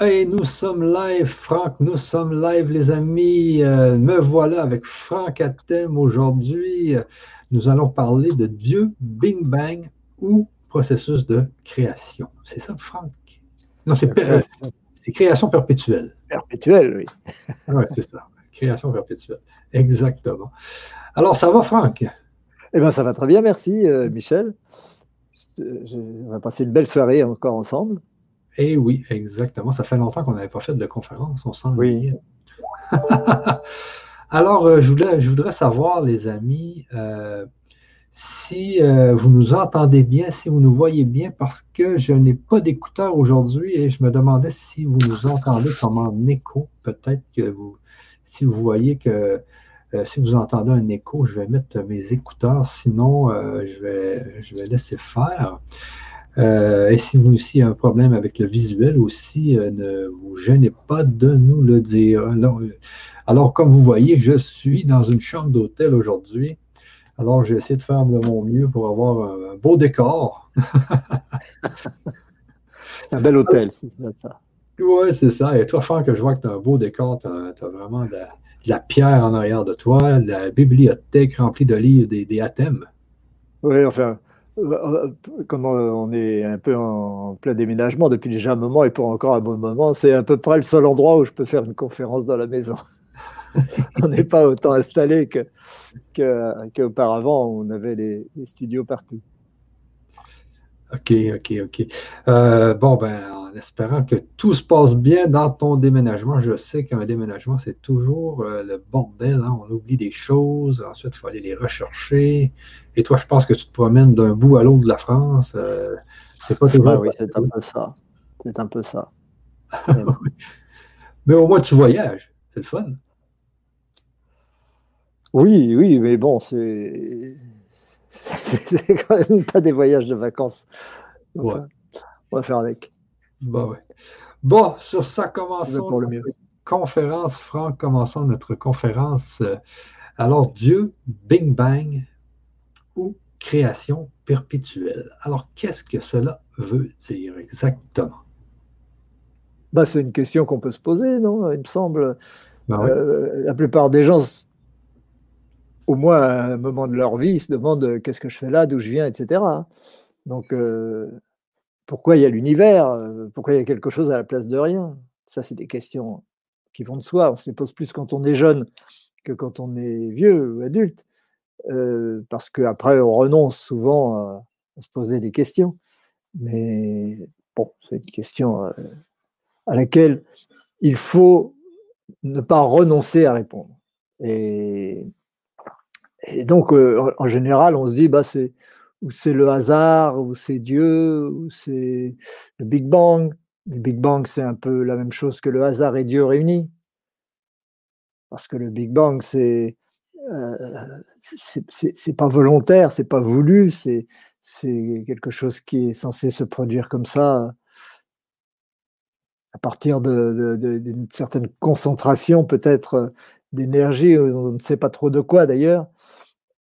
Hey, nous sommes live, Franck, nous sommes live, les amis. Euh, me voilà avec Franck Atem aujourd'hui. Nous allons parler de Dieu, Bing Bang ou processus de création. C'est ça, Franck? Non, c'est création. perpétuelle. Perpétuelle, oui. oui, c'est ça. Création perpétuelle. Exactement. Alors, ça va, Franck? Eh bien, ça va très bien, merci, euh, Michel. on va passer une belle soirée encore ensemble. Eh oui, exactement. Ça fait longtemps qu'on n'avait pas fait de conférence. On sent oui. Alors, euh, je, voulais, je, voudrais savoir, les amis, euh, si euh, vous nous entendez bien, si vous nous voyez bien, parce que je n'ai pas d'écouteurs aujourd'hui et je me demandais si vous nous entendez comme en écho. Peut-être que vous, si vous voyez que si vous entendez un écho, je vais mettre mes écouteurs, sinon je, vais, je vais laisser faire. Euh, et si vous aussi avez un problème avec le visuel aussi, euh, ne vous gênez pas de nous le dire. Alors, comme vous voyez, je suis dans une chambre d'hôtel aujourd'hui. Alors, j'ai essayé de faire de mon mieux pour avoir un, beau décor. c'est un bel hôtel, c'est ça. Oui, c'est ça. Et toi, Franck, je vois que tu as un beau décor, tu as, vraiment de la, pierre en arrière de toi, la bibliothèque remplie de livres, des, des athèmes. Oui, enfin, euh, comme on est un peu en plein déménagement depuis déjà un moment et pour encore un bon moment, c'est à peu près le seul endroit où je peux faire une conférence dans la maison. on n'est pas autant installé qu'auparavant où on avait des studios partout. OK, OK, OK. Euh, bon, ben, en espérant que tout se passe bien dans ton déménagement, je sais qu'un déménagement, c'est toujours euh, le bordel. Hein. On oublie des choses, ensuite, il faut aller les rechercher. Et toi, je pense que tu te promènes d'un bout à l'autre de la France. Euh, c'est pas toujours. Ah oui, c'est un peu ça. C'est un peu ça. mais au moins, tu voyages. C'est le fun. Oui, oui, mais bon, c'est c'est quand même pas des voyages de vacances. on va faire avec. Bah ouais. Bon, sur ça, commençons pour le mieux. conférence. Franck, commençons notre conférence. Alors, Dieu, Bing Bang ou création perpétuelle. Alors, qu'est-ce que cela veut dire exactement? Bah, c'est une question qu'on peut se poser, non? Il me semble. Bah euh, la plupart des gens au moins à un moment de leur vie, se demandent euh, qu'est-ce que je fais là, d'où je viens, etc. Donc, euh, pourquoi il y a l'univers euh, Pourquoi il y a quelque chose à la place de rien? Ça, c'est des questions qui vont de soi. On se les pose plus quand on est jeune que quand on est vieux ou adulte, parce qu'après, on renonce souvent à, se poser des questions. Mais bon, c'est une question à laquelle il faut ne pas renoncer à répondre. Et donc, euh, en, général, on se dit, bah, c'est ou c'est le hasard, ou c'est Dieu, ou c'est le Big Bang. Le Big Bang, c'est un peu la même chose que le hasard et Dieu réunis. Parce que le Big Bang, c'est euh, c'est pas volontaire, c'est pas voulu, c'est quelque chose qui est censé se produire comme ça à partir d'une certaine concentration peut-être d'énergie, on ne sait pas trop de quoi d'ailleurs,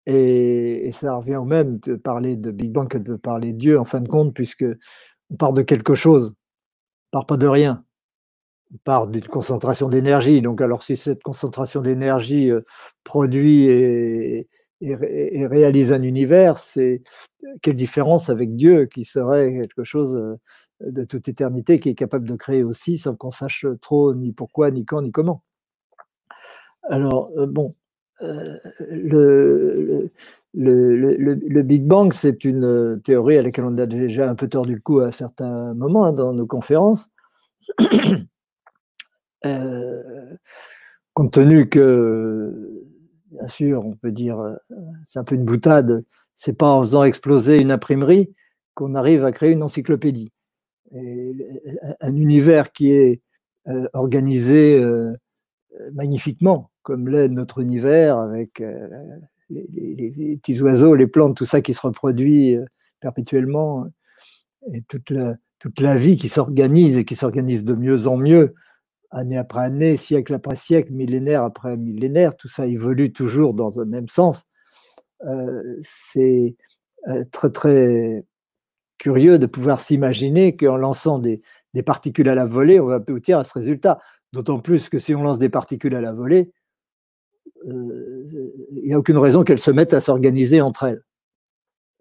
et, ça revient au même de parler de Big Bang que de parler de Dieu, en fin de compte, puisque on part de quelque chose, on part pas de rien. On part d'une concentration d'énergie. Donc, alors, si cette concentration d'énergie euh, produit et, réalise un univers, c'est quelle différence avec Dieu, qui serait quelque chose euh, de toute éternité, qui est capable de créer aussi sans qu'on sache trop ni pourquoi, ni quand, ni comment. Alors, euh, le, Big Bang, c'est une théorie à laquelle on a déjà un peu tordu le cou à certains moments hein, dans nos conférences. Euh, compte tenu que, bien sûr, on peut dire, c'est un peu une boutade, c'est pas en faisant exploser une imprimerie qu'on arrive à créer une encyclopédie. un univers qui est euh, organisé euh, magnifiquement comme l'est notre univers, avec euh, les, petits oiseaux, les plantes, tout ça qui se reproduit euh, perpétuellement, et toute la, toute la vie qui s'organise et qui s'organise de mieux en mieux, année après année, siècle après siècle, millénaire après millénaire, tout ça évolue toujours dans le même sens. Euh, c'est très très curieux de pouvoir s'imaginer qu'en lançant des, des particules à la volée, on va aboutir à ce résultat. D'autant plus que si on lance des particules à la volée, euh, il n'y a aucune raison qu'elles se mettent à s'organiser entre elles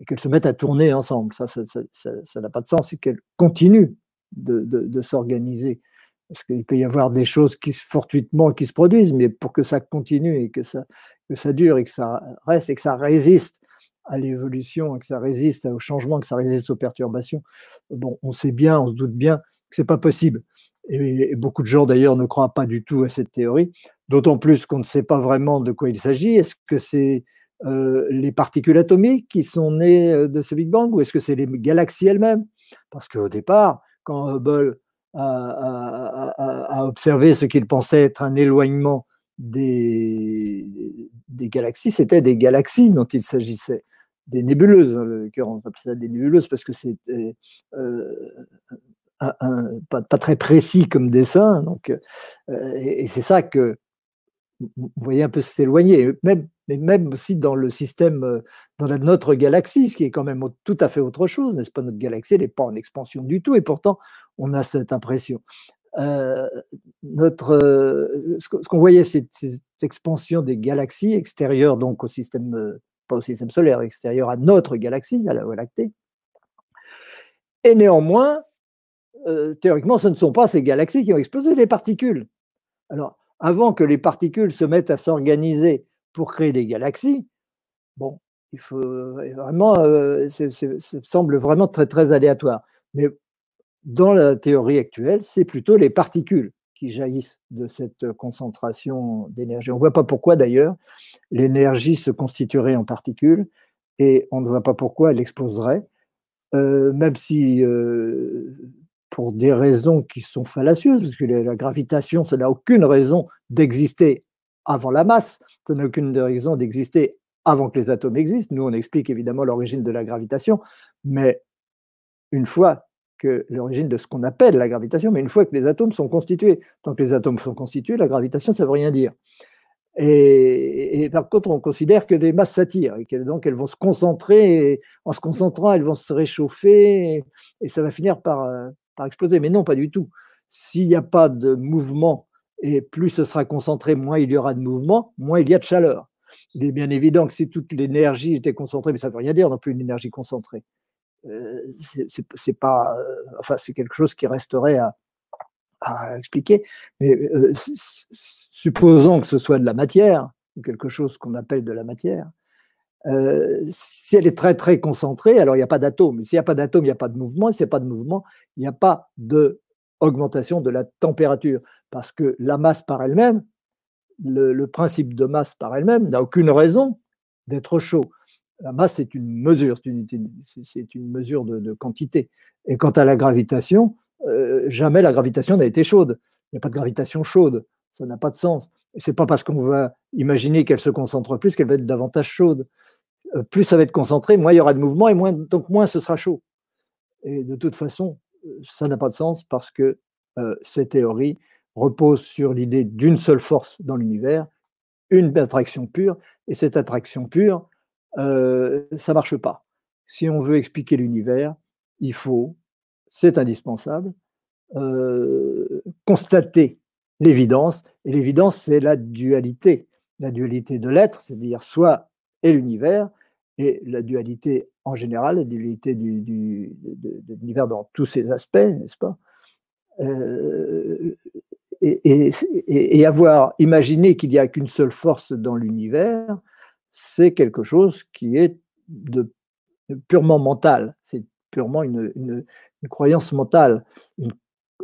et qu'elles se mettent à tourner ensemble. Ça, ça n'a pas de sens, c'est qu'elles continuent de, s'organiser. Parce qu'il peut y avoir des choses qui fortuitement qui se produisent, mais pour que ça continue et que ça, que ça dure et que ça reste et que ça résiste à l'évolution, que ça résiste au changement, que ça résiste aux perturbations, bon, on sait bien, on se doute bien que c'est pas possible. Et, beaucoup de gens d'ailleurs ne croient pas du tout à cette théorie, d'autant plus qu'on ne sait pas vraiment de quoi il s'agit. Est-ce que c'est euh, les particules atomiques qui sont nées euh, de ce Big Bang ou est-ce que c'est les galaxies elles-mêmes? Parce qu'au départ, quand Hubble a, observé ce qu'il pensait être un éloignement des, galaxies, c'était des galaxies dont il s'agissait, des nébuleuses en l'occurrence, ça des nébuleuses parce que c'était euh, pas, très précis comme dessin, donc, euh, et, c'est ça que vous voyez un peu s'éloigner, même, mais même aussi dans le système, euh, dans notre galaxie, ce qui est quand même tout à fait autre chose, n'est-ce pas? Notre galaxie, n'est pas en expansion du tout, et pourtant, on a cette impression. Euh, notre, ce qu'on voyait, c'est cette expansion des galaxies extérieures, donc au système, pas au système solaire, extérieure à notre galaxie, à la Voie lactée. Et néanmoins, théoriquement, ce ne sont pas ces galaxies qui ont explosé, des particules. Alors, avant que les particules se mettent à s'organiser pour créer des galaxies, bon, il faut vraiment, euh, ça semble vraiment très très aléatoire. Mais dans la théorie actuelle, c'est plutôt les particules qui jaillissent de cette concentration d'énergie. On ne voit pas pourquoi d'ailleurs l'énergie se constituerait en particules et on ne voit pas pourquoi elle exploserait, euh, même si euh, pour des raisons qui sont fallacieuses, parce que la gravitation, ça n'a aucune raison d'exister avant la masse, ça n'a aucune raison d'exister avant que les atomes existent. Nous, on explique évidemment l'origine de la gravitation, mais une fois que l'origine de ce qu'on appelle la gravitation, mais une fois que les atomes sont constitués, tant que les atomes sont constitués, la gravitation, ça ne veut rien dire. Et, par contre, on considère que les masses s'attirent et qu'elles donc elles vont se concentrer. Et en se concentrant, elles vont se réchauffer et, ça va finir par, euh, par exploser. Mais non, pas du tout. S'il n'y a pas de mouvement, et plus ce sera concentré, moins il y aura de mouvement, moins il y a de chaleur. Il est bien évident que si toute l'énergie était concentrée, mais ça ne veut rien dire non plus une énergie concentrée. Euh, c'est pas, euh, enfin, c'est quelque chose qui resterait à, expliquer. Mais euh, supposons que ce soit de la matière, quelque chose qu'on appelle de la matière, euh, si elle est très très concentrée, alors il n'y a pas d'atome. S'il n'y a pas d'atome, il n'y a pas de mouvement. S'il n'y a pas de mouvement, il n'y a pas d'augmentation de la température. Parce que la masse par elle-même, le, principe de masse par elle-même n'a aucune raison d'être chaud. La masse, c'est une mesure, c'est une, mesure de, quantité. Et quant à la gravitation, euh, jamais la gravitation n'a été chaude. Il n'y a pas de gravitation chaude. Ça n'a pas de sens. Ce n'est pas parce qu'on va imaginer qu'elle se concentre plus qu'elle va être davantage chaude. Euh, plus ça va être concentré, moins il y aura de mouvement et moins, donc moins ce sera chaud. Et de toute façon, euh, ça n'a pas de sens parce que euh, ces théories reposent sur l'idée d'une seule force dans l'univers, une attraction pure, et cette attraction pure, ça ne marche pas. Si on veut expliquer l'univers, il faut, c'est indispensable, constater l'évidence, et l'évidence, c'est la dualité, la dualité de l'être, c'est-à-dire soit et l'univers, et la dualité en général, la dualité du, de, l'univers dans tous ses aspects, n'est-ce pas? Euh, et, avoir imaginé qu'il n'y a qu'une seule force dans l'univers, c'est quelque chose qui est de, purement mental, c'est purement une, une, croyance mentale, une,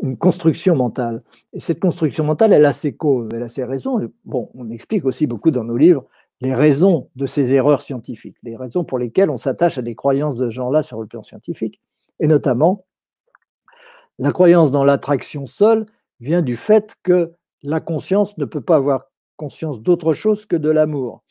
une, construction mentale. Et cette construction mentale, elle a ses causes, elle a ses raisons. Bon, on explique aussi beaucoup dans nos livres les raisons de ces erreurs scientifiques, les raisons pour lesquelles on s'attache à des croyances de ce genre-là sur le plan scientifique, et notamment la croyance dans l'attraction seule vient du fait que la conscience ne peut pas avoir conscience d'autre chose que de l'amour.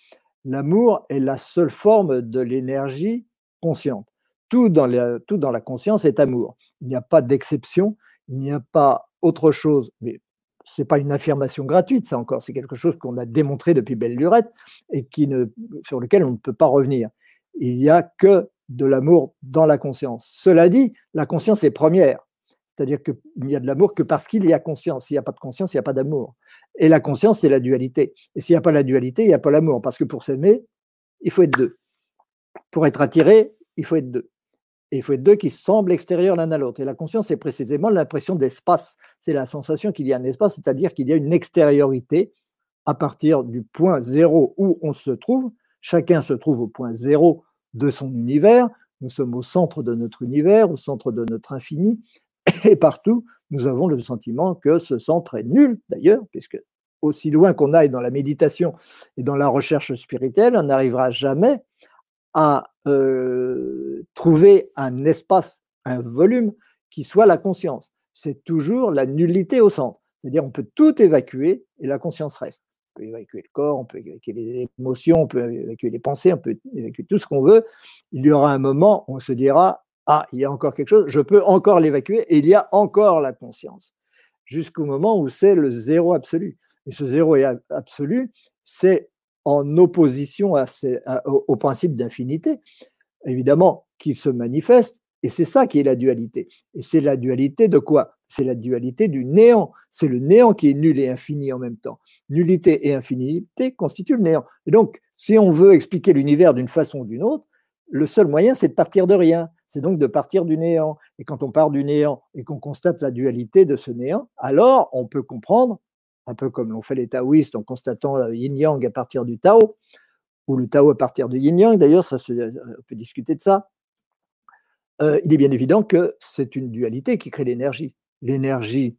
L'amour est la seule forme de l'énergie consciente. Tout dans, la, tout dans la conscience est amour. Il n'y a pas d'exception, il n'y a pas autre chose, mais c'est pas une affirmation gratuite, ça encore, c'est quelque chose qu'on a démontré depuis belle lurette et qui sur lequel on ne peut pas revenir. Il n'y a que de l'amour dans la conscience. Cela dit, la conscience est première. C'est-à-dire qu'il n'y a de l'amour que parce qu'il y a conscience. S'il n'y a pas de conscience, il n'y a pas d'amour. Et la conscience, c'est la dualité. Et s'il n'y a pas la dualité, il n'y a pas l'amour. Parce que pour s'aimer, il faut être deux. Pour être attiré, il faut être deux. Il faut être deux qui semblent extérieurs l'un à l'autre. Et la conscience, c'est précisément l'impression d'espace. C'est la sensation qu'il y a un espace, c'est-à-dire qu'il y a une extériorité à partir du point zéro où on se trouve. Chacun se trouve au point zéro de son univers. Nous sommes au centre de notre univers, au centre de notre infini. Et partout, nous avons le sentiment que ce centre est nul, d'ailleurs, puisque aussi loin qu'on aille dans la méditation et dans la recherche spirituelle, on n'arrivera jamais à trouver un espace, un volume qui soit la conscience. C'est toujours la nullité au centre. C'est-à-dire on peut tout évacuer et la conscience reste. On peut évacuer le corps, on peut évacuer les émotions, on peut évacuer les pensées, on peut évacuer tout ce qu'on veut. Il y aura un moment où on se dira ah, il y a encore quelque chose, je peux encore l'évacuer, et il y a encore la conscience, jusqu'au moment où c'est le zéro absolu. Et ce zéro absolu, c'est en opposition au, principe d'infinité, évidemment, qui se manifeste, et c'est ça qui est la dualité. Et c'est la dualité de quoi? C'est la dualité du néant. C'est le néant qui est nul et infini en même temps. Nullité et infinité constituent le néant. Et donc, si on veut expliquer l'univers d'une façon ou d'une autre, le seul moyen, c'est de partir de rien c'est donc de partir du néant. Et quand on part du néant et qu'on constate la dualité de ce néant, alors on peut comprendre, un peu comme l'ont fait les taoïstes en constatant le yin-yang à partir du Tao, ou le Tao à partir du yin-yang, d'ailleurs, ça on peut discuter de ça. Euh, il est bien évident que c'est une dualité qui crée l'énergie. L'énergie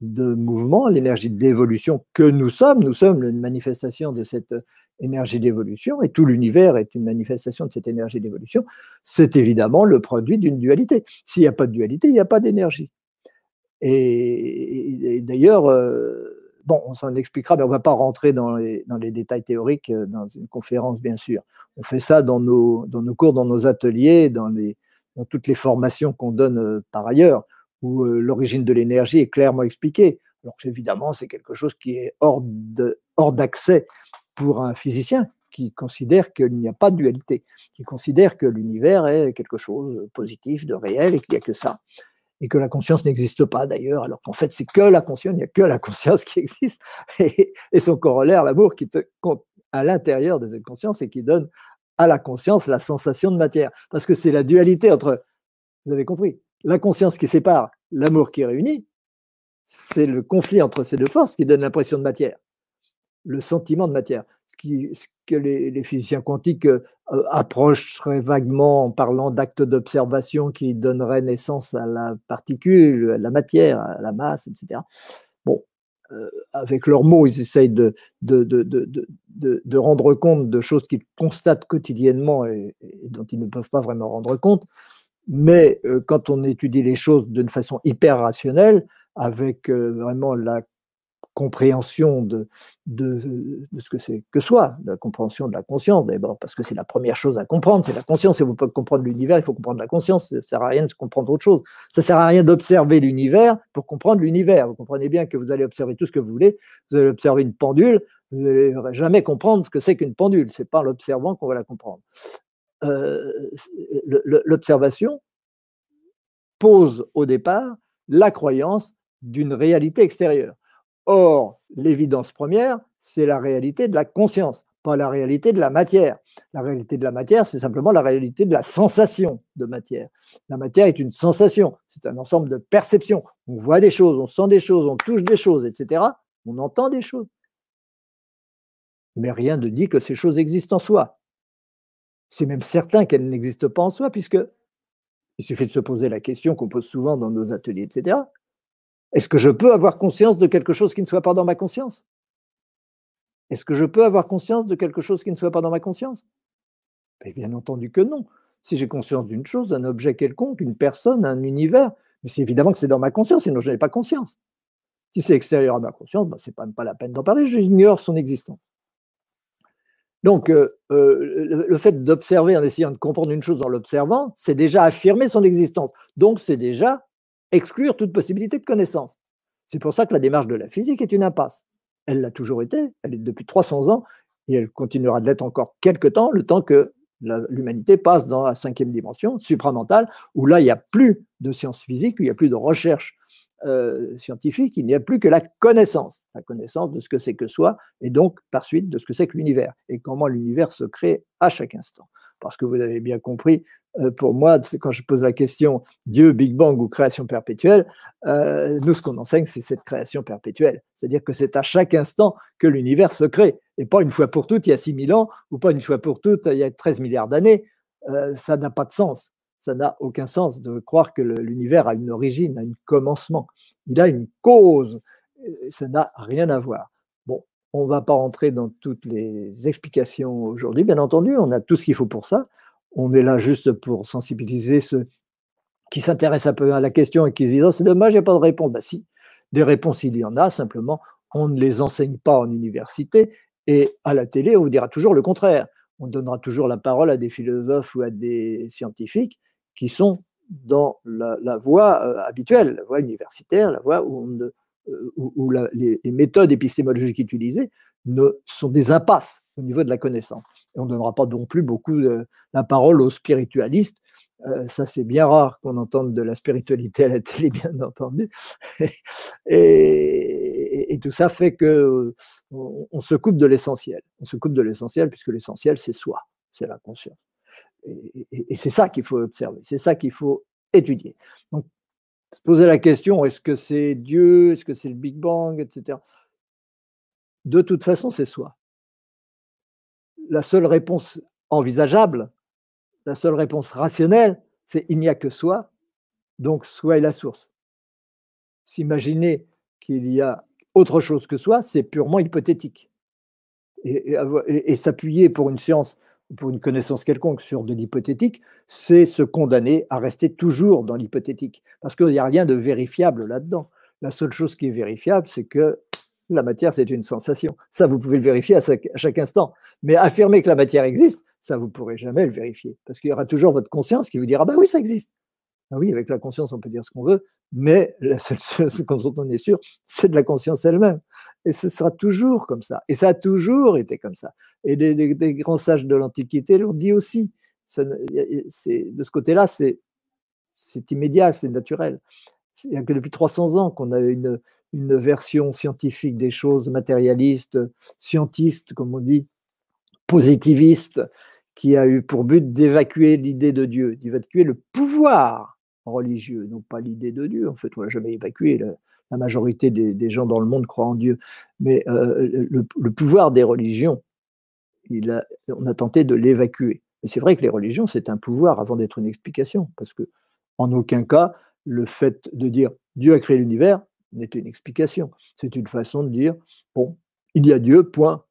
de mouvement, l'énergie d'évolution que nous sommes. Nous sommes une manifestation de cette énergie d'évolution et tout l'univers est une manifestation de cette énergie d'évolution. C'est évidemment le produit d'une dualité. S'il n'y a pas de dualité, il n'y a pas d'énergie. Et, d'ailleurs, euh, bon, on s'en expliquera, mais on ne va pas rentrer dans les, dans les, détails théoriques euh, dans une conférence, bien sûr. On fait ça dans nos, dans nos cours, dans nos ateliers, dans, les, dans toutes les formations qu'on donne euh, par ailleurs où euh, l'origine de l'énergie est clairement expliquée. Alors évidemment, c'est quelque chose qui est hors d'accès pour un physicien qui considère qu'il n'y a pas de dualité, qui considère que l'univers est quelque chose de positif, de réel, et qu'il n'y a que ça. Et que la conscience n'existe pas d'ailleurs, alors qu'en fait, c'est que la conscience, il n'y a que la conscience qui existe, et, son corollaire, l'amour, qui te compte à l'intérieur de cette conscience et qui donne à la conscience la sensation de matière. Parce que c'est la dualité entre, vous avez compris, la conscience qui sépare, l'amour qui réunit, c'est le conflit entre ces deux forces qui donne l'impression de matière, le sentiment de matière. Ce, que les, physiciens quantiques euh, approcheraient vaguement en parlant d'actes d'observation qui donneraient naissance à la particule, à la matière, à la masse, etc. Bon, euh, avec leurs mots, ils essayent de, de, rendre compte de choses qu'ils constatent quotidiennement et, dont ils ne peuvent pas vraiment rendre compte. Mais euh, quand on étudie les choses d'une façon hyper rationnelle, avec euh, vraiment la compréhension de, de, ce que c'est que soit, la compréhension de la conscience, d'abord parce que c'est la première chose à comprendre, c'est la conscience, et vous pouvez comprendre l'univers, il faut comprendre la conscience, ça ne sert à rien de comprendre autre chose. Ça ne sert à rien d'observer l'univers pour comprendre l'univers. Vous comprenez bien que vous allez observer tout ce que vous voulez, vous allez observer une pendule, vous n'allez jamais comprendre ce que c'est qu'une pendule, c'est pas l'observant qu'on va la comprendre. Euh, l'observation pose au départ la croyance d'une réalité extérieure. Or, l'évidence première, c'est la réalité de la conscience, pas la réalité de la matière. La réalité de la matière, c'est simplement la réalité de la sensation de matière. La matière est une sensation, c'est un ensemble de perceptions. On voit des choses, on sent des choses, on touche des choses, etc. On entend des choses. Mais rien ne dit que ces choses existent en soi. C'est même certain qu'elle n'existe pas en soi, puisque il suffit de se poser la question qu'on pose souvent dans nos ateliers, etc. Est-ce que je peux avoir conscience de quelque chose qui ne soit pas dans ma conscience? Est-ce que je peux avoir conscience de quelque chose qui ne soit pas dans ma conscience? Ben, Bien entendu que non. Si j'ai conscience d'une chose, d'un objet quelconque, une personne, un univers, c'est évidemment que c'est dans ma conscience, sinon je n'ai pas conscience. Si c'est extérieur à ma conscience, ben, ce n'est pas, pas la peine d'en parler, j'ignore son existence. Donc, euh, euh, le, fait d'observer en essayant de comprendre une chose en l'observant, c'est déjà affirmer son existence. Donc, c'est déjà exclure toute possibilité de connaissance. C'est pour ça que la démarche de la physique est une impasse. Elle l'a toujours été, elle est depuis 300 ans, et elle continuera de l'être encore quelques temps, le temps que L'humanité passe dans la cinquième dimension, supramentale, où là, il n'y a plus de sciences physiques, il n'y a plus de recherche euh, scientifique, il n'y a plus que la connaissance, la connaissance de ce que c'est que soi, et donc par suite de ce que c'est que l'univers, et comment l'univers se crée à chaque instant. Parce que vous avez bien compris, pour moi, quand je pose la question Dieu, Big Bang ou création perpétuelle, euh, nous, ce qu'on enseigne, c'est cette création perpétuelle. C'est-à-dire que c'est à chaque instant que l'univers se crée, et pas une fois pour toutes il y a 6000 ans, ou pas une fois pour toutes il y a 13 milliards d'années. ça n'a pas de sens ça n'a aucun sens de croire que l'univers a une origine, a un commencement. Il a une cause. Ça n'a rien à voir. Bon, on ne va pas rentrer dans toutes les explications aujourd'hui, bien entendu, on a tout ce qu'il faut pour ça. On est là juste pour sensibiliser ceux qui s'intéressent un peu à la question et qui se disent oh, c'est dommage, il n'y a pas de réponse. Ben si, des réponses il y en a, simplement on ne les enseigne pas en université et à la télé on vous dira toujours le contraire. On donnera toujours la parole à des philosophes ou à des scientifiques qui sont dans la, voie euh, habituelle, la voie universitaire, la voie où, euh, les, méthodes épistémologiques utilisées ne, sont des impasses au niveau de la connaissance. Et on ne donnera pas non plus beaucoup de, la parole aux spiritualistes. Euh, ça, c'est bien rare qu'on entende de la spiritualité à la télé, bien entendu. et, tout ça fait que on se coupe de l'essentiel. On se coupe de l'essentiel puisque l'essentiel, c'est soi, c'est la conscience et, c'est ça qu'il faut observer, c'est ça qu'il faut étudier. Donc, se poser la question, est-ce que c'est Dieu, est-ce que c'est le Big Bang, etc. De toute façon, c'est soi. La seule réponse envisageable, la seule réponse rationnelle, c'est il n'y a que soi, donc soi est la source. S'imaginer qu'il y a autre chose que soi, c'est purement hypothétique. et s'appuyer pour une science pour une connaissance quelconque sur de l'hypothétique, c'est se condamner à rester toujours dans l'hypothétique. Parce qu'il n'y a rien de vérifiable là-dedans. La seule chose qui est vérifiable, c'est que la matière, c'est une sensation. Ça, vous pouvez le vérifier à chaque instant. Mais affirmer que la matière existe, ça, vous ne pourrez jamais le vérifier. Parce qu'il y aura toujours votre conscience qui vous dira, bah oui, ça existe. Ah oui, avec la conscience, on peut dire ce qu'on veut, mais la seule chose dont on est sûr, c'est de la conscience elle-même. Et ce sera toujours comme ça. Et ça a toujours été comme ça. Et des, grands sages de l'Antiquité l'ont dit aussi. de ce côté-là, c'est immédiat, c'est naturel. Il n'y a que depuis 300 ans qu'on a une, une version scientifique des choses, matérialiste, scientiste, comme on dit, positiviste, qui a eu pour but d'évacuer l'idée de Dieu, d'évacuer le pouvoir religieux, non pas l'idée de Dieu. En fait, on n'a jamais évacué la majorité des, gens dans le monde croient en Dieu, mais euh, le, pouvoir des religions, on a tenté de l'évacuer. Et c'est vrai que les religions, c'est un pouvoir avant d'être une explication, parce que en aucun cas, le fait de dire Dieu a créé l'univers n'est une explication. C'est une façon de dire, bon, il y a Dieu, point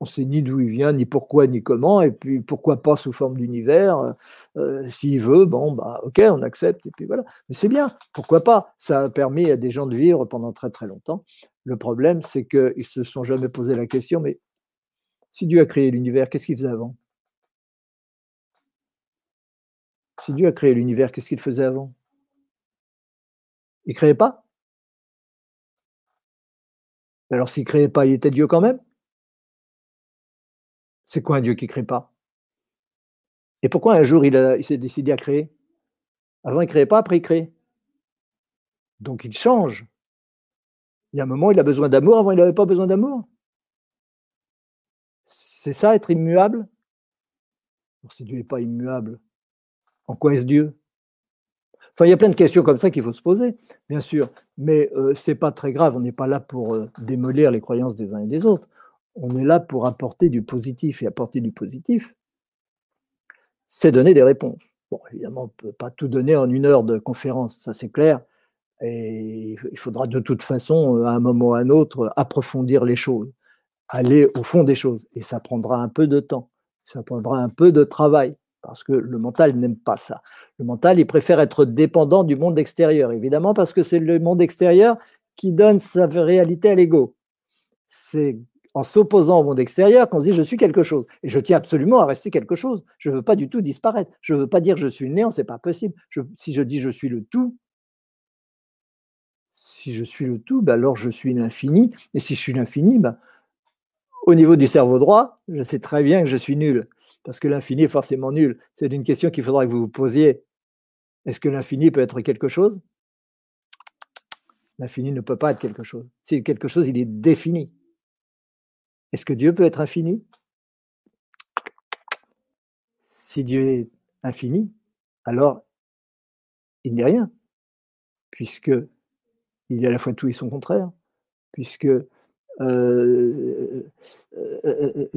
on sait ni d'où il vient, ni pourquoi, ni comment, et puis pourquoi pas sous forme d'univers. Euh, euh, s'il veut, bon, bah ok, on accepte, et puis voilà. Mais c'est bien, pourquoi pas? Ça a permis à des gens de vivre pendant très très longtemps. Le problème, c'est qu'ils ne se sont jamais posé la question, mais si Dieu a créé l'univers, qu'est-ce qu'il faisait avant? Si Dieu a créé l'univers, qu'est-ce qu'il faisait avant? Il ne créait pas? Alors s'il ne créait pas, il était Dieu quand même? C'est quoi un Dieu qui ne crée pas? Et pourquoi un jour il, s'est décidé à créer? Avant, il ne créait pas, après, il crée. Donc, il change. Il y a un moment, il a besoin d'amour, avant, il n'avait pas besoin d'amour. C'est ça, être immuable? Si Dieu n'est pas immuable, en quoi est-ce Dieu? Enfin, il y a plein de questions comme ça qu'il faut se poser, bien sûr, mais euh, ce n'est pas très grave. On n'est pas là pour euh, démolir les croyances des uns et des autres on est là pour apporter du positif. Et apporter du positif, c'est donner des réponses. Bon, évidemment, on ne peut pas tout donner en une heure de conférence, ça c'est clair. Et il faudra de toute façon, à un moment ou à un autre, approfondir les choses, aller au fond des choses. Et ça prendra un peu de temps, ça prendra un peu de travail, parce que le mental n'aime pas ça. Le mental, il préfère être dépendant du monde extérieur, évidemment, parce que c'est le monde extérieur qui donne sa réalité à l'ego. C'est en s'opposant au monde extérieur qu'on se dit je suis quelque chose. Et je tiens absolument à rester quelque chose. Je ne veux pas du tout disparaître. Je ne veux pas dire je suis le néant, ce n'est pas possible. si je dis je suis le tout, si je suis le tout, ben alors je suis l'infini. Et si je suis l'infini, ben, au niveau du cerveau droit, je sais très bien que je suis nul. Parce que l'infini est forcément nul. C'est une question qu'il faudra que vous vous posiez. Est-ce que l'infini peut être quelque chose? L'infini ne peut pas être quelque chose. Si quelque chose, il est défini. Est-ce que Dieu peut être infini? Si Dieu est infini, alors il n'est rien, puisque il a à la fois tout et son contraire, puisque euh, euh,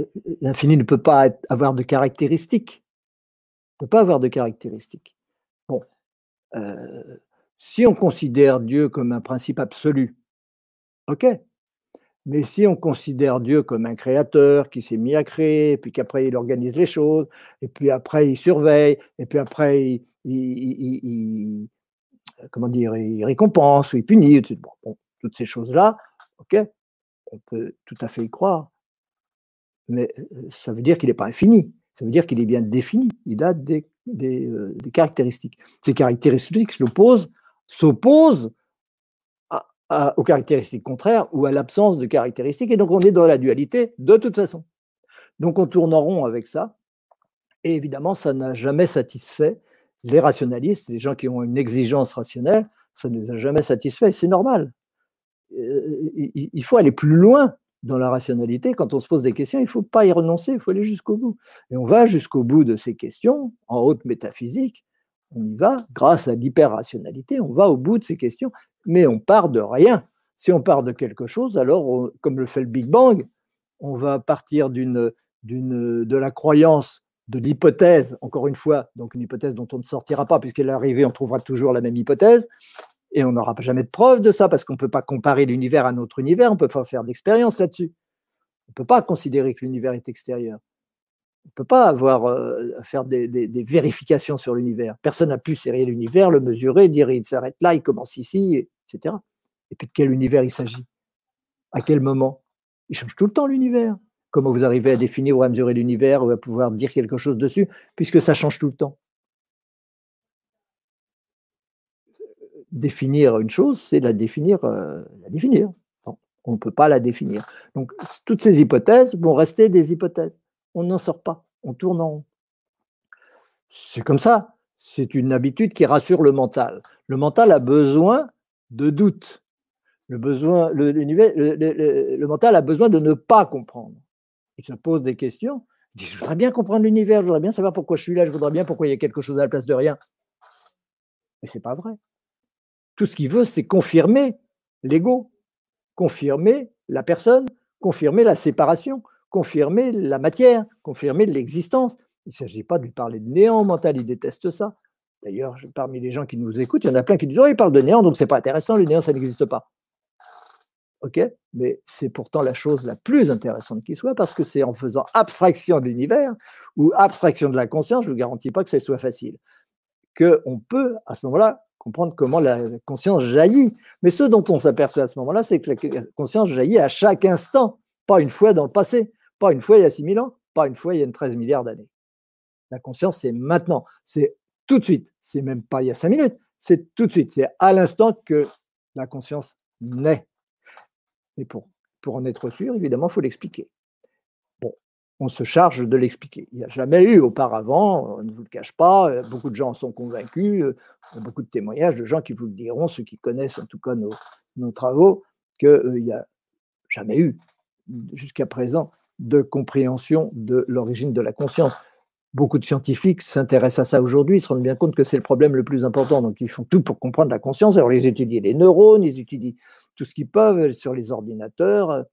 l'infini ne peut pas avoir de caractéristiques. Ne peut pas avoir de caractéristiques. Bon, euh, si on considère Dieu comme un principe absolu, ok. Mais si on considère Dieu comme un créateur qui s'est mis à créer, puis qu'après il organise les choses, et puis après il surveille, et puis après il, comment dire, il récompense ou il punit, bon, toutes ces choses-là, ok, on peut tout à fait y croire. Mais ça veut dire qu'il n'est pas infini. Ça veut dire qu'il est bien défini. Il a des, caractéristiques. Ces caractéristiques s'opposent aux caractéristiques contraires ou à l'absence de caractéristiques. Et donc, on est dans la dualité de toute façon. Donc, on tourne en rond avec ça. Et évidemment, ça n'a jamais satisfait les rationalistes, les gens qui ont une exigence rationnelle. Ça ne les a jamais satisfaits. C'est normal. Euh, il faut aller plus loin dans la rationalité. Quand on se pose des questions, il ne faut pas y renoncer, il faut aller jusqu'au bout. Et on va jusqu'au bout de ces questions, en haute métaphysique, on y va grâce à l'hyper-rationalité, on va au bout de ces questions, mais on part de rien. Si on part de quelque chose, alors, comme le fait le Big Bang, on va partir d'une, de la croyance, de l'hypothèse, encore une fois, donc une hypothèse dont on ne sortira pas, puisqu'elle est arrivée, on trouvera toujours la même hypothèse, et on n'aura jamais de preuve de ça parce qu'on ne peut pas comparer l'univers à notre univers, on ne peut pas faire d'expérience là-dessus. On ne peut pas considérer que l'univers est extérieur. On ne peut pas avoir, euh, faire des, vérifications sur l'univers. Personne n'a pu serrer l'univers, le mesurer, dire il s'arrête là, il commence ici, etc. Et puis de quel univers il s'agit? À quel moment? Il change tout le temps l'univers. Comment vous arrivez à définir ou à mesurer l'univers ou à pouvoir dire quelque chose dessus, puisque ça change tout le temps? Définir une chose, c'est la définir. Euh, la définir. on ne peut pas la définir. Donc, toutes ces hypothèses vont rester des hypothèses. On n'en sort pas. On tourne en rond. C'est comme ça. C'est une habitude qui rassure le mental. Le mental a besoin de doute. Le, besoin, le, le, mental a besoin de ne pas comprendre. Il se pose des questions. Il dit, je voudrais bien comprendre l'univers, je voudrais bien savoir pourquoi je suis là, je voudrais bien pourquoi il y a quelque chose à la place de rien. Mais ce n'est pas vrai. Tout ce qu'il veut, c'est confirmer l'ego, confirmer la personne, confirmer la séparation, confirmer la matière, confirmer l'existence. Il ne s'agit pas de lui parler de néant mental, il déteste ça. D'ailleurs, parmi les gens qui nous écoutent, il y en a plein qui disent Oh, il parle de néant, donc c'est pas intéressant, le néant, ça n'existe pas. Ok Mais c'est pourtant la chose la plus intéressante qui soit, parce que c'est en faisant abstraction de l'univers ou abstraction de la conscience, je ne vous garantis pas que ce soit facile, qu'on peut, à ce moment-là, comprendre comment la conscience jaillit. Mais ce dont on s'aperçoit à ce moment-là, c'est que la conscience jaillit à chaque instant, pas une fois dans le passé, pas une fois il y a 6000 ans, pas une fois il y a 13 milliards d'années. La conscience, c'est maintenant, c'est tout de suite, c'est même pas il y a 5 minutes, c'est tout de suite, c'est à l'instant que la conscience naît. Et pour, pour en être sûr, évidemment, il faut l'expliquer on se charge de l'expliquer. Il n'y a jamais eu auparavant, on ne vous le cache pas, euh, beaucoup de gens en sont convaincus, euh, beaucoup de témoignages de gens qui vous le diront, ceux qui connaissent en tout cas nos, travaux, qu'il euh, n'y a jamais eu jusqu'à présent de compréhension de l'origine de la conscience. Beaucoup de scientifiques s'intéressent à ça aujourd'hui, ils se rendent bien compte que c'est le problème le plus important, donc ils font tout pour comprendre la conscience. Alors ils étudient les neurones, ils étudient tout ce qu'ils peuvent sur les ordinateurs,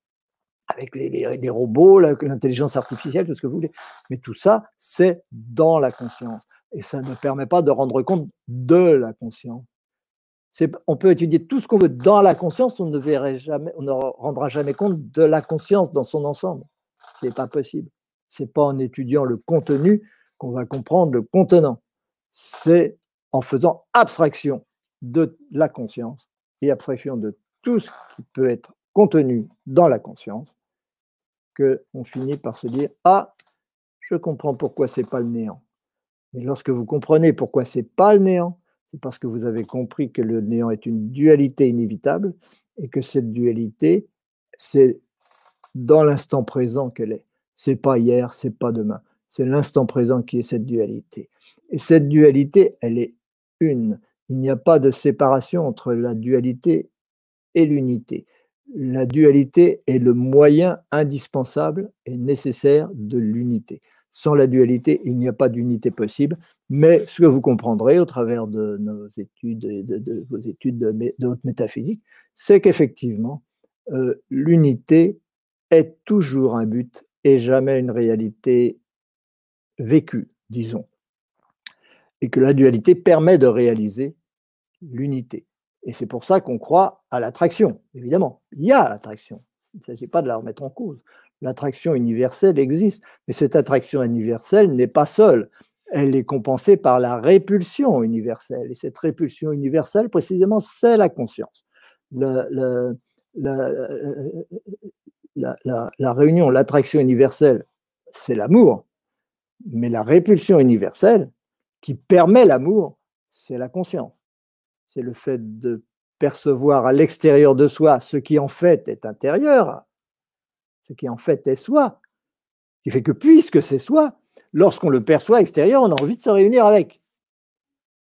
avec les, robots, l'intelligence artificielle, tout ce que vous voulez. Mais tout ça, c'est dans la conscience. Et ça ne permet pas de rendre compte de la conscience. On peut étudier tout ce qu'on veut dans la conscience, on ne, verrait jamais, on ne rendra jamais compte de la conscience dans son ensemble. Ce n'est pas possible. Ce n'est pas en étudiant le contenu qu'on va comprendre le contenant. C'est en faisant abstraction de la conscience et abstraction de tout ce qui peut être contenu dans la conscience qu'on finit par se dire Ah, je comprends pourquoi c'est pas le néant. Mais lorsque vous comprenez pourquoi c'est pas le néant, c'est parce que vous avez compris que le néant est une dualité inévitable et que cette dualité, c'est dans l'instant présent qu'elle est. C'est pas hier, c'est pas demain. C'est l'instant présent qui est cette dualité. Et cette dualité, elle est une. Il n'y a pas de séparation entre la dualité et l'unité. La dualité est le moyen indispensable et nécessaire de l'unité. Sans la dualité, il n'y a pas d'unité possible. Mais ce que vous comprendrez au travers de nos études et de, vos études de, métaphysique, c'est qu'effectivement, euh, l'unité est toujours un but et jamais une réalité vécue, disons. Et que la dualité permet de réaliser l'unité. Et c'est pour ça qu'on croit à l'attraction, évidemment. Il y a l'attraction. Il ne s'agit pas de la remettre en cause. L'attraction universelle existe, mais cette attraction universelle n'est pas seule. Elle est compensée par la répulsion universelle. Et cette répulsion universelle, précisément, c'est la conscience. La, réunion, l'attraction universelle, c'est l'amour. Mais la répulsion universelle, qui permet l'amour, c'est la conscience. C'est le fait de percevoir à l'extérieur de soi ce qui en fait est intérieur, ce qui en fait est soi, qui fait que puisque c'est soi, lorsqu'on le perçoit extérieur, on a envie de se réunir avec.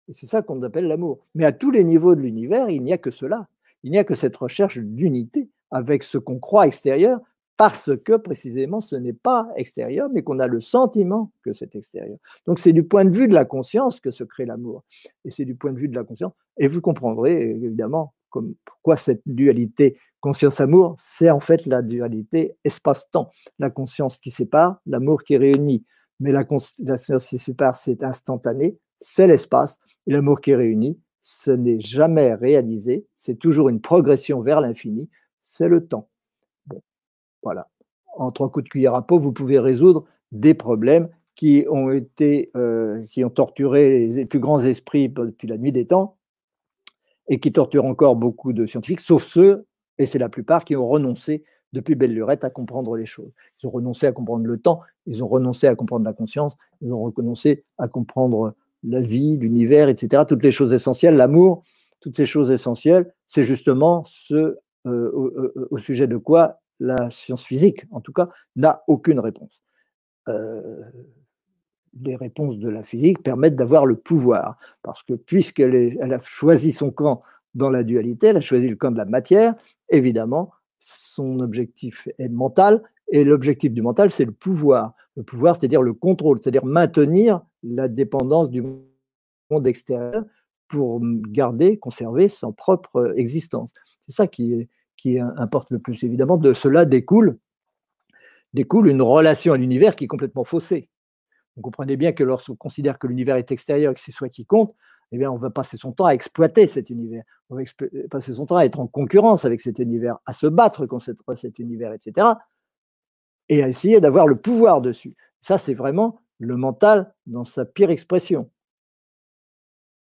Et c'est ça qu'on appelle l'amour. Mais à tous les niveaux de l'univers, il n'y a que cela. Il n'y a que cette recherche d'unité avec ce qu'on croit extérieur, parce que précisément ce n'est pas extérieur, mais qu'on a le sentiment que c'est extérieur. Donc c'est du point de vue de la conscience que se crée l'amour. Et c'est du point de vue de la conscience. Et vous comprendrez évidemment comme, pourquoi cette dualité conscience-amour, c'est en fait la dualité espace-temps. La conscience qui sépare, l'amour qui réunit. Mais la conscience qui sépare, c'est instantané, c'est l'espace. Et l'amour qui réunit, ce n'est jamais réalisé, c'est toujours une progression vers l'infini, c'est le temps. Voilà. En trois coups de cuillère à peau, vous pouvez résoudre des problèmes qui ont été, euh, qui ont torturé les plus grands esprits depuis la nuit des temps et qui torturent encore beaucoup de scientifiques, sauf ceux, et c'est la plupart, qui ont renoncé depuis belle lurette à comprendre les choses. Ils ont renoncé à comprendre le temps, ils ont renoncé à comprendre la conscience, ils ont renoncé à comprendre la vie, l'univers, etc. Toutes les choses essentielles, l'amour, toutes ces choses essentielles, c'est justement ce euh, au, sujet de quoi la science physique, en tout cas, n'a aucune réponse. Euh, les réponses de la physique permettent d'avoir le pouvoir, parce que puisqu'elle elle a choisi son camp dans la dualité, elle a choisi le camp de la matière, évidemment, son objectif est mental, et l'objectif du mental, c'est le pouvoir. Le pouvoir, c'est-à-dire le contrôle, c'est-à-dire maintenir la dépendance du monde extérieur pour garder, conserver son propre existence. C'est ça qui est, qui importe le plus évidemment, de cela découle, une relation à l'univers qui est complètement faussée. Vous comprenez bien que lorsqu'on considère que l'univers est extérieur et que c'est soi qui compte, eh bien, on va passer son temps à exploiter cet univers. On va passer son temps à être en concurrence avec cet univers, à se battre contre cet univers, etc. Et à essayer d'avoir le pouvoir dessus. Ça, c'est vraiment le mental dans sa pire expression.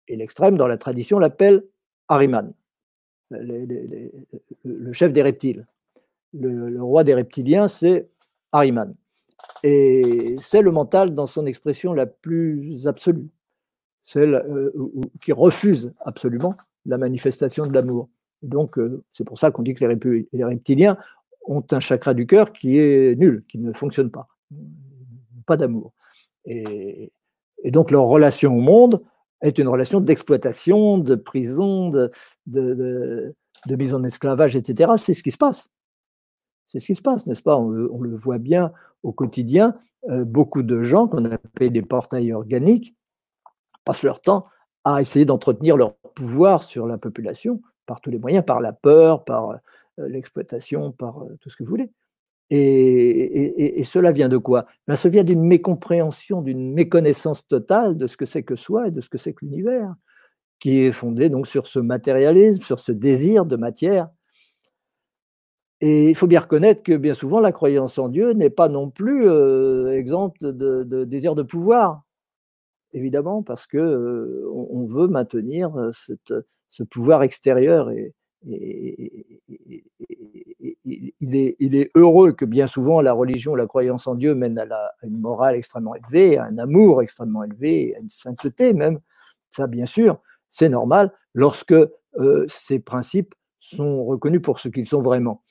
Et l'extrême, dans la tradition, l'appelle Ariman le chef des reptiles. Le, roi des reptiliens, c'est Ahriman. Et c'est le mental dans son expression la plus absolue, celle euh, qui refuse absolument la manifestation de l'amour. Donc, euh, c'est pour ça qu'on dit que les, reptiliens ont un chakra du cœur qui est nul, qui ne fonctionne pas. Pas d'amour. Et, et, donc, leur relation au monde est une relation d'exploitation, de prison, de, mise en esclavage, etc. C'est ce qui se passe. C'est ce qui se passe, n'est-ce pas? On, le voit bien au quotidien. Euh, beaucoup de gens qu'on appelle des portails organiques passent leur temps à essayer d'entretenir leur pouvoir sur la population par tous les moyens, par la peur, par euh, l'exploitation, par euh, tout ce que vous voulez. Et, cela vient de quoi? Ben, Ça vient d'une mécompréhension, d'une méconnaissance totale de ce que c'est que soi et de ce que c'est que l'univers, qui est fondé donc sur ce matérialisme, sur ce désir de matière. Et il faut bien reconnaître que bien souvent, la croyance en Dieu n'est pas non plus euh, exempte de, désir de pouvoir, évidemment, parce que euh, on, veut maintenir euh, ce pouvoir extérieur et, il est, heureux que bien souvent la religion, la croyance en Dieu mène à, une morale extrêmement élevée, à un amour extrêmement élevé, à une sainteté même. Ça, bien sûr, c'est normal lorsque euh, ces principes sont reconnus pour ce qu'ils sont vraiment.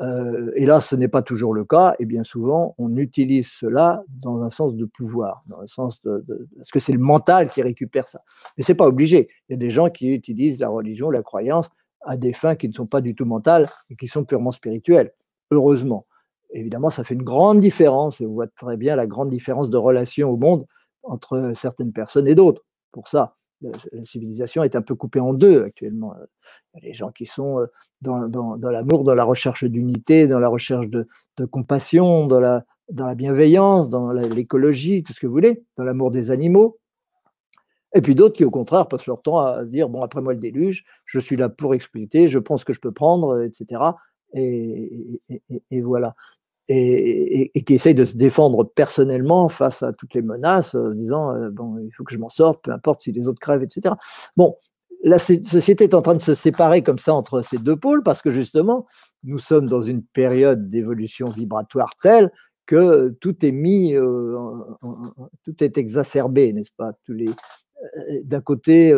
Euh, et là, ce n'est pas toujours le cas, et bien souvent, on utilise cela dans un sens de pouvoir, dans un sens de, parce que c'est le mental qui récupère ça. Mais c'est pas obligé. Il y a des gens qui utilisent la religion, la croyance à des fins qui ne sont pas du tout mentales et qui sont purement spirituelles. Heureusement. Évidemment, ça fait une grande différence, et on voit très bien la grande différence de relation au monde entre certaines personnes et d'autres. Pour ça, la civilisation est un peu coupée en deux actuellement. Les gens qui sont euh, dans, l'amour, dans la recherche d'unité, dans la recherche de, compassion, dans la bienveillance, dans l'écologie, tout ce que vous voulez, dans l'amour des animaux. Et puis d'autres qui, au contraire, passent leur temps à dire bon, après moi le déluge, je suis là pour exploiter, je prends ce que je peux prendre, etc. Et, voilà et, qui essaye de se défendre personnellement face à toutes les menaces, en disant euh, bon, il faut que je m'en sorte, peu importe si les autres crèvent, etc. Bon, la société est en train de se séparer comme ça entre ces deux pôles parce que justement, nous sommes dans une période d'évolution vibratoire telle que tout est mis, euh, tout est exacerbé, n'est-ce pas? Tous les, euh, d'un côté,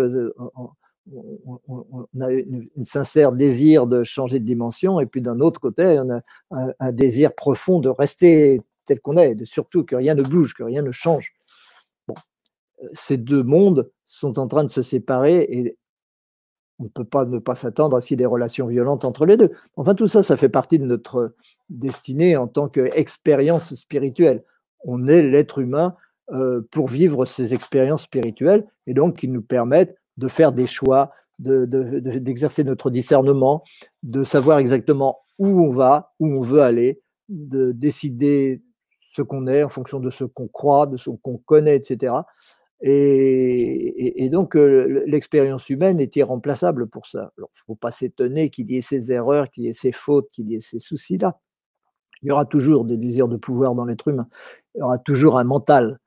on a un sincère désir de changer de dimension, et puis d'un autre côté, on a un, désir profond de rester tel qu'on est, de surtout que rien ne bouge, que rien ne change. Euh, ces deux mondes sont en train de se séparer et on ne peut pas ne pas s'attendre à ce qu'il y ait des relations violentes entre les deux. Enfin, tout ça, ça fait partie de notre destinée en tant qu'expérience spirituelle. On est l'être humain euh, pour vivre ces expériences spirituelles et donc qui nous permettent de faire des choix, d'exercer de, notre discernement, de savoir exactement où on va, où on veut aller, de décider ce qu'on est en fonction de ce qu'on croit, de ce qu'on connaît, etc. Et, donc, euh, l'expérience humaine est irremplaçable pour ça. Il ne faut pas s'étonner qu'il y ait ces erreurs, qu'il y ait ces fautes, qu'il y ait ces soucis-là. Il y aura toujours des désirs de pouvoir dans l'être humain. Il y aura toujours un mental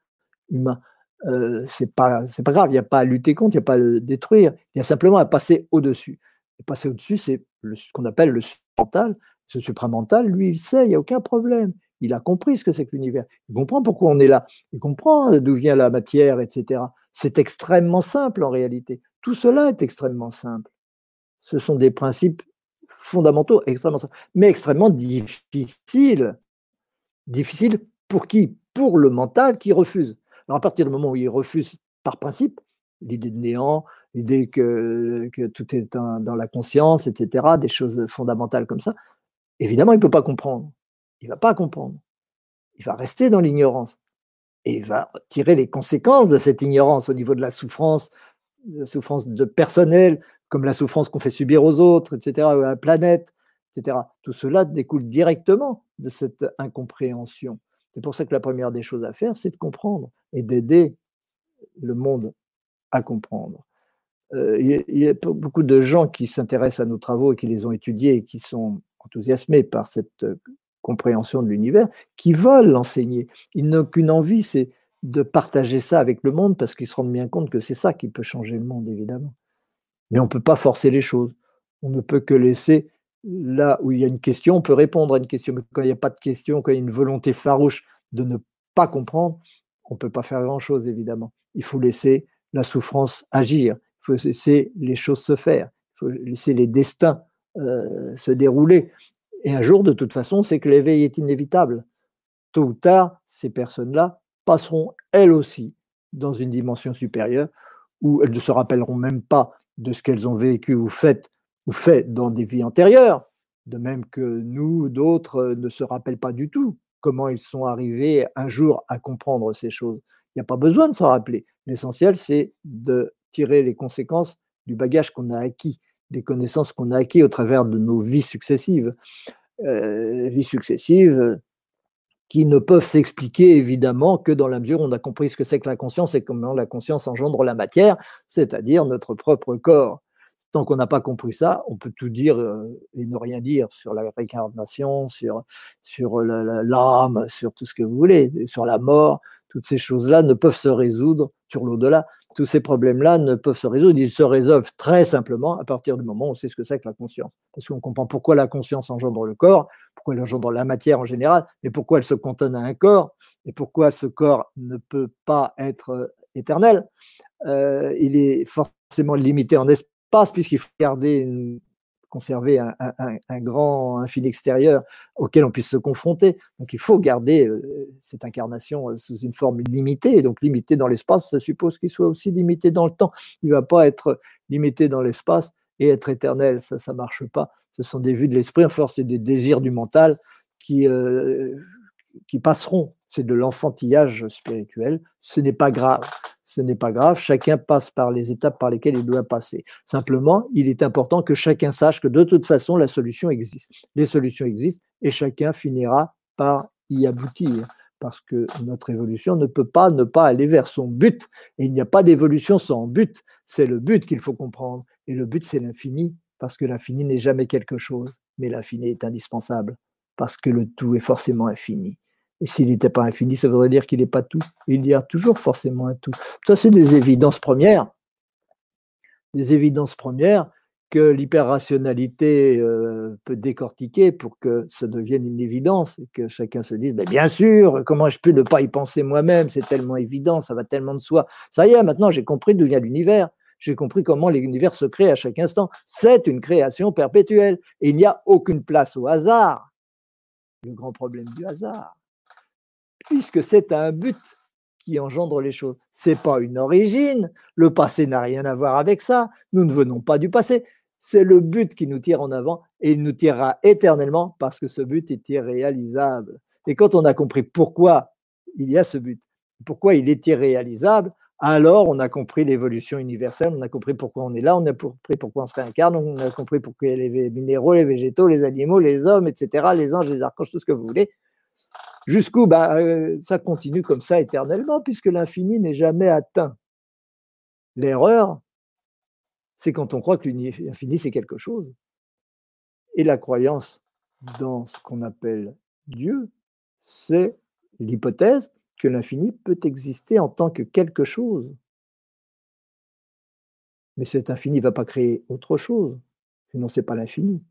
humain. Euh, c'est pas c'est pas grave, il n'y a pas à lutter contre, il n'y a pas à le détruire, il y a simplement à passer au-dessus. Et passer au-dessus, c'est ce qu'on appelle le mental. Ce supramental, lui, il sait, il n'y a aucun problème. Il a compris ce que c'est que l'univers. Il comprend pourquoi on est là. Il comprend d'où vient la matière, etc. C'est extrêmement simple en réalité. Tout cela est extrêmement simple. Ce sont des principes fondamentaux, extrêmement simples, mais extrêmement difficiles. Difficiles pour qui? Pour le mental qui refuse. À partir du moment où il refuse par principe l'idée de néant, l'idée que, tout est dans, la conscience, etc., des choses fondamentales comme ça, évidemment, il ne peut pas comprendre. Il ne va pas comprendre. Il va rester dans l'ignorance. Et il va tirer les conséquences de cette ignorance au niveau de la souffrance, la souffrance de personnel, comme la souffrance qu'on fait subir aux autres, etc., à la planète, etc. Tout cela découle directement de cette incompréhension. C'est pour ça que la première des choses à faire, c'est de comprendre et d'aider le monde à comprendre. Euh, il y a beaucoup de gens qui s'intéressent à nos travaux et qui les ont étudiés et qui sont enthousiasmés par cette euh, compréhension de l'univers, qui veulent l'enseigner. Ils n'ont qu'une envie, c'est de partager ça avec le monde parce qu'ils se rendent bien compte que c'est ça qui peut changer le monde, évidemment. Mais on ne peut pas forcer les choses. On ne peut que laisser là où il y a une question, on peut répondre à une question. Mais quand il n'y a pas de question, quand il y a une volonté farouche de ne pas comprendre, on ne peut pas faire grand-chose, évidemment. Il faut laisser la souffrance agir. Il faut laisser les choses se faire. Il faut laisser les destins euh, se dérouler. Et un jour, de toute façon, c'est que l'éveil est inévitable. Tôt ou tard, ces personnes-là passeront elles aussi dans une dimension supérieure où elles ne se rappelleront même pas de ce qu'elles ont vécu ou fait fait dans des vies antérieures, de même que nous, d'autres, euh, ne se rappellent pas du tout comment ils sont arrivés un jour à comprendre ces choses. Il n'y a pas besoin de s'en rappeler. L'essentiel, c'est de tirer les conséquences du bagage qu'on a acquis, des connaissances qu'on a acquis au travers de nos vies successives. Euh, vies successives qui ne peuvent s'expliquer évidemment que dans la mesure où on a compris ce que c'est que la conscience et comment la conscience engendre la matière, c'est-à-dire notre propre corps. Tant qu'on n'a pas compris ça, on peut tout dire euh, et ne rien dire sur la réincarnation, sur, sur l'âme, sur tout ce que vous voulez, sur la mort. Toutes ces choses-là ne peuvent se résoudre sur l'au-delà. Tous ces problèmes-là ne peuvent se résoudre. Ils se résolvent très simplement à partir du moment où on sait ce que c'est que la conscience. Parce qu'on comprend pourquoi la conscience engendre le corps, pourquoi elle engendre la matière en général, mais pourquoi elle se cantonne à un corps, et pourquoi ce corps ne peut pas être euh, éternel. Euh, il est forcément limité en espace puisqu'il faut garder conserver un, grand infini extérieur auquel on puisse se confronter. Donc il faut garder euh, cette incarnation euh, sous une forme limitée. Donc limité dans l'espace, ça suppose qu'il soit aussi limité dans le temps. Il ne va pas être limité dans l'espace et être éternel. Ça, ça ne marche pas. Ce sont des vues de l'esprit, enfin, c'est des désirs du mental qui, euh, qui passeront. C'est de l'enfantillage spirituel. Ce n'est pas grave ce n'est pas grave, chacun passe par les étapes par lesquelles il doit passer. Simplement, il est important que chacun sache que de toute façon, la solution existe. Les solutions existent et chacun finira par y aboutir parce que notre évolution ne peut pas ne pas aller vers son but. Et il n'y a pas d'évolution sans but. C'est le but qu'il faut comprendre. Et le but, c'est l'infini, parce que l'infini n'est jamais quelque chose, mais l'infini est indispensable, parce que le tout est forcément infini. Et s'il n'était pas infini, ça voudrait dire qu'il n'est pas tout. Il y a toujours forcément un tout. Ça, c'est des évidences premières. Des évidences premières que l'hyperrationalité euh, peut décortiquer pour que ça devienne une évidence et que chacun se dise Bien sûr, comment je peux ne pas y penser moi-même? C'est tellement évident, ça va tellement de soi. Ça y est, maintenant j'ai compris d'où vient l'univers. J'ai compris comment l'univers se crée à chaque instant. C'est une création perpétuelle et il n'y a aucune place au hasard. Le grand problème du hasard, puisque c'est un but qui engendre les choses. C'est pas une origine. Le passé n'a rien à voir avec ça. Nous ne venons pas du passé. C'est le but qui nous tire en avant et il nous tirera éternellement parce que ce but est irréalisable. Et quand on a compris pourquoi il y a ce but, pourquoi il est irréalisable, alors on a compris l'évolution universelle, on a compris pourquoi on est là, on a compris pourquoi on se réincarne, on a compris pourquoi les minéraux, les végétaux, les animaux, les hommes, etc., les anges, les archanges, tout ce que vous voulez, Jusqu'où bah, euh, Ça continue comme ça éternellement, puisque l'infini n'est jamais atteint. L'erreur, c'est quand on croit que l'infini, c'est quelque chose. Et la croyance dans ce qu'on appelle Dieu, c'est l'hypothèse que l'infini peut exister en tant que quelque chose. Mais cet infini ne va pas créer autre chose, sinon ce n'est pas l'infini.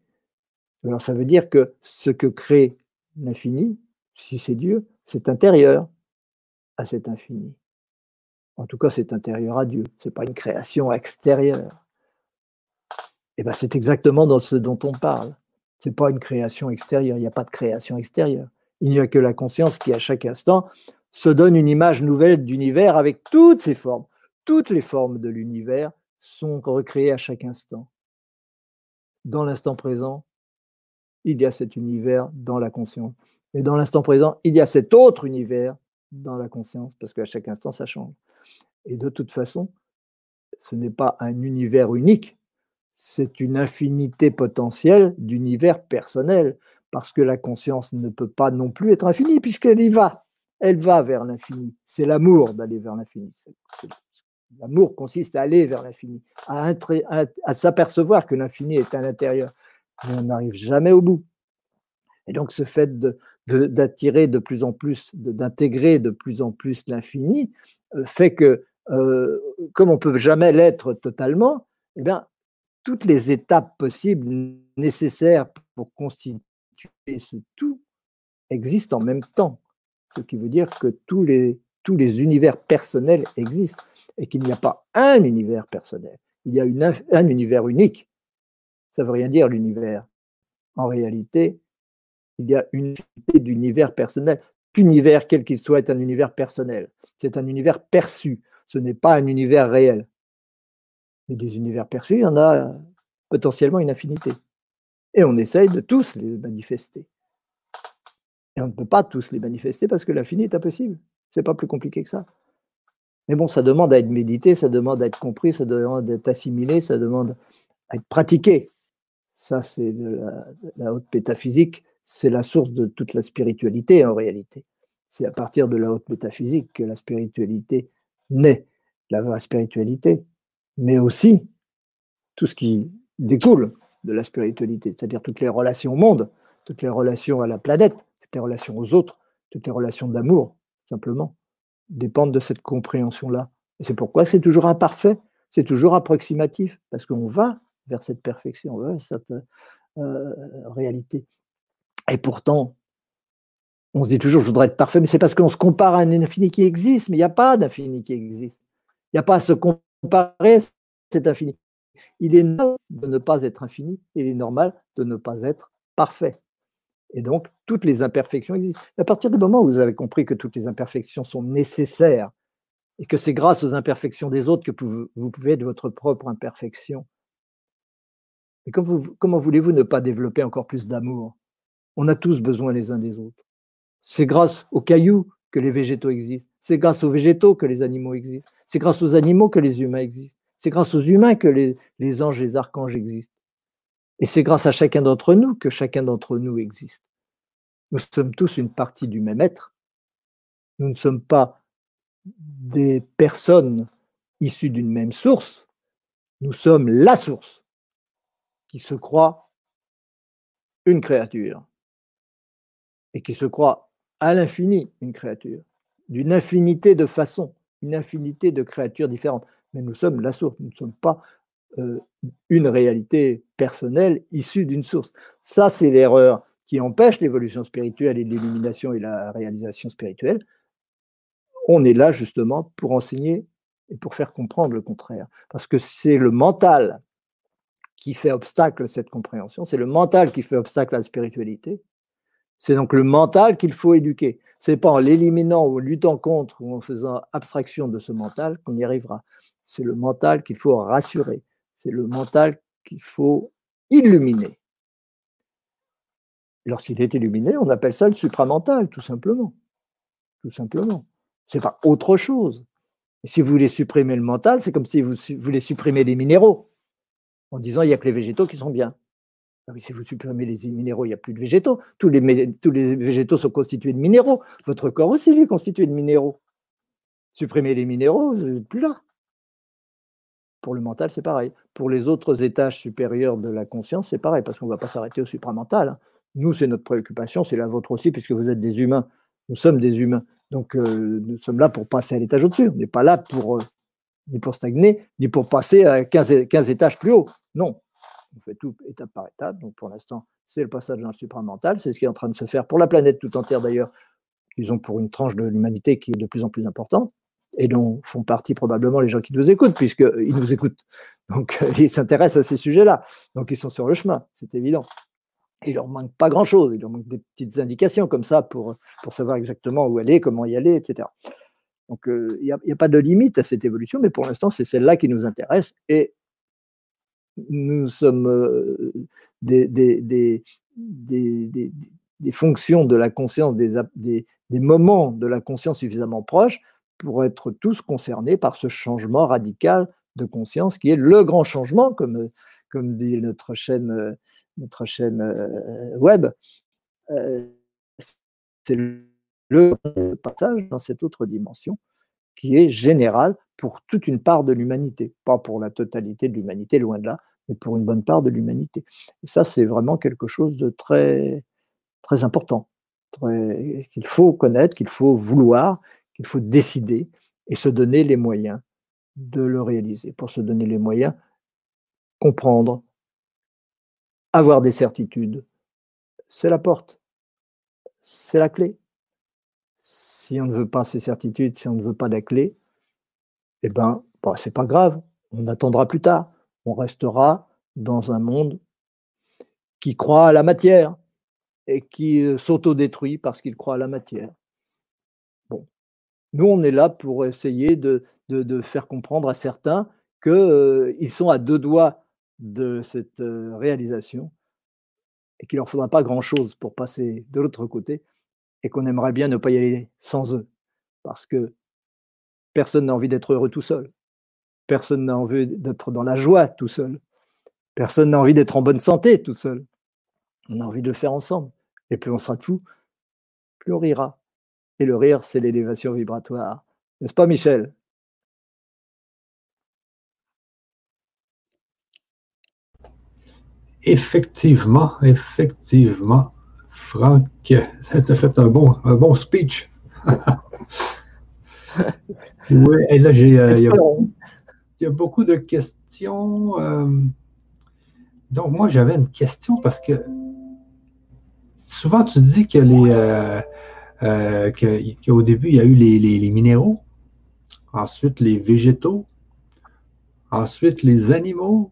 Alors ça veut dire que ce que crée l'infini, si c'est Dieu, c'est intérieur à cet infini. En tout cas, c'est intérieur à Dieu. Ce n'est pas une création extérieure. Et eh ben, c'est exactement dans ce dont on parle. Ce n'est pas une création extérieure. Il n'y a pas de création extérieure. Il n'y a que la conscience qui, à chaque instant, se donne une image nouvelle d'univers avec toutes ses formes. Toutes les formes de l'univers sont recréées à chaque instant. Dans l'instant présent, il y a cet univers dans la conscience. Et dans l'instant présent, il y a cet autre univers dans la conscience, parce qu'à chaque instant, ça change. Et de toute façon, ce n'est pas un univers unique, c'est une infinité potentielle d'univers personnel, parce que la conscience ne peut pas non plus être infinie, puisqu'elle y va. Elle va vers l'infini. C'est l'amour d'aller vers l'infini. L'amour consiste à aller vers l'infini, à, s'apercevoir que l'infini est à l'intérieur. On n'arrive jamais au bout. Et donc ce fait de, d'attirer de, plus en plus, d'intégrer de, plus en plus l'infini, euh, fait que, euh, comme on ne peut jamais l'être totalement, eh bien, toutes les étapes possibles nécessaires pour constituer ce tout existent en même temps. Ce qui veut dire que tous les, univers personnels existent et qu'il n'y a pas un univers personnel. Il y a un univers unique. Ça ne veut rien dire l'univers. En réalité, il y a une unité d'univers personnel. L'univers, quel qu'il soit, est un univers personnel. C'est un univers perçu. Ce n'est pas un univers réel. Mais des univers perçus, il y en a potentiellement une infinité. Et on essaye de tous les manifester. Et on ne peut pas tous les manifester parce que l'infini est impossible. C'est pas plus compliqué que ça. Mais bon, ça demande à être médité, ça demande à être compris, ça demande à être assimilé, ça demande à être pratiqué. Ça, c'est la, la haute métaphysique c'est la source de toute la spiritualité en réalité. C'est à partir de la haute métaphysique que la spiritualité naît, la vraie spiritualité, mais aussi tout ce qui découle de la spiritualité, c'est-à-dire toutes les relations au monde, toutes les relations à la planète, les relations aux autres, toutes les relations d'amour, simplement, dépendent de cette compréhension-là. Et c'est pourquoi c'est toujours imparfait, c'est toujours approximatif, parce qu'on va vers cette perfection, on va vers cette euh, réalité. Et pourtant, on se dit toujours, je voudrais être parfait, mais c'est parce qu'on se compare à un infini qui existe, mais il n'y a pas d'infini qui existe. Il n'y a pas à se comparer cet infini. Il est normal de ne pas être infini, il est normal de ne pas être parfait. Et donc, toutes les imperfections existent. À partir du moment où vous avez compris que toutes les imperfections sont nécessaires et que c'est grâce aux imperfections des autres que vous pouvez être votre propre imperfection, et comment voulez-vous ne pas développer encore plus d'amour? On a tous besoin les uns des autres. C'est grâce aux cailloux que les végétaux existent. C'est grâce aux végétaux que les animaux existent. C'est grâce aux animaux que les humains existent. C'est grâce aux humains que les, les anges et les archanges existent. Et c'est grâce à chacun d'entre nous que chacun d'entre nous existe. Nous sommes tous une partie du même être. Nous ne sommes pas des personnes issues d'une même source. Nous sommes la source qui se croit une créature et qui se croit à l'infini une créature, d'une infinité de façons, une infinité de créatures différentes. Mais nous sommes la source, nous ne sommes pas euh, une réalité personnelle issue d'une source. Ça, c'est l'erreur qui empêche l'évolution spirituelle et l'illumination et la réalisation spirituelle. On est là justement pour enseigner et pour faire comprendre le contraire. Parce que c'est le mental qui fait obstacle à cette compréhension, c'est le mental qui fait obstacle à la spiritualité. C'est donc le mental qu'il faut éduquer. Ce n'est pas en l'éliminant ou en luttant contre ou en faisant abstraction de ce mental qu'on y arrivera. C'est le mental qu'il faut rassurer. C'est le mental qu'il faut illuminer. Lorsqu'il est illuminé, on appelle ça le supramental, tout simplement. Tout simplement. C'est pas autre chose. si vous voulez supprimer le mental, c'est comme si vous voulez supprimer les minéraux en disant il n'y a que les végétaux qui sont bien. Ah si vous supprimez les minéraux, il n'y a plus de végétaux. Tous les, végétaux sont constitués de minéraux. Votre corps aussi est constitué de minéraux. Supprimez les minéraux, vous n'êtes plus là. Pour le mental, c'est pareil. Pour les autres étages supérieurs de la conscience, c'est pareil, parce qu'on ne va pas s'arrêter au supramental. Hein. Nous, c'est notre préoccupation, c'est la vôtre aussi, puisque vous êtes des humains. Nous sommes des humains. Donc, euh, nous sommes là pour passer à l'étage au-dessus. On n'est pas là pour, euh, ni pour stagner, ni pour passer à 15, 15 étages plus haut. Non, on fait tout étape par étape. Donc pour l'instant, c'est le passage dans le supramental. C'est ce qui est en train de se faire pour la planète tout entière d'ailleurs, disons pour une tranche de l'humanité qui est de plus en plus importante et dont font partie probablement les gens qui nous écoutent, puisqu'ils nous écoutent. Donc ils s'intéressent à ces sujets-là. Donc ils sont sur le chemin, c'est évident. Il leur manque pas grand-chose, il leur manque des petites indications comme ça pour, pour savoir exactement où aller, comment y aller, etc. Donc il n'y a, pas de limite à cette évolution, mais pour l'instant c'est celle-là qui nous intéresse et nous sommes euh, des, des, des, des, fonctions de la conscience, des, moments de la conscience suffisamment proches pour être tous concernés par ce changement radical de conscience qui est le grand changement, comme, comme dit notre chaîne, notre chaîne euh, web. Euh, c'est le passage dans cette autre dimension qui est général pour toute une part de l'humanité, pas pour la totalité de l'humanité, loin de là, mais pour une bonne part de l'humanité. Et ça, c'est vraiment quelque chose de très, très important, qu'il faut connaître, qu'il faut vouloir, qu'il faut décider et se donner les moyens de le réaliser. Pour se donner les moyens, comprendre, avoir des certitudes, c'est la porte, c'est la clé si on ne veut pas ces certitudes, si on ne veut pas la clé, eh ben, bah, c'est pas grave, on attendra plus tard. On restera dans un monde qui croit à la matière et qui euh, s'autodétruit parce qu'il croit à la matière. Nous, on est là pour essayer de, faire comprendre à certains qu'ils euh, sont à deux doigts de cette euh, réalisation et qu'il ne leur faudra pas grand-chose pour passer de l'autre côté et qu'on aimerait bien ne pas y aller sans eux. Parce que personne n'a envie d'être heureux tout seul. Personne n'a envie d'être dans la joie tout seul. Personne n'a envie d'être en bonne santé tout seul. On a envie de le faire ensemble. Et plus on sera de fou, plus on rira. Et le rire, c'est l'élévation vibratoire. N'est-ce pas, Michel? Effectivement, effectivement. Franck, ça t'a fait un bon, un bon speech. oui, et là, j'ai, euh, il, y a, beaucoup de questions. Euh, donc, moi, j'avais une question parce que souvent, tu dis que les, euh, qu'au début, il y a eu les, les, minéraux, ensuite les végétaux, ensuite les animaux,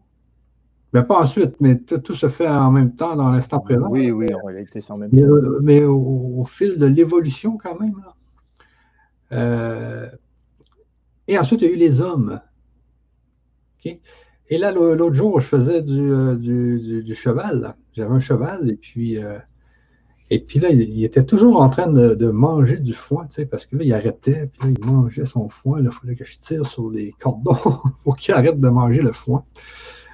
Mais pas ensuite, mais tout, se fait en même temps dans l'instant présent. Oui, oui, en réalité, c'est en même temps. mais au, fil de l'évolution, quand même. Euh, et ensuite, il y a eu les hommes. Et là, l'autre jour, je faisais du, euh, cheval. J'avais un cheval, et puis, euh, et puis là, il, était toujours en train de, manger du foin, parce que là, il arrêtait, puis là, il mangeait son foin. il fallait que je tire sur les cordons pour qu'il arrête de manger le foin.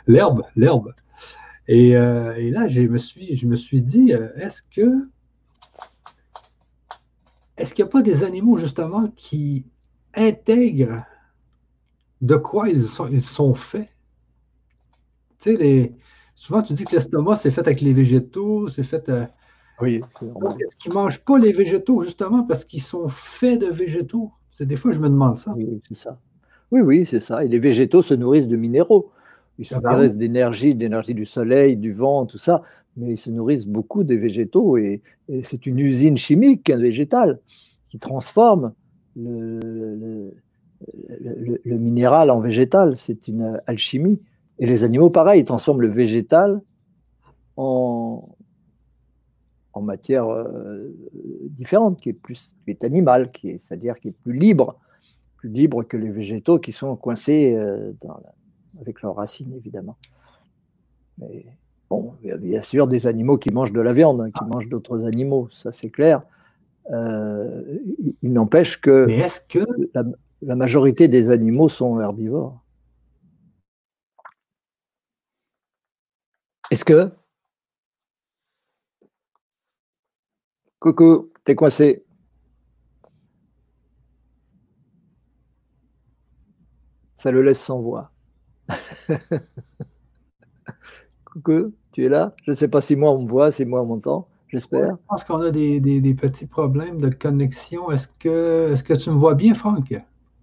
L'herbe, l'herbe. Et, là, je me suis, je me suis dit, est-ce que est-ce qu'il n'y a pas des animaux, justement, qui intègrent de quoi ils sont, ils sont faits? Tu sais, les... souvent, tu dis que l'estomac, c'est fait avec les végétaux, c'est fait. Euh, oui, c'est est-ce qu'ils ne mangent pas les végétaux, justement, parce qu'ils sont faits de végétaux? C'est des fois, je me demande ça. Oui, c'est ça. Oui, oui, c'est ça. Et les végétaux se nourrissent de minéraux. Ils se ah bah nourrissent d'énergie, d'énergie du soleil, du vent, tout ça mais ils se nourrissent beaucoup des végétaux et, c'est une usine chimique, un végétal, qui transforme le, minéral en végétal. C'est une alchimie. Et les animaux, pareil, ils transforment le végétal en, en matière euh, différente, qui est plus qui est animale, qui est, c'est-à-dire qui est plus libre, plus libre que les végétaux qui sont coincés euh, avec leurs racines, évidemment. Mais Bon, il y a bien sûr des animaux qui mangent de la viande, hein, qui ah. mangent d'autres animaux, ça c'est clair. Euh, il n'empêche que, que... La, majorité des animaux sont herbivores? Est-ce que... Coucou, t'es coincé. Ça le laisse sans voix. Coucou, tu es là? Je ne sais pas si moi on me voit, si moi on m'entend, j'espère. je pense qu'on a des, petits problèmes de connexion. Est-ce que, est que tu me vois bien, Franck?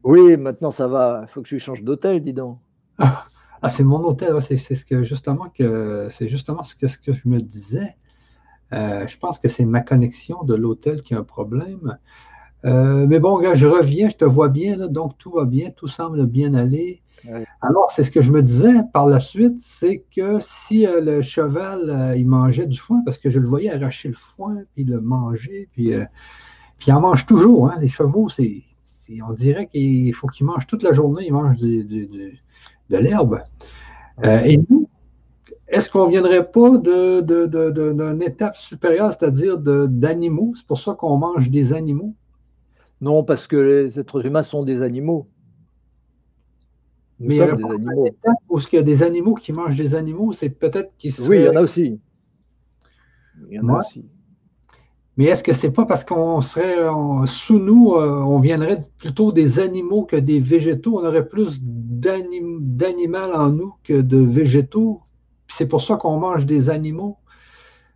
Oui, maintenant ça va. Il faut que tu changes d'hôtel, dis donc. ah, c'est mon hôtel. C'est ce que justement que c'est justement ce que, ce que je me disais. Euh, je pense que c'est ma connexion de l'hôtel qui a un problème. Euh, mais bon, gars, je reviens, je te vois bien, donc tout va bien, tout semble bien aller. Alors, c'est ce que je me disais par la suite, c'est que si euh, le cheval, il mangeait du foin, parce que je le voyais arracher le foin, puis le manger, puis, puis il en mange toujours. Hein, les chevaux, c'est, on dirait qu'il faut qu'ils mangent toute la journée, ils mangent de l'herbe. et nous, est-ce qu'on ne viendrait pas d'une de, étape supérieure, c'est-à-dire d'animaux? C'est pour ça qu'on mange des animaux? Non, parce que les êtres humains sont des animaux. Mais il y a des animaux. Où y a des animaux qui mangent des animaux, c'est peut-être qu'ils Oui, il y en a aussi. Il y en a aussi. Mais est-ce que c'est pas parce qu'on serait sous nous, euh, on viendrait plutôt des animaux que des végétaux? On aurait plus d'animal en nous que de végétaux? C'est pour ça qu'on mange des animaux.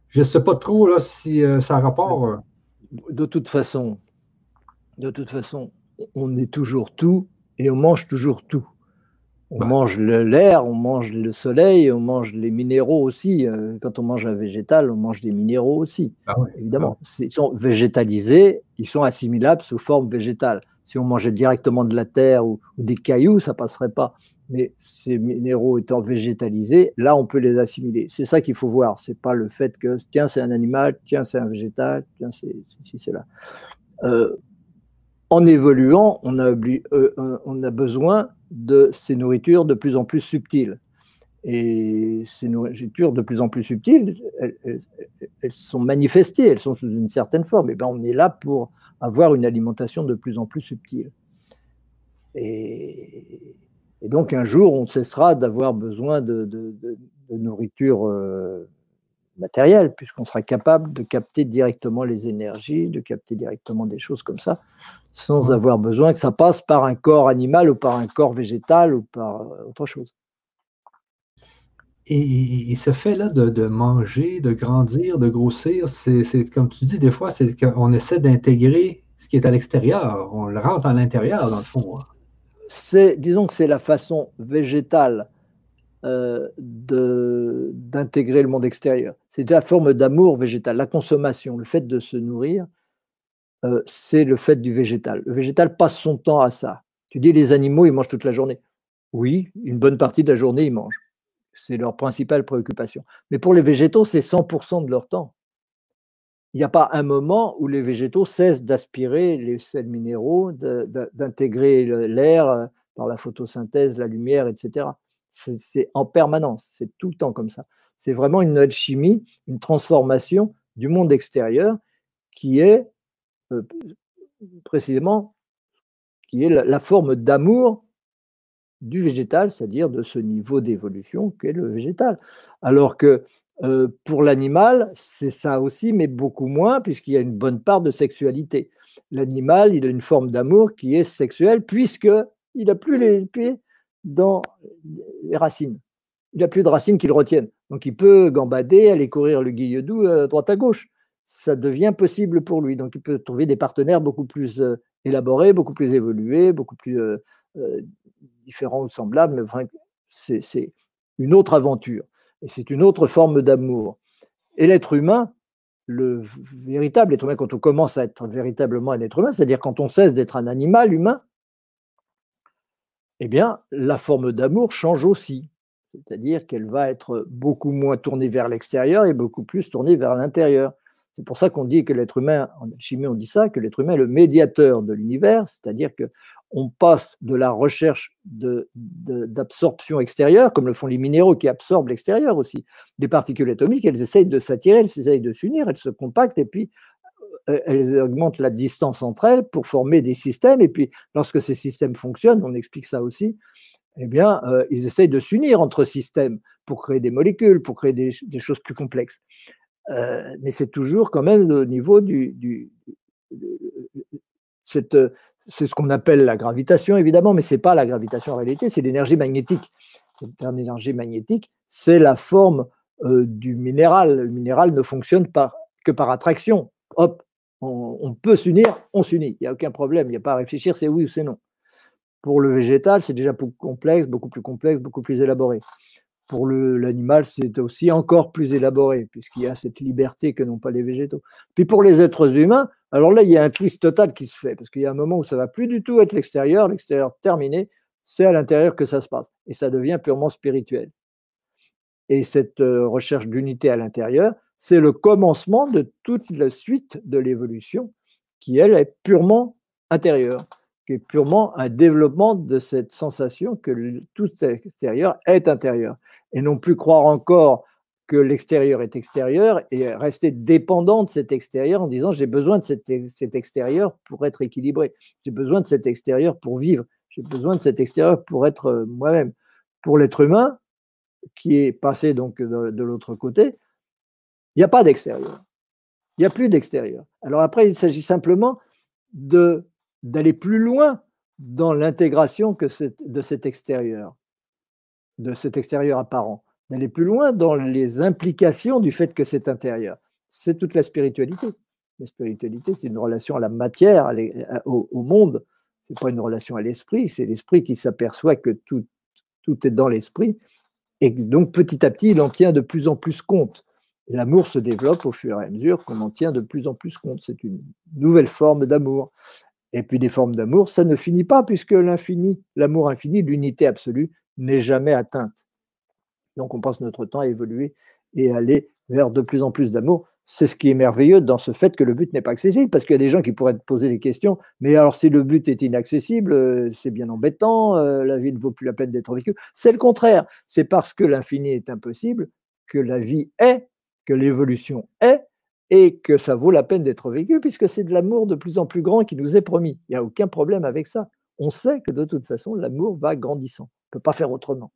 Je ne sais pas trop là, si euh, ça a rapport. Euh. De toute façon, de toute façon, on est toujours tout et on mange toujours tout. On bah. mange l'air, on mange le soleil, on mange les minéraux aussi. Euh, quand on mange un végétal, on mange des minéraux aussi. Ah évidemment, ah ils sont végétalisés, ils sont assimilables sous forme végétale. Si on mangeait directement de la terre ou, des cailloux, ça passerait pas. Mais ces minéraux étant végétalisés, là, on peut les assimiler. C'est ça qu'il faut voir. C'est pas le fait que tiens, c'est un animal, tiens, c'est un végétal, tiens, c'est ceci, c'est là. Euh, en évoluant, on a, euh, on a besoin de ces nourritures de plus en plus subtiles. Et ces nourritures de plus en plus subtiles, elles, sont manifestées, elles sont sous une certaine forme. Et bien on est là pour avoir une alimentation de plus en plus subtile. Et, donc un jour, on cessera d'avoir besoin de, nourriture euh, matériel, puisqu'on sera capable de capter directement les énergies, de capter directement des choses comme ça, sans avoir besoin que ça passe par un corps animal ou par un corps végétal ou par euh, autre chose. Et, ce fait-là de, manger, de grandir, de grossir, c'est comme tu dis, des fois, c'est qu'on essaie d'intégrer ce qui est à l'extérieur. On le rentre à l'intérieur, dans le fond. Hein. Disons que c'est la façon végétale euh, d'intégrer le monde extérieur. C'est la forme d'amour végétal. La consommation, le fait de se nourrir, euh, c'est le fait du végétal. Le végétal passe son temps à ça. Tu dis les animaux, ils mangent toute la journée. Oui, une bonne partie de la journée, ils mangent. C'est leur principale préoccupation. Mais pour les végétaux, c'est 100% de leur temps. Il n'y a pas un moment où les végétaux cessent d'aspirer les sels minéraux, d'intégrer l'air euh, par la photosynthèse, la lumière, etc. C'est en permanence, c'est tout le temps comme ça. C'est vraiment une alchimie, une transformation du monde extérieur qui est euh, précisément qui est la forme d'amour du végétal, c'est-à-dire de ce niveau d'évolution qu'est le végétal. Alors que euh, pour l'animal, c'est ça aussi, mais beaucoup moins, puisqu'il y a une bonne part de sexualité. L'animal, il a une forme d'amour qui est sexuelle, puisqu'il n'a plus les pieds dans les racines. Il n'a plus de racines qui le retiennent. Donc il peut gambader, aller courir le guilledou à droite à gauche. Ça devient possible pour lui. Donc il peut trouver des partenaires beaucoup plus euh, élaborés, beaucoup plus évolués, beaucoup plus euh, différents ou semblables, mais c'est une autre aventure. Et c'est une autre forme d'amour. Et l'être humain, le véritable être humain, quand on commence à être véritablement un être humain, c'est-à-dire quand on cesse d'être un animal humain, eh bien, la forme d'amour change aussi. C'est-à-dire qu'elle va être beaucoup moins tournée vers l'extérieur et beaucoup plus tournée vers l'intérieur. C'est pour ça qu'on dit que l'être humain, en alchimie on dit ça, que l'être humain est le médiateur de l'univers, c'est-à-dire que on passe de la recherche d'absorption extérieure, comme le font les minéraux qui absorbent l'extérieur aussi. Les particules atomiques, elles essayent de s'attirer, elles essayent de s'unir, elles se compactent et puis euh, elles augmentent la distance entre elles pour former des systèmes. Et puis, lorsque ces systèmes fonctionnent, on explique ça aussi, eh bien, euh, ils essayent de s'unir entre systèmes pour créer des molécules, pour créer des, choses plus complexes. Euh, mais c'est toujours quand même au niveau du, c'est ce qu'on appelle la gravitation, évidemment, mais ce n'est pas la gravitation en réalité, c'est l'énergie magnétique. L'énergie magnétique, c'est la forme euh, du minéral. Le minéral ne fonctionne que par attraction. Hop, on, peut s'unir, on s'unit. Il n'y a aucun problème, il n'y a pas à réfléchir, c'est oui ou c'est non. Pour le végétal, c'est déjà beaucoup complexe, beaucoup plus complexe, beaucoup plus élaboré. Pour l'animal, c'est aussi encore plus élaboré, puisqu'il y a cette liberté que n'ont pas les végétaux. Puis pour les êtres humains, alors là, il y a un twist total qui se fait, parce qu'il y a un moment où ça va plus du tout être l'extérieur, l'extérieur terminé, c'est à l'intérieur que ça se passe, et ça devient purement spirituel. Et cette euh, recherche d'unité à l'intérieur, c'est le commencement de toute la suite de l'évolution, qui, elle, est purement intérieure, qui est purement un développement de cette sensation que tout extérieur est intérieur, et non plus croire encore que l'extérieur est extérieur et rester dépendant de cet extérieur en disant j'ai besoin de cet, extérieur pour être équilibré, j'ai besoin de cet extérieur pour vivre, j'ai besoin de cet extérieur pour être euh, moi-même. Pour l'être humain, qui est passé donc de, l'autre côté, il n'y a pas d'extérieur. Il n'y a plus d'extérieur. Alors après, il s'agit simplement de d'aller plus loin dans l'intégration de cet extérieur, de cet extérieur apparent d'aller plus loin dans les implications du fait que c'est intérieur. C'est toute la spiritualité. La spiritualité, c'est une relation à la matière, au, monde. Ce n'est pas une relation à l'esprit, c'est l'esprit qui s'aperçoit que tout, tout est dans l'esprit. Et donc, petit à petit, il en tient de plus en plus compte. L'amour se développe au fur et à mesure qu'on en tient de plus en plus compte. C'est une nouvelle forme d'amour. Et puis des formes d'amour, ça ne finit pas puisque l'infini, l'amour infini, l'unité absolue, n'est jamais atteinte. Donc on passe notre temps à évoluer et à aller vers de plus en plus d'amour. C'est ce qui est merveilleux dans ce fait que le but n'est pas accessible, parce qu'il y a des gens qui pourraient te poser des questions, mais alors si le but est inaccessible, euh, c'est bien embêtant, euh, la vie ne vaut plus la peine d'être vécue. C'est le contraire, c'est parce que l'infini est impossible que la vie est, que l'évolution est, et que ça vaut la peine d'être vécu, puisque c'est de l'amour de plus en plus grand qui nous est promis. Il n'y a aucun problème avec ça. On sait que de toute façon, l'amour va grandissant. On ne peut pas faire autrement.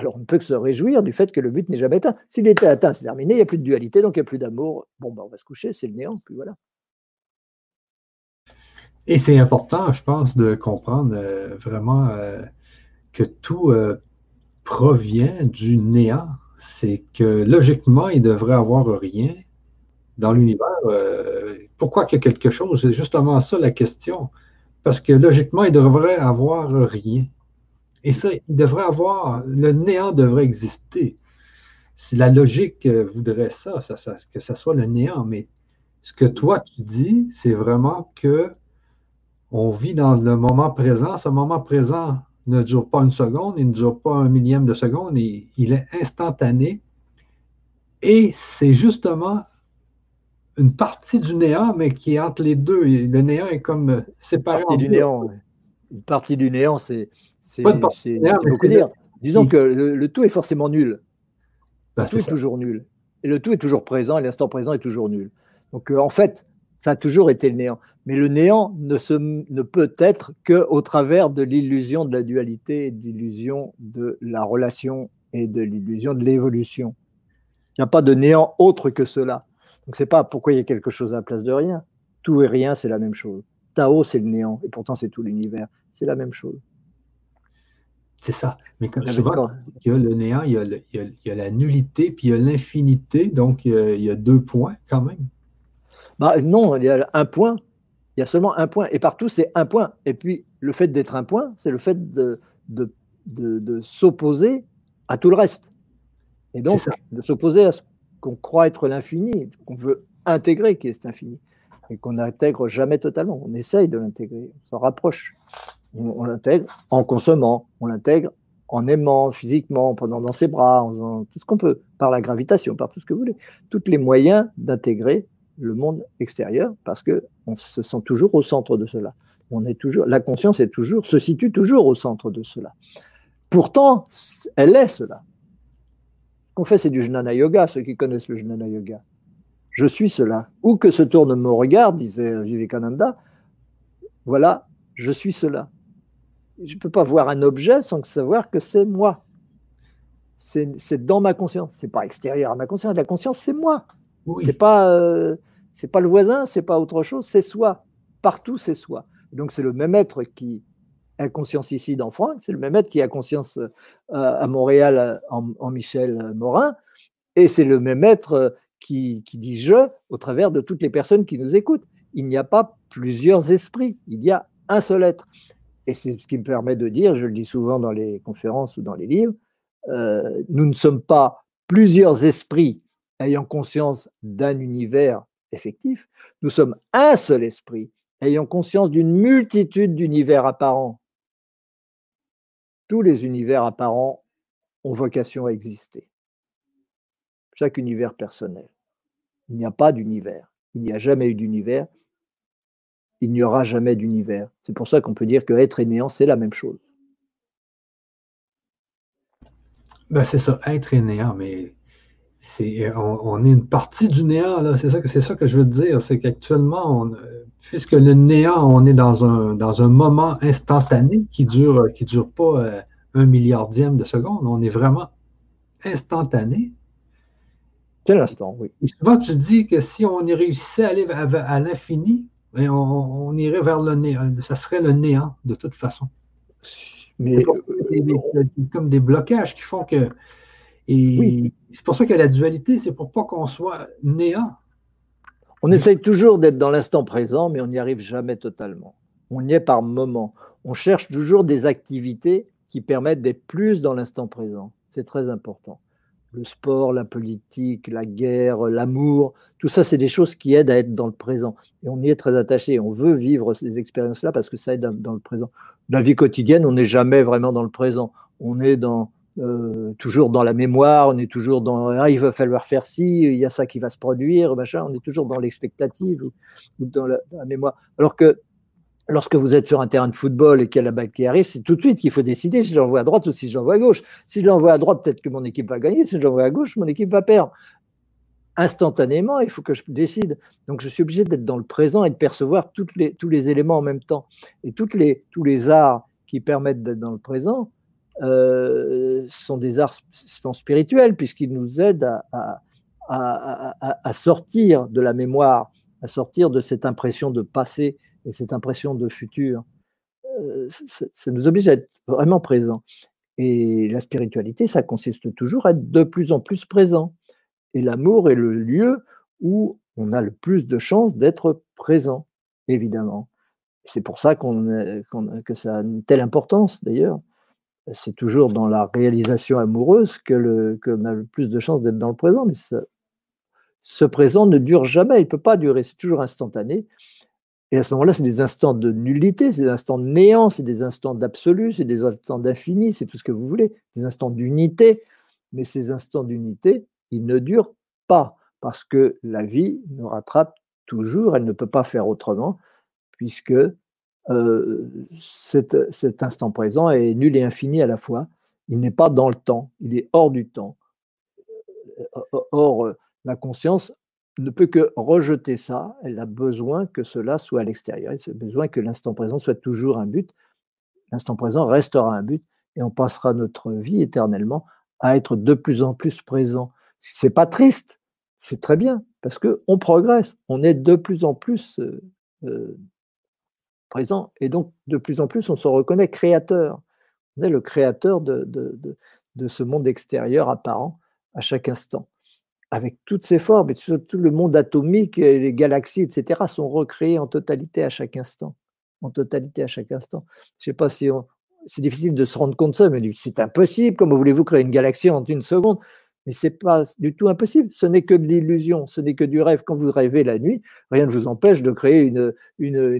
Alors on ne peut que se réjouir du fait que le but n'est jamais atteint. S'il était atteint, c'est terminé, il n'y a plus de dualité, donc il n'y a plus d'amour. Bon, ben, on va se coucher, c'est le néant, puis voilà. Et c'est important, je pense, de comprendre euh, vraiment euh, que tout euh, provient du néant. C'est que logiquement, il devrait avoir rien dans l'univers. pourquoi a quelque chose? C'est justement ça la question. Parce que logiquement, il devrait avoir rien. Et ça, il devrait avoir, le néant devrait exister. Si la logique voudrait ça, que ça soit le néant, mais ce que toi tu dis, c'est vraiment que on vit dans le moment présent. Ce moment présent ne dure pas une seconde, il ne dure pas un millième de seconde, il, est instantané. Et c'est justement une partie du néant, mais qui est entre les deux. Le néant est comme séparé. Une partie du néant, une partie du néant, c'est beaucoup dire. Disons que le, tout est forcément nul. le ben, tout est, toujours nul. Et le tout est toujours présent, et l'instant présent est toujours nul. Donc euh, en fait, ça a toujours été le néant. Mais le néant ne, se, ne peut être qu'au travers de l'illusion de la dualité, de l'illusion de la relation et de l'illusion de l'évolution. Il n'y a pas de néant autre que cela. Donc c'est pas pourquoi il y a quelque chose à la place de rien. Tout et rien, c'est la même chose. Tao, c'est le néant, et pourtant c'est tout l'univers. C'est la même chose. C'est ça. Mais comme souvent, il y a le néant, il y a, la nullité, puis il y a l'infinité, donc il y a deux points quand même. Bah, non, il y a un point. Il y a seulement un point. Et partout, c'est un point. Et puis, le fait d'être un point, c'est le fait de, de, de, s'opposer à tout le reste. Et donc, de s'opposer à ce qu'on croit être l'infini, qu'on veut intégrer, qui est cet infini, et qu'on n'intègre jamais totalement. On essaye de l'intégrer, on s'en rapproche. On, l'intègre en consommant, on l'intègre en aimant physiquement, en prenant dans ses bras, en faisant tout ce qu'on peut, par la gravitation, par tout ce que vous voulez. Tous les moyens d'intégrer le monde extérieur parce que on se sent toujours au centre de cela. On est toujours, la conscience est toujours, se situe toujours au centre de cela. Pourtant, elle est cela. Ce qu'on fait, c'est du jnana yoga, ceux qui connaissent le jnana yoga. Je suis cela. Où que se tourne mon regard, disait Vivekananda, voilà, je suis cela. Je ne peux pas voir un objet sans savoir que c'est moi. C'est dans ma conscience. C'est pas extérieur à ma conscience. La conscience, c'est moi. C'est pas, euh, c'est pas le voisin, c'est pas autre chose, c'est soi. Partout, c'est soi. Donc c'est le même être qui a conscience ici dans Franck, c'est le même être qui a conscience euh, à Montréal en, Michel Morin, et c'est le même être qui, qui dit je au travers de toutes les personnes qui nous écoutent. Il n'y a pas plusieurs esprits, il y a un seul être. Et c'est ce qui me permet de dire, je le dis souvent dans les conférences ou dans les livres, euh, nous ne sommes pas plusieurs esprits ayant conscience d'un univers effectif, nous sommes un seul esprit, ayant conscience d'une multitude d'univers apparents. Tous les univers apparents ont vocation à exister. Chaque univers personnel. Il n'y a pas d'univers. Il n'y a jamais eu d'univers. Il n'y aura jamais d'univers. C'est pour ça qu'on peut dire que être et néant, c'est la même chose. Ben c'est ça, être et néant, mais c'est, on, est une partie du néant, C'est ça, c'est ça que je veux dire. C'est qu'actuellement, puisque le néant, on est dans un, dans un moment instantané qui dure, qui dure pas euh, un milliardième de seconde. On est vraiment instantané. C'est l'instant, oui. Et souvent, tu dis que si on y réussissait à aller à, l'infini, on, irait vers le néant. Ça serait le néant, de toute façon. Mais euh, comme des blocages qui font que et c'est pour ça que la dualité, c'est pour pas qu'on soit néant. On essaye toujours d'être dans l'instant présent, mais on n'y arrive jamais totalement. On y est par moment. On cherche toujours des activités qui permettent d'être plus dans l'instant présent. C'est très important. Le sport, la politique, la guerre, l'amour, tout ça, c'est des choses qui aident à être dans le présent. Et on y est très attaché. On veut vivre ces expériences-là parce que ça aide dans le présent. La vie quotidienne, on n'est jamais vraiment dans le présent. On est dans, euh, toujours dans la mémoire, on est toujours dans ah, il va falloir faire ci, il y a ça qui va se produire, machin, on est toujours dans l'expectative ou, dans, la, mémoire. Alors que lorsque vous êtes sur un terrain de football et qu'il y a la balle qui arrive, c'est tout de suite qu'il faut décider si je l'envoie à droite ou si je l'envoie à gauche. Si je l'envoie à droite, peut-être que mon équipe va gagner, si je l'envoie à gauche, mon équipe va perdre. Instantanément, il faut que je décide. Donc je suis obligé d'être dans le présent et de percevoir tous les éléments en même temps. Et tous les arts qui permettent d'être dans le présent, euh, sont des arts spirituels, puisqu'ils nous aident à, sortir de la mémoire, à sortir de cette impression de passé et cette impression de futur. Euh, ça nous oblige à être vraiment présents. Et la spiritualité, ça consiste toujours à être de plus en plus présent. Et l'amour est le lieu où on a le plus de chances d'être présent, évidemment. C'est pour ça qu'on, que ça a une telle importance, d'ailleurs c'est toujours dans la réalisation amoureuse que qu'on a le plus de chances d'être dans le présent, mais ce présent ne dure jamais, il ne peut pas durer, c'est toujours instantané. Et à ce moment-là, c'est des instants de nullité, c'est des instants de néant, c'est des instants d'absolu, c'est des instants d'infini, c'est tout ce que vous voulez, des instants d'unité. Mais ces instants d'unité, ils ne durent pas, parce que la vie nous rattrape toujours, elle ne peut pas faire autrement, puisque euh, cet, instant présent est nul et infini à la fois. Il n'est pas dans le temps, il est hors du temps. Or, la conscience ne peut que rejeter ça, elle a besoin que cela soit à l'extérieur, elle a besoin que l'instant présent soit toujours un but. L'instant présent restera un but et on passera notre vie éternellement à être de plus en plus présent. C'est pas triste, c'est très bien parce que on progresse, on est de plus en plus euh, euh, présent et donc de plus en plus on se reconnaît créateur. On est le créateur de ce monde extérieur apparent à chaque instant avec toutes ses formes, et tout le monde atomique, les galaxies, etc., sont recréés en totalité à chaque instant. En totalité à chaque instant. Je ne sais pas si c'est difficile de se rendre compte de ça, mais c'est impossible. Comment voulez-vous créer une galaxie en une seconde? Mais ce n'est pas du tout impossible. Ce n'est que de l'illusion, ce n'est que du rêve. Quand vous rêvez la nuit, rien ne vous empêche de créer une,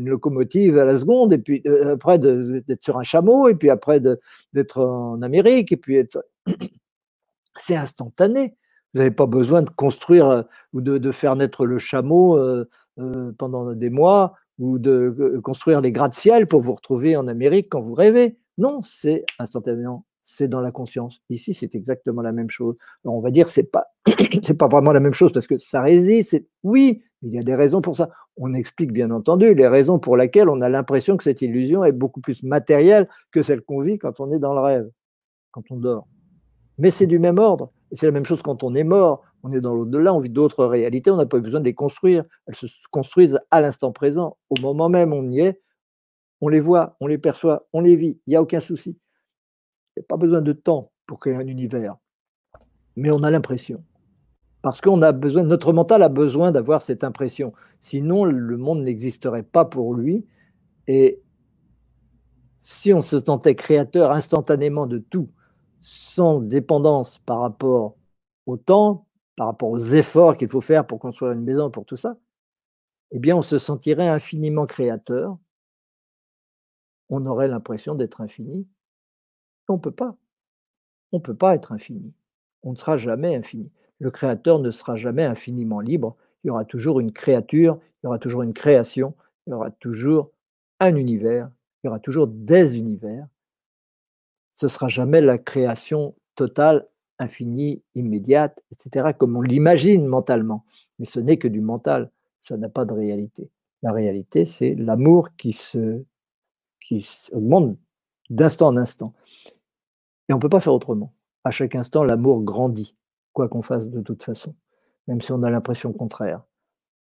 locomotive à la seconde, et puis euh, après d'être sur un chameau, et puis après d'être en Amérique, et puis c'est instantané. Vous n'avez pas besoin de construire euh, ou de, faire naître le chameau euh, euh, pendant des mois ou de construire les gratte-ciel pour vous retrouver en Amérique quand vous rêvez. Non, c'est instantanément, c'est dans la conscience. Ici, c'est exactement la même chose. Alors, on va dire c'est pas c'est pas vraiment la même chose parce que ça résiste. Oui, il y a des raisons pour ça. On explique bien entendu les raisons pour lesquelles on a l'impression que cette illusion est beaucoup plus matérielle que celle qu'on vit quand on est dans le rêve, quand on dort. Mais c'est du même ordre. Et c'est la même chose quand on est mort, on est dans l'au-delà, on vit d'autres réalités, on n'a pas besoin de les construire. Elles se construisent à l'instant présent. Au moment même où on y est, on les voit, on les perçoit, on les vit. Il n'y a aucun souci. Il n'y a pas besoin de temps pour créer un univers. Mais on a l'impression. Parce qu'on a besoin, notre mental a besoin d'avoir cette impression. Sinon, le monde n'existerait pas pour lui. Et si on se sentait créateur instantanément de tout, sans dépendance par rapport au temps, par rapport aux efforts qu'il faut faire pour construire une maison, pour tout ça, eh bien, on se sentirait infiniment créateur. On aurait l'impression d'être infini. On ne peut pas. On ne peut pas être infini. On ne sera jamais infini. Le créateur ne sera jamais infiniment libre. Il y aura toujours une créature, il y aura toujours une création, il y aura toujours un univers, il y aura toujours des univers ce sera jamais la création totale, infinie, immédiate, etc., comme on l'imagine mentalement. Mais ce n'est que du mental, ça n'a pas de réalité. La réalité, c'est l'amour qui se qui augmente d'instant en instant. Et on ne peut pas faire autrement. À chaque instant, l'amour grandit, quoi qu'on fasse de toute façon, même si on a l'impression contraire.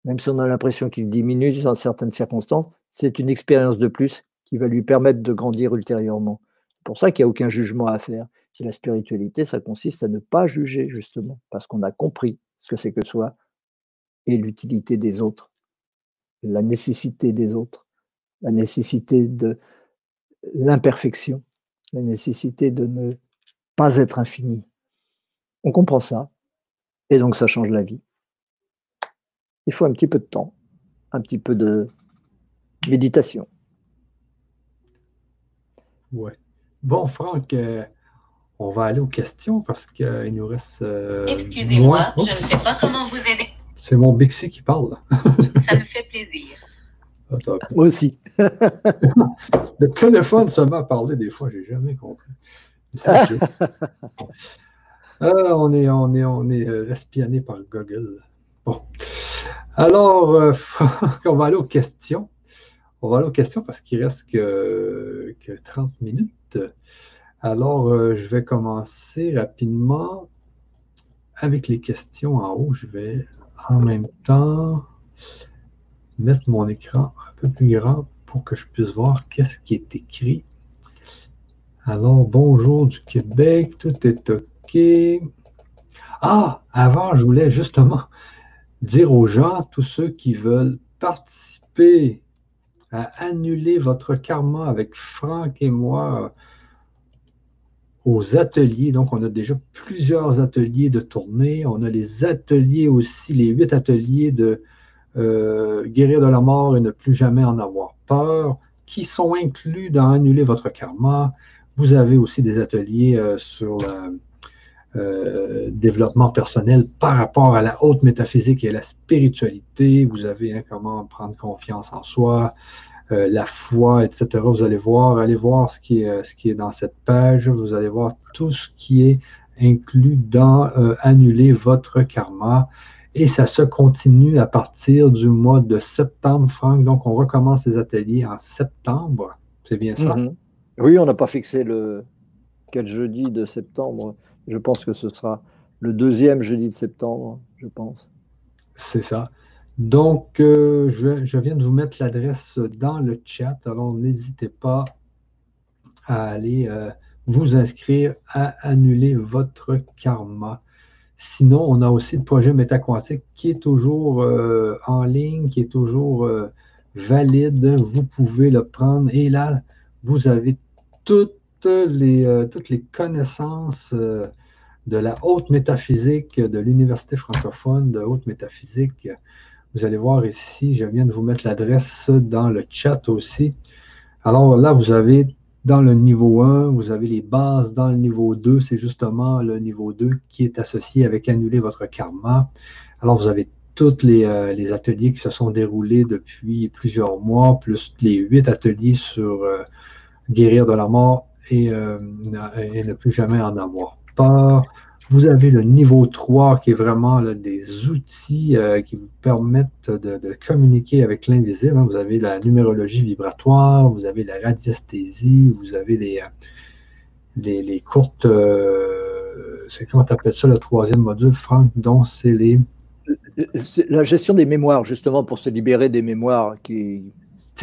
Même si on a l'impression qu'il diminue dans certaines circonstances, c'est une expérience de plus qui va lui permettre de grandir ultérieurement pour ça qu'il n'y a aucun jugement à faire. La spiritualité, ça consiste à ne pas juger, justement, parce qu'on a compris ce que c'est que soi et l'utilité des autres, la nécessité des autres, la nécessité de l'imperfection, la nécessité de ne pas être infini. On comprend ça, et donc ça change la vie. Il faut un petit peu de temps, un petit peu de méditation. Ouais. Bon, Franck, euh, on va aller aux questions parce qu'il nous reste. Euh, Excusez-moi, je ne sais pas comment vous aider. C'est mon Bixi qui parle. Ça me fait plaisir. Ah, Moi aussi. le téléphone ça m'a parlé des fois, j'ai jamais compris. On est, on est, on est euh, espionné par Google. Bon. Alors, on va aller aux questions. On va aller aux questions parce qu'il reste que, 30 minutes. Alors, euh, je vais commencer rapidement avec les questions en haut. Je vais en même temps mettre mon écran un peu plus grand pour que je puisse voir qu'est-ce qui est écrit. Alors, bonjour du Québec, tout est OK. Ah, avant, je voulais justement dire aux gens, tous ceux qui veulent participer à annuler votre karma avec Franck et moi euh, aux ateliers. Donc, on a déjà plusieurs ateliers de tournée. On a les ateliers aussi, les huit ateliers de guérir de la mort et ne plus jamais en avoir peur, qui sont inclus dans annuler votre karma. Vous avez aussi des ateliers sur le développement personnel par rapport à la haute métaphysique et à la spiritualité. Vous avez hein, comment prendre confiance en soi, euh, la foi, etc. Vous allez voir, allez voir ce qui, est, euh, dans cette page. Vous allez voir tout ce qui est inclus dans euh, annuler votre karma. Et ça se continue à partir du mois de septembre, Franck. Donc, on recommence les ateliers en septembre. C'est bien ça? Mhm. Oui, on n'a pas fixé le quel jeudi de septembre. Je pense que ce sera le deuxième jeudi de septembre, je pense. C'est ça. Donc, euh, je, viens de vous mettre l'adresse dans le chat. Alors, n'hésitez pas à aller euh, vous inscrire à annuler votre karma. Sinon, on a aussi le projet Métaquantique qui est toujours euh, en ligne, qui est toujours valide. Vous pouvez le prendre. Et là, vous avez toutes les, toutes les connaissances de la haute métaphysique de l'Université francophone de haute métaphysique vous allez voir ici, je viens de vous mettre l'adresse dans le chat aussi. Alors là, vous avez dans le niveau 1, vous avez les bases dans le niveau 2. C'est justement le niveau 2 qui est associé avec annuler votre karma. Alors, vous avez tous euh, les, ateliers qui se sont déroulés depuis plusieurs mois, plus les huit ateliers sur euh, guérir de la mort euh, et, ne plus jamais en avoir Vous avez le niveau 3 qui est vraiment des outils euh, qui vous permettent de, communiquer avec l'invisible. Hein. Vous avez la numérologie vibratoire, vous avez la radiesthésie, vous avez les, euh, les, courtes. Euh, comment tu appelles ça le troisième module, Franck? Donc, c'est les. La gestion des mémoires, justement, pour se libérer des mémoires qui,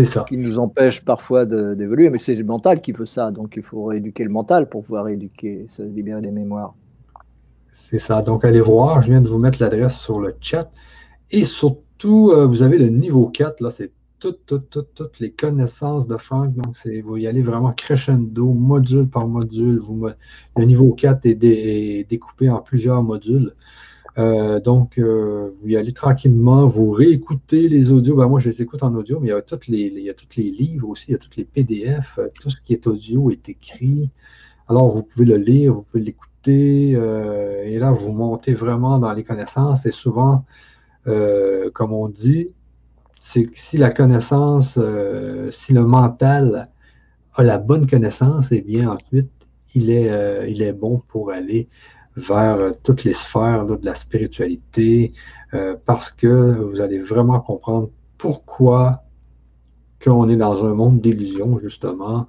ça. qui nous empêchent parfois d'évoluer. Mais c'est le mental qui veut ça. Donc, il faut rééduquer le mental pour pouvoir éduquer, se libérer des mémoires. C'est ça. Donc, allez voir. Je viens de vous mettre l'adresse sur le chat. Et surtout, euh, vous avez le niveau 4. Là, c'est toutes, toutes, toutes, toutes les connaissances de Franck. Donc, vous y allez vraiment crescendo, module par module. Vous, le niveau 4 est, découpé en plusieurs modules. Euh, donc, euh, vous y allez tranquillement, vous réécoutez les audios. Ben, moi, je les écoute en audio, mais il y a tous les, livres aussi, il y a tous les PDF, tout ce qui est audio est écrit. Alors, vous pouvez le lire, vous pouvez l'écouter euh, et là, vous montez vraiment dans les connaissances. Et souvent, euh, comme on dit, c'est que si la connaissance, euh, si le mental a la bonne connaissance, eh bien ensuite, il est bon pour aller vers toutes les sphères de la spiritualité, parce que vous allez vraiment comprendre pourquoi qu'on est dans un monde d'illusions, justement,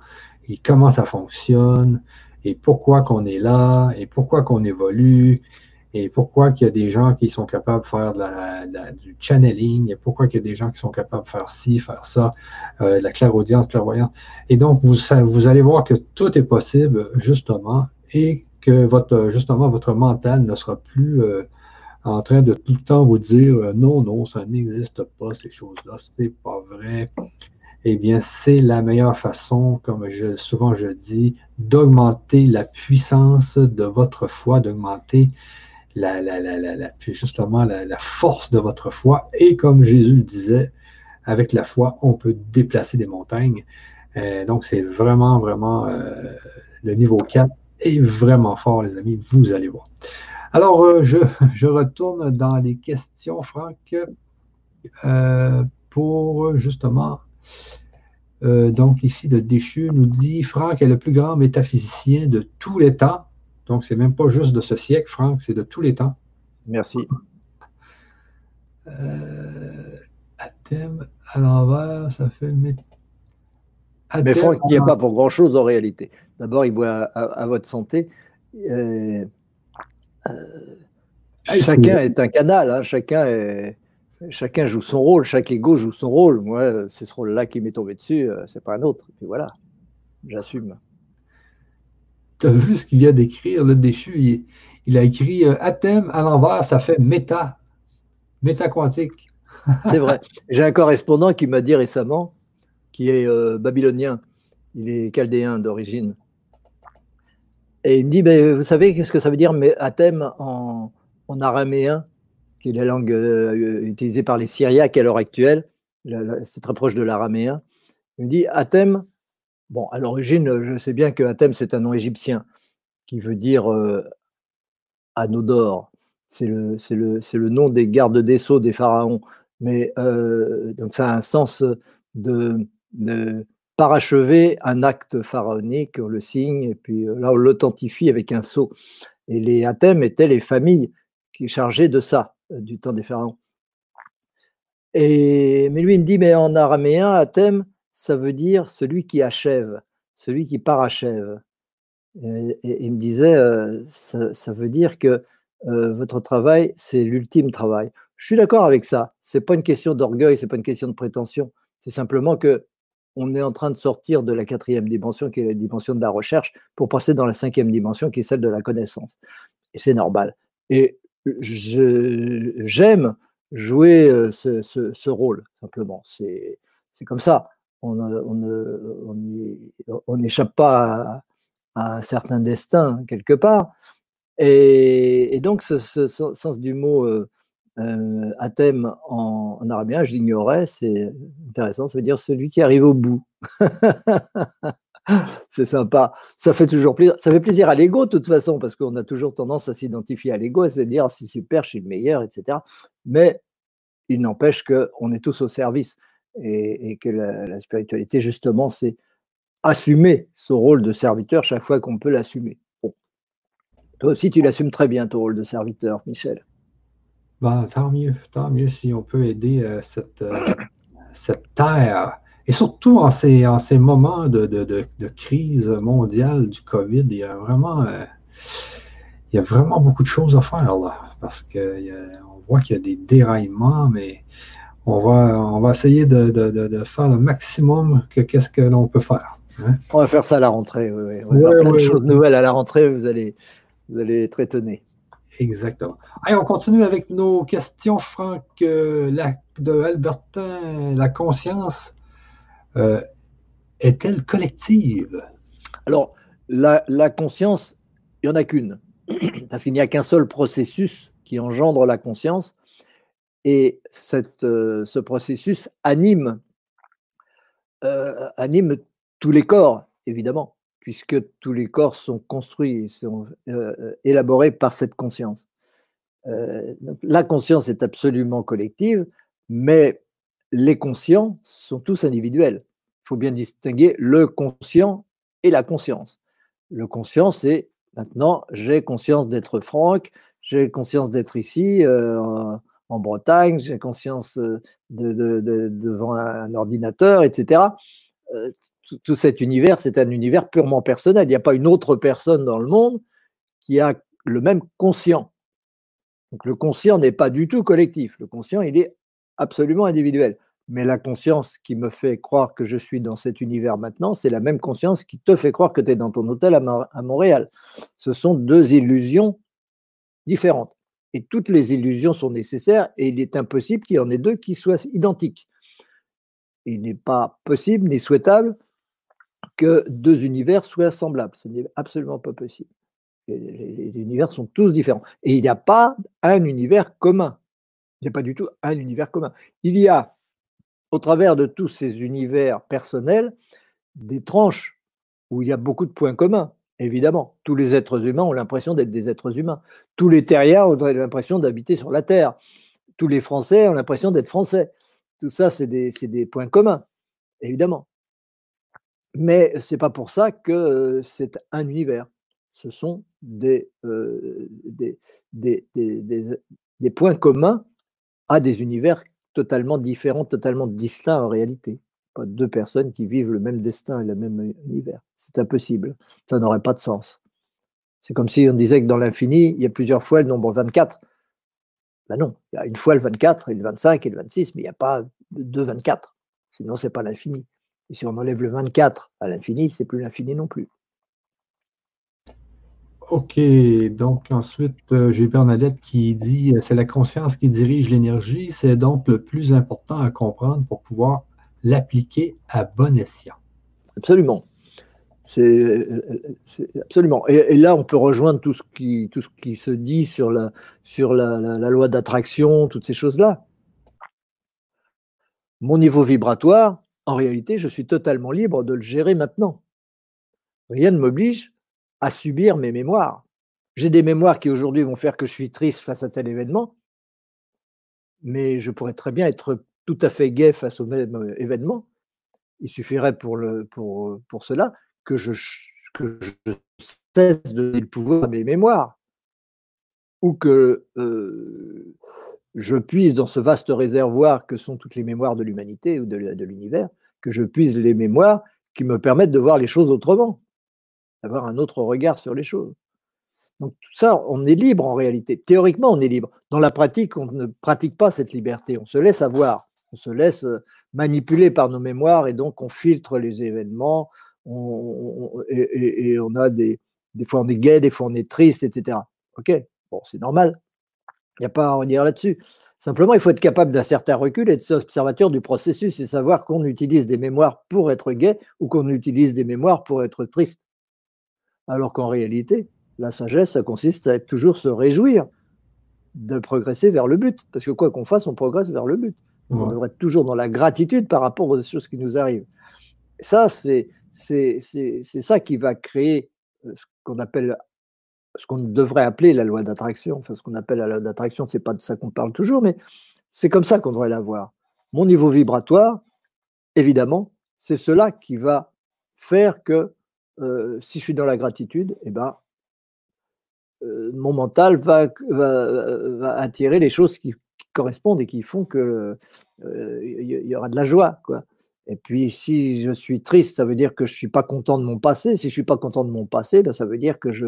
et comment ça fonctionne, et pourquoi qu'on est là, et pourquoi qu'on évolue, et pourquoi qu'il y a des gens qui sont capables de faire du channeling, et pourquoi qu'il y a des gens qui sont capables de faire ci, faire ça, euh, la clairaudience, clairvoyance. Et donc, vous, vous allez voir que tout est possible, justement, et que votre, justement, votre mental ne sera plus euh, en train de tout le temps vous dire euh, non, non, ça n'existe pas, ces choses-là, c'est pas vrai eh bien, c'est la meilleure façon, comme je, souvent je dis, d'augmenter la puissance de votre foi, d'augmenter la, justement la, force de votre foi. Et comme Jésus le disait, avec la foi, on peut déplacer des montagnes. Euh, donc, c'est vraiment, vraiment euh, le niveau 4 est vraiment fort, les amis. Vous allez voir. Alors, euh, je, je, retourne dans les questions, Franck, pour justement euh, donc ici, le déchu nous dit Franck est le plus grand métaphysicien de tous les temps. Donc, c'est même pas juste de ce siècle, Franck, c'est de tous les temps. Merci. Euh, thème à l'envers, ça fait. Mais Franck n'y a pas pour grand-chose en réalité. D'abord, il boit à, votre santé. Euh, chacun est un canal, hein. chacun est chacun joue son rôle, chaque ego joue son rôle. Moi, c'est ce rôle-là qui m'est tombé dessus, euh, c'est pas un autre. Et puis voilà, j'assume. Tu as vu ce qu'il vient d'écrire, le déchu? Il, a écrit euh, Athème à l'envers, ça fait méta, méta quantique. c'est vrai. J'ai un correspondant qui m'a dit récemment, qui est euh, babylonien, il est chaldéen d'origine. Et il me dit, ben, vous savez qu'est-ce que ça veut dire mais Athème en, en araméen qui est la langue utilisée par les Syriaques à l'heure actuelle. C'est très proche de l'araméen. Il me dit Athème, bon, à l'origine, je sais bien que Athème, c'est un nom égyptien qui veut dire anneau d'or. C'est le, nom des gardes des sceaux des pharaons. Mais donc ça a un sens de, de parachever un acte pharaonique, on le signe, et puis là on l'authentifie avec un sceau. Et les Athèmes étaient les familles qui chargeaient de ça, du temps des pharaons. Et, mais lui, il me dit, mais en araméen, Athème, ça veut dire celui qui achève, celui qui parachève. Et, il me disait, ça, veut dire que votre travail, c'est l'ultime travail. Je suis d'accord avec ça. C'est pas une question d'orgueil, c'est pas une question de prétention. C'est simplement que on est en train de sortir de la quatrième dimension, qui est la dimension de la recherche, pour passer dans la cinquième dimension, qui est celle de la connaissance. Et c'est normal. Et j'aime jouer ce, rôle, simplement. C'est comme ça. On n'échappe pas à, un certain destin, quelque part. Et, donc, ce, sens du mot euh, Athème en, en arabien, je l'ignorais, c'est intéressant, ça veut dire celui qui arrive au bout. c'est sympa. Ça fait toujours plaisir. Ça fait plaisir à l'ego de toute façon, parce qu'on a toujours tendance à s'identifier à l'ego et se dire c'est super, je suis le meilleur, etc. Mais il n'empêche qu'on est tous au service et, que la, spiritualité, justement, c'est assumer ce rôle de serviteur chaque fois qu'on peut l'assumer. Toi aussi, tu l'assumes très bien, ton rôle de serviteur, Michel. Bah, tant mieux, tant mieux si on peut aider euh, cette, euh, cette terre. Et surtout en ces, en ces moments de, de, de, crise mondiale du COVID, il y a vraiment, euh, il y a vraiment beaucoup de choses à faire là. Parce qu'on voit qu'il y a des déraillements, mais on va, on va essayer de, faire le maximum que qu'est-ce que l'on peut faire. Hein. On va faire ça à la rentrée. Oui, oui. On va plein de choses nouvelles à la rentrée. Vous allez, vous allez être étonnés. Exactement. Allez, on continue avec nos questions, Franck, euh, de Albertin. La conscience euh, est-elle collective? Alors, la, conscience, il n'y en a qu'une, parce qu'il n'y a qu'un seul processus qui engendre la conscience, et euh, ce processus anime tous les corps, évidemment puisque tous les corps sont construits, sont euh, euh, élaborés par cette conscience. Euh, la conscience est absolument collective, mais les conscients sont tous individuels. Il faut bien distinguer le conscient et la conscience. Le conscient, c'est maintenant, j'ai conscience d'être Franck, j'ai conscience d'être ici en, Bretagne, j'ai conscience de, devant un ordinateur, etc tout, cet univers, c'est un univers purement personnel. Il n'y a pas une autre personne dans le monde qui a le même conscient. Donc le conscient n'est pas du tout collectif. Le conscient, il est absolument individuel. Mais la conscience qui me fait croire que je suis dans cet univers maintenant, c'est la même conscience qui te fait croire que tu es dans ton hôtel à, Montréal. Ce sont deux illusions différentes. Et toutes les illusions sont nécessaires et il est impossible qu'il y en ait deux qui soient identiques. Il n'est pas possible ni souhaitable que deux univers soient semblables. Ce n'est absolument pas possible. Les, univers sont tous différents. Et il n'y a pas un univers commun. Il n'y a pas du tout un univers commun. Il y a, au travers de tous ces univers personnels, des tranches où il y a beaucoup de points communs, évidemment. Tous les êtres humains ont l'impression d'être des êtres humains. Tous les terriens ont l'impression d'habiter sur la Terre. Tous les Français ont l'impression d'être Français. Tout ça, c'est des, des points communs, évidemment. Mais ce n'est pas pour ça que c'est un univers. Ce sont des, des, points communs à des univers totalement différents, totalement distincts en réalité. Pas deux personnes qui vivent le même destin et le même univers. C'est impossible. Ça n'aurait pas de sens. C'est comme si on disait que dans l'infini, il y a plusieurs fois le nombre 24. Ben non, il y a une fois le 24 et le 25 et le 26, mais il n'y a pas de 24. Sinon, ce n'est pas l'infini. Et si on enlève le 24 à l'infini, c'est plus l'infini non plus. OK, donc ensuite, euh, j'ai Bernadette qui dit euh, c'est la conscience qui dirige l'énergie, c'est donc le plus important à comprendre pour pouvoir l'appliquer à bon escient. Absolument. C'est absolument. Et, là, on peut rejoindre tout ce qui, tout ce qui se dit sur la, sur la, la loi d'attraction, toutes ces choses-là. Mon niveau vibratoire, en réalité, je suis totalement libre de le gérer maintenant. Rien ne m'oblige à subir mes mémoires. J'ai des mémoires qui aujourd'hui vont faire que je suis triste face à tel événement, mais je pourrais très bien être tout à fait gai face au même euh, événement. Il suffirait pour, cela que je, que je cesse de donner le pouvoir à mes mémoires, ou que euh, je puise dans ce vaste réservoir que sont toutes les mémoires de l'humanité ou de, l'univers, que je puise les mémoires qui me permettent de voir les choses autrement, d'avoir un autre regard sur les choses. Donc tout ça, on est libre en réalité. Théoriquement, on est libre. Dans la pratique, on ne pratique pas cette liberté. On se laisse avoir, on se laisse euh, manipuler par nos mémoires et donc on filtre les événements, et, on a des, des fois on est gai, des fois on est triste, etc. Ok, bon, c'est normal. Il n'y a pas à en dire là-dessus. Simplement, il faut être capable d'un certain recul et être observateur du processus et savoir qu'on utilise des mémoires pour être gai ou qu'on utilise des mémoires pour être triste. Alors qu'en réalité, la sagesse, ça consiste à toujours se réjouir de progresser vers le but. Parce que quoi qu'on fasse, on progresse vers le but. On devrait être toujours dans la gratitude par rapport aux choses qui nous arrivent. Ça, c'est c'est ça qui va créer euh, ce qu'on appelle, ce qu'on devrait appeler la loi d'attraction. Enfin, ce qu'on appelle la loi d'attraction, c'est pas de ça qu'on parle toujours, mais c'est comme ça qu'on devrait la voir. Mon niveau vibratoire, évidemment, c'est cela qui va faire que euh, si je suis dans la gratitude, eh ben, euh, mon mental va, attirer les choses qui, correspondent et qui font qu'il il y, aura de la joie. Quoi. Et puis, si je suis triste, ça veut dire que je ne suis pas content de mon passé. Si je ne suis pas content de mon passé, ben, ça veut dire que je,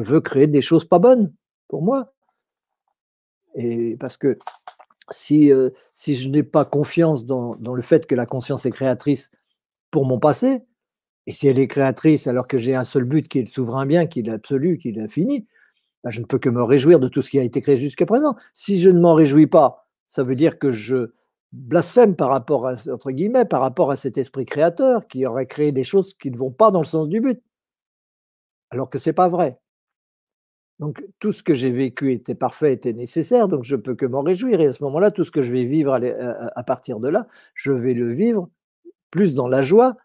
veux créer des choses pas bonnes pour moi. Et parce que si, euh, si je n'ai pas confiance dans, dans, le fait que la conscience est créatrice pour mon passé, et si elle est créatrice alors que j'ai un seul but qui est le souverain bien, qui est l'absolu, qui est l'infini, ben, je ne peux que me réjouir de tout ce qui a été créé jusqu'à présent. Si je ne m'en réjouis pas, ça veut dire que je, blasphème par rapport à, cet esprit créateur qui aurait créé des choses qui ne vont pas dans le sens du but, alors que c'est pas vrai. Donc tout ce que j'ai vécu était parfait, était nécessaire, donc je peux que m'en réjouir. Et à ce moment-là, tout ce que je vais vivre à, partir de là, je vais le vivre plus dans la joie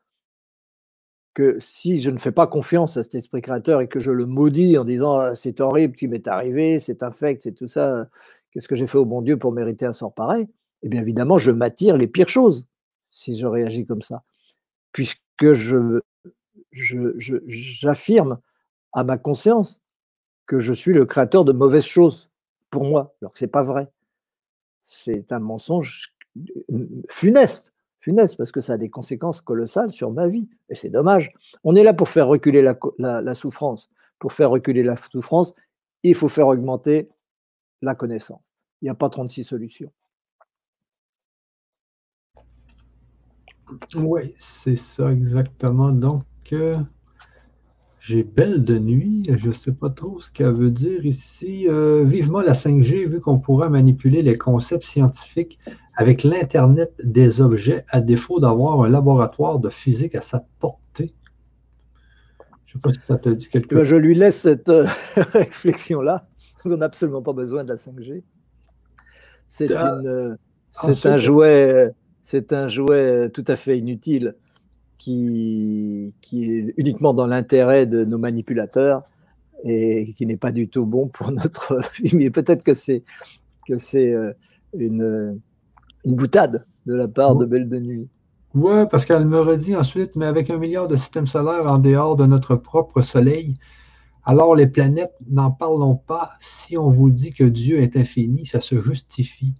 que si je ne fais pas confiance à cet esprit créateur et que je le maudis en disant «Ah, c'est horrible qui m'est arrivé, c'est infect, c'est tout ça, qu'est-ce que j'ai fait au bon Dieu pour mériter un sort pareil? Eh bien évidemment, je m'attire les pires choses si je réagis comme ça, puisque je, j'affirme à ma conscience que je suis le créateur de mauvaises choses pour moi, alors que ce n'est pas vrai. C'est un mensonge funeste, funeste, parce que ça a des conséquences colossales sur ma vie, et c'est dommage. On est là pour faire reculer la souffrance. Pour faire reculer la souffrance, il faut faire augmenter la connaissance. Il n'y a pas 36 solutions. Oui, c'est ça exactement. Donc, euh, j'ai belle de nuit. Je ne sais pas trop ce qu'elle veut dire ici. Euh, vivement la 5G, vu qu'on pourra manipuler les concepts scientifiques avec l'Internet des objets, à défaut d'avoir un laboratoire de physique à sa portée. Je ne sais pas si ça te dit quelque chose. Je lui laisse cette euh, réflexion-là. On n'a absolument pas besoin de la 5G. C'est un jouet c'est un jouet tout à fait inutile qui, est uniquement dans l'intérêt de nos manipulateurs et qui n'est pas du tout bon pour notre vie. Mais peut-être que c'est que c'est euh, une, une boutade de la part de Belle de Nuit. Oui, parce qu'elle me redit ensuite, mais avec un milliard de systèmes solaires en dehors de notre propre Soleil, alors les planètes, n'en parlons pas. Si on vous dit que Dieu est infini, ça se justifie.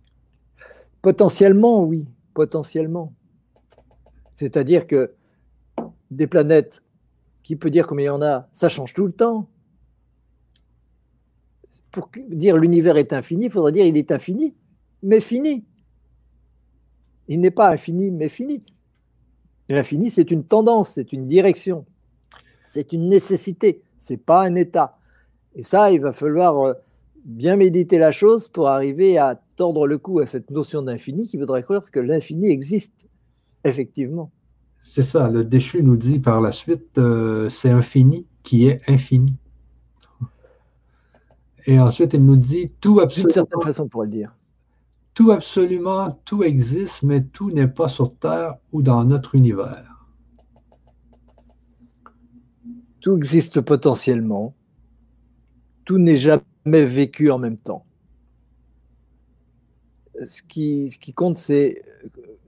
Potentiellement, oui potentiellement. C'est-à-dire que des planètes, qui peut dire combien il y en a Ça change tout le temps. Pour dire l'univers est infini, il faudrait dire il est infini, mais fini. Il n'est pas infini, mais fini. L'infini, c'est une tendance, c'est une direction, c'est une nécessité, c'est pas un état. Et ça, il va falloir euh, bien méditer la chose pour arriver à tordre le cou à cette notion d'infini qui voudrait croire que l'infini existe, effectivement. C'est ça, le déchu nous dit par la suite, euh, c'est infini qui est infini. Et ensuite, il nous dit tout absolument. D'une certaine façon, pour le dire. Tout absolument, tout existe, mais tout n'est pas sur Terre ou dans notre univers. Tout existe potentiellement. Tout n'est jamais vécu en même temps. Ce qui, compte, c'est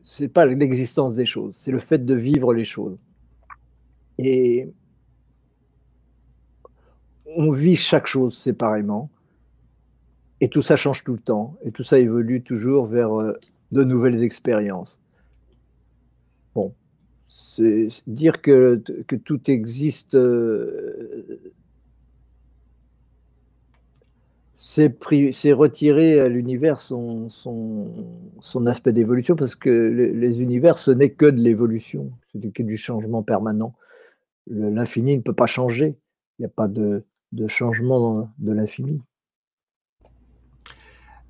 c'est pas l'existence des choses, c'est le fait de vivre les choses. Et on vit chaque chose séparément. Et tout ça change tout le temps. Et tout ça évolue toujours vers euh, de nouvelles expériences. Bon, c'est dire que, que, tout existe, euh, c'est retirer à l'univers son, son, aspect d'évolution parce que les, univers, ce n'est que de l'évolution, c'est que du changement permanent. L'infini ne peut pas changer. Il n'y a pas de, de changement de l'infini.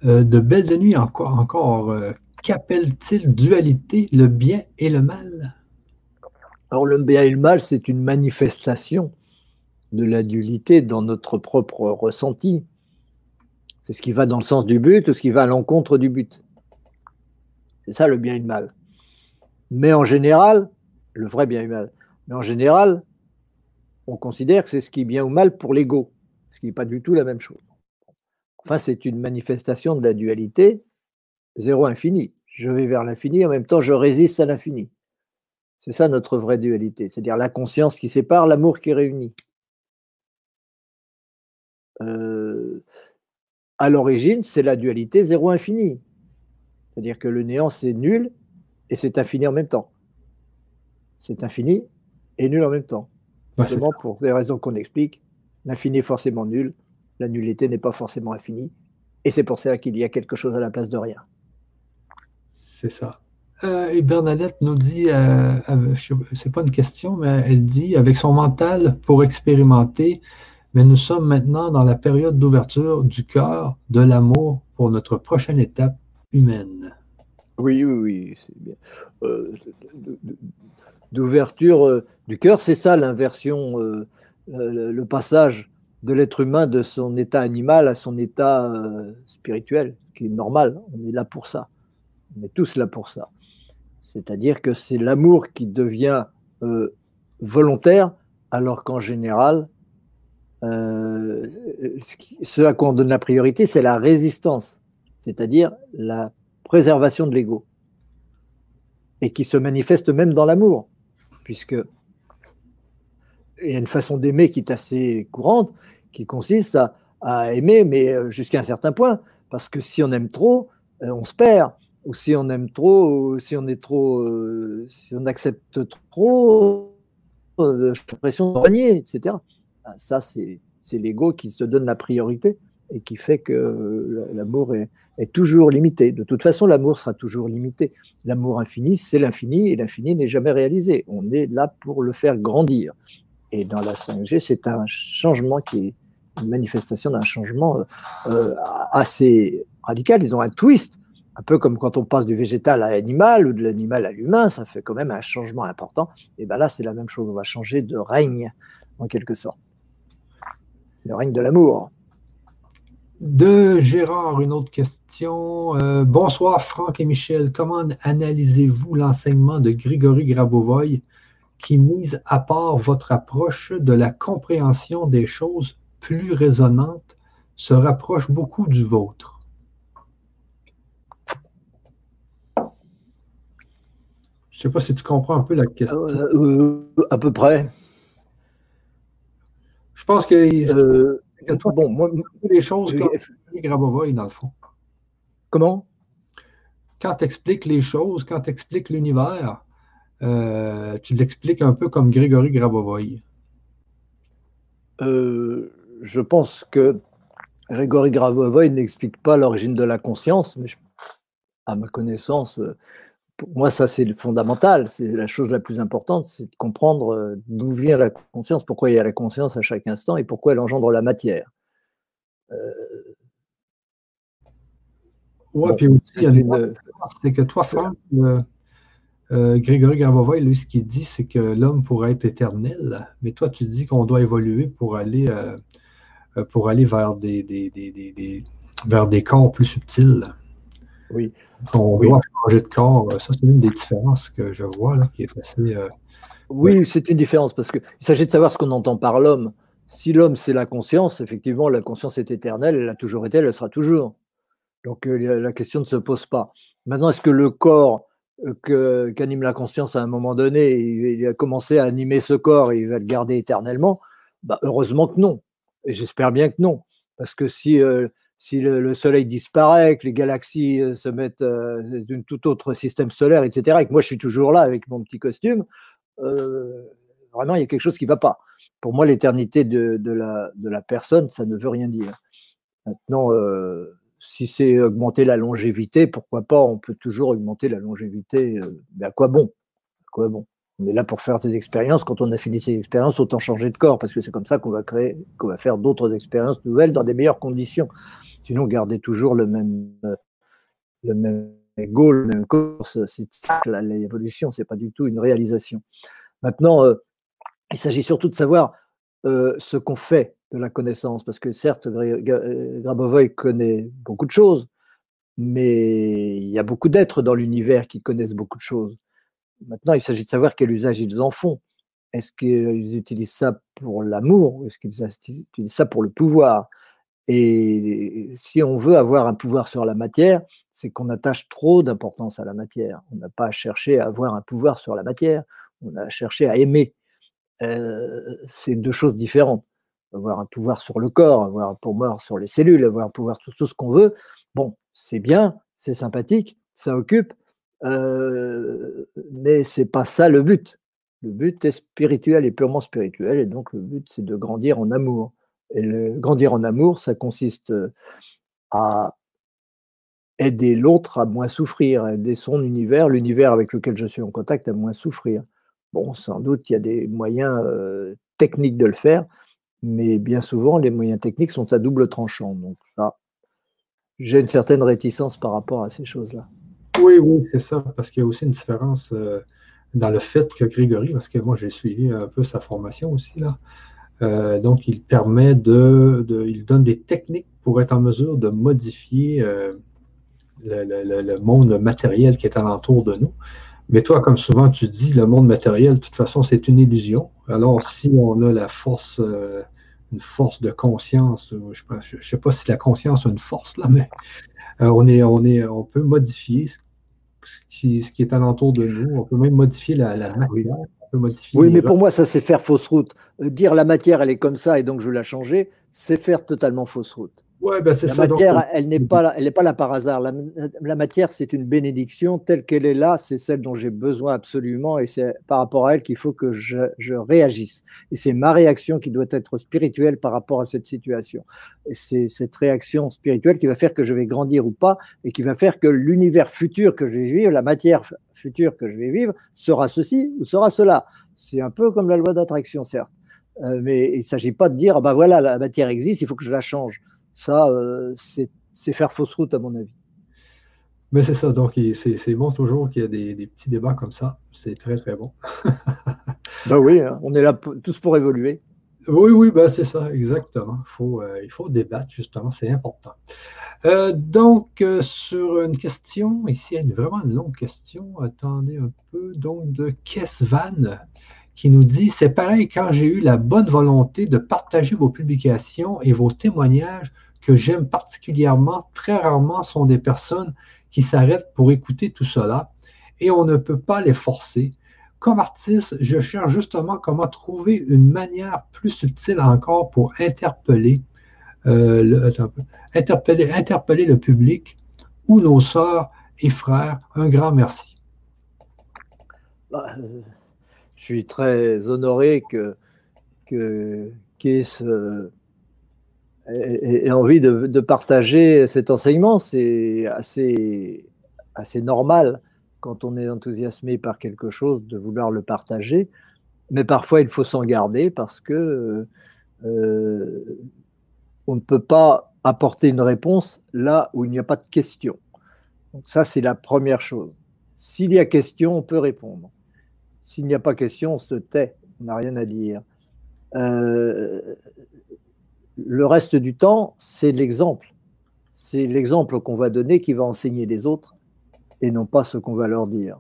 Euh, de belles de nuit encore. encore euh, Qu'appelle-t-il dualité, le bien et le mal? Alors le bien et le mal, c'est une manifestation de la dualité dans notre propre ressenti. C'est ce qui va dans le sens du but ou ce qui va à l'encontre du but. C'est ça le bien et le mal. Mais en général, le vrai bien et le mal, mais en général, on considère que c'est ce qui est bien ou mal pour l'ego, ce qui n'est pas du tout la même chose. Enfin, c'est une manifestation de la dualité zéro-infini. Je vais vers l'infini, en même temps, je résiste à l'infini. C'est ça notre vraie dualité, c'est-à-dire la conscience qui sépare, l'amour qui réunit. Euh, à l'origine, c'est la dualité zéro-infini. C'est-à-dire que le néant, c'est nul et c'est infini en même temps. C'est infini et nul en même temps. Simplement pour des raisons qu'on explique, l'infini est forcément nul, la nullité n'est pas forcément infinie, et c'est pour ça qu'il y a quelque chose à la place de rien. C'est ça. Euh, et Bernadette nous dit, euh, c'est pas une question, mais elle dit, avec son mental pour expérimenter, mais nous sommes maintenant dans la période d'ouverture du cœur, de l'amour pour notre prochaine étape humaine. Oui, oui, oui. Euh, d'ouverture euh, du cœur, c'est ça l'inversion, euh, le, passage de l'être humain de son état animal à son état spirituel, qui est normal. On est là pour ça. On est tous là pour ça. C'est-à-dire que c'est l'amour qui devient volontaire, alors qu'en général, ce à quoi on donne la priorité, c'est la résistance, c'est-à-dire la préservation de l'ego, et qui se manifeste même dans l'amour puisque il y a une façon d'aimer qui est assez courante, qui consiste à, aimer, mais euh, jusqu'à un certain point, parce que si on aime trop, euh, on se perd, ou si on aime trop, si on est trop, euh, si on accepte trop, j'ai l'impression de renier, etc. Ah, ça, c'est l'ego qui se donne la priorité et qui fait que l'amour est, toujours limité. De toute façon, l'amour sera toujours limité. L'amour infini, c'est l'infini, et l'infini n'est jamais réalisé. On est là pour le faire grandir. Et dans la 5G, c'est un changement qui est une manifestation d'un changement euh, euh, assez radical. Ils ont un twist, un peu comme quand on passe du végétal à l'animal ou de l'animal à l'humain, ça fait quand même un changement important. Et bien là, c'est la même chose. On va changer de règne, en quelque sorte. Le règne de l'amour. De Gérard, une autre question. Euh, bonsoir Franck et Michel. Comment analysez-vous l'enseignement de Grigory Grabovoy qui mise à part votre approche de la compréhension des choses plus résonantes, se rapproche beaucoup du vôtre? Je ne sais pas si tu comprends un peu la question. Euh, euh, à peu près. Je pense que bon, moi, les choses comme Grabovoy, dans le fond. Comment? Quand tu expliques les choses, quand tu expliques l'univers, euh, tu l'expliques un peu comme Grégory Grabovoy. Euh, je pense que Grégory Grabovoy n'explique pas l'origine de la conscience, mais à ma connaissance, pour moi, ça c'est le fondamental, c'est la chose la plus importante, c'est de comprendre euh, d'où vient la conscience, pourquoi il y a la conscience à chaque instant et pourquoi elle engendre la matière. Euh... Ouais, puis aussi, c'est que toi, Franck, euh, Euh, Grégory Grabovoy, lui, ce qu'il dit, c'est que l'homme pourrait être éternel, mais toi, tu dis qu'on doit évoluer pour aller, euh, euh, pour aller vers des, des, vers des corps plus subtils. Oui. On doit changer de corps. Ça, c'est une des différences que je vois là, qui est assez. oui, c'est une différence parce qu'il s'agit de savoir ce qu'on entend par l'homme. Si l'homme, c'est la conscience, effectivement, la conscience est éternelle, elle a toujours été, elle sera toujours. Donc la question ne se pose pas. Maintenant, est-ce que le corps qu'anime la conscience à un moment donné, il, a commencé à animer ce corps et il va le garder éternellement, bah, heureusement que non. Et j'espère bien que non. Parce que si, euh, si le, Soleil disparaît, que les galaxies euh, se mettent euh, d'un tout autre système solaire, etc., et que moi je suis toujours là avec mon petit costume, vraiment il y a quelque chose qui ne va pas. Pour moi, l'éternité de, la, personne, ça ne veut rien dire. Maintenant, si c'est augmenter la longévité, pourquoi pas On peut toujours augmenter la longévité. Euh, mais à quoi bon? À quoi bon? On est là pour faire des expériences. Quand on a fini ces expériences, autant changer de corps, parce que c'est comme ça qu'on va créer, qu'on va faire d'autres expériences nouvelles dans des meilleures conditions. Sinon, garder toujours le même, euh, le même goal, le même course, c'est l'évolution, c'est pas du tout une réalisation. Maintenant, euh, il s'agit surtout de savoir ce qu'on fait de la connaissance, parce que certes, euh, Grabovoy connaît beaucoup de choses, mais il y a beaucoup d'êtres dans l'univers qui connaissent beaucoup de choses. Maintenant, il s'agit de savoir quel usage ils en font. Est-ce qu'ils utilisent ça pour l'amour ou est-ce qu'ils utilisent ça pour le pouvoir? Et si on veut avoir un pouvoir sur la matière, c'est qu'on attache trop d'importance à la matière. On n'a pas à chercher à avoir un pouvoir sur la matière, on a cherché à aimer. Euh, c'est deux choses différentes avoir un pouvoir sur le corps, avoir un pouvoir sur les cellules, avoir un pouvoir sur tout ce qu'on veut. Bon, c'est bien, c'est sympathique, ça occupe, euh, mais c'est pas ça le but. Le but est spirituel et purement spirituel, et donc le but c'est de grandir en amour. Grandir en amour, ça consiste à aider l'autre à moins souffrir, aider son univers, l'univers avec lequel je suis en contact à moins souffrir. Bon, sans doute, il y a des moyens euh, techniques de le faire, mais bien souvent, les moyens techniques sont à double tranchant. Donc là, j'ai une certaine réticence par rapport à ces choses-là. Oui, oui, c'est ça, parce qu'il y a aussi une différence euh, dans le fait que Grégory, parce que moi j'ai suivi un peu sa formation aussi là, euh, donc il permet de, il donne des techniques pour être en mesure de modifier euh, le, monde matériel qui est alentour de nous. Mais toi, comme souvent tu dis, le monde matériel, de toute façon, c'est une illusion. Alors, si on a la force, euh, une force de conscience, je ne sais, pas si la conscience a une force là, mais on, est, on, est, on peut modifier ce qui, ce qui est alentour de nous. On peut même modifier la, la matière. Oui, mais pour moi, ça, c'est faire fausse route. Euh, dire la matière, elle est comme ça et donc je veux la changer, c'est faire totalement fausse route. Ben, la matière, elle n'est pas, là, elle n'est pas là par hasard. La, matière, c'est une bénédiction telle qu'elle est là. C'est celle dont j'ai besoin absolument, et c'est par rapport à elle qu'il faut que je, je réagisse. Et c'est ma réaction qui doit être spirituelle par rapport à cette situation. Et c'est cette réaction spirituelle qui va faire que je vais grandir ou pas, et qui va faire que l'univers futur que je vais vivre, la matière future que je vais vivre, sera ceci ou sera cela. C'est un peu comme la loi d'attraction, certes. Euh, mais il ne s'agit pas de dire, ah ben voilà, la matière existe, il faut que je la change. Ça, euh, c'est faire fausse route, à mon avis. Mais c'est ça, donc c'est bon toujours qu'il y a des, petits débats comme ça. C'est très, très bon. ben oui, hein, on est là tous pour évoluer. Oui, oui, ben c'est ça, exactement. Il faut, euh, il faut débattre, justement, c'est important. Euh, donc, sur une question, ici, il y a vraiment une longue question. Attendez un peu. Donc, de Van qui nous dit C'est pareil quand j'ai eu la bonne volonté de partager vos publications et vos témoignages que j'aime particulièrement. Très rarement sont des personnes qui s'arrêtent pour écouter tout cela et on ne peut pas les forcer. Comme artiste, je cherche justement comment trouver une manière plus subtile encore pour interpeller, euh, le, interpeller, interpeller le public ou nos sœurs et frères. Un grand merci. Bah, euh, je suis très honoré que, que ait, envie de, partager cet enseignement. C'est assez, assez normal quand on est enthousiasmé par quelque chose de vouloir le partager. Mais parfois, il faut s'en garder parce que euh, on ne peut pas apporter une réponse là où il n'y a pas de question. Donc ça, c'est la première chose S'il y a question, on peut répondre. S'il n'y a pas question, on se tait, on n'a rien à dire. Euh, le reste du temps, c'est l'exemple. C'est l'exemple qu'on va donner qui va enseigner les autres et non pas ce qu'on va leur dire.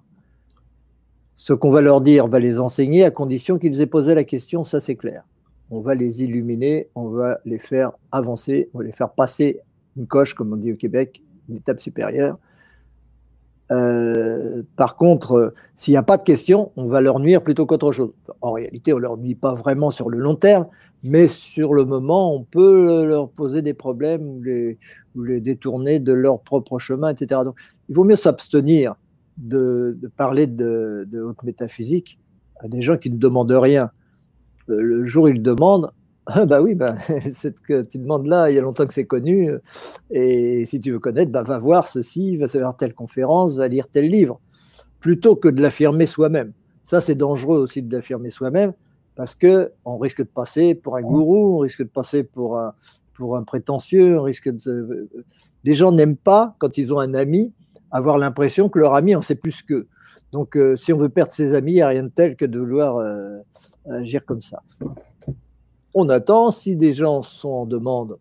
Ce qu'on va leur dire va les enseigner à condition qu'ils aient posé la question, ça c'est clair. On va les illuminer, on va les faire avancer, on va les faire passer une coche, comme on dit au Québec, une étape supérieure. Euh, par contre, s'il n'y a pas de question, on va leur nuire plutôt qu'autre chose. En réalité, on ne leur nuit pas vraiment sur le long terme, mais sur le moment, on peut leur poser des problèmes ou les, les détourner de leur propre chemin, etc. Donc, il vaut mieux s'abstenir de, parler de, haute métaphysique à des gens qui ne demandent rien. Euh, le jour où ils demandent, ah bah oui, bah, c'est que tu demandes là, il y a longtemps que c'est connu, et si tu veux connaître, bah, va voir ceci, va savoir telle conférence, va lire tel livre, plutôt que de l'affirmer soi-même. Ça, c'est dangereux aussi de l'affirmer soi-même, parce que on risque de passer pour un gourou, on risque de passer pour un, pour un prétentieux, on risque de... Les gens n'aiment pas, quand ils ont un ami, avoir l'impression que leur ami en sait plus qu'eux. Donc, euh, si on veut perdre ses amis, il n'y a rien de tel que de vouloir euh, agir comme ça. On attend, si des gens sont en demande,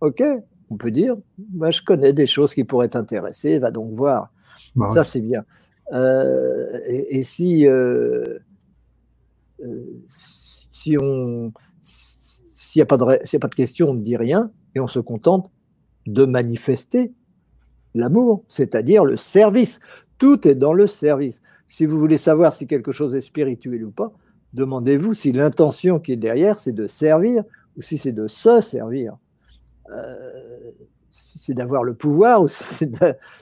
ok, on peut dire, bah, je connais des choses qui pourraient t'intéresser, va donc voir. Bah ça, c'est bien. Euh, et, si, si on s'il n'y a, pas de, a pas de question, on ne dit rien et on se contente de manifester l'amour, c'est-à-dire le service. Tout est dans le service. Si vous voulez savoir si quelque chose est spirituel ou pas, demandez-vous si l'intention qui est derrière, c'est de servir ou si c'est de se servir. Euh, c'est d'avoir le pouvoir ou c'est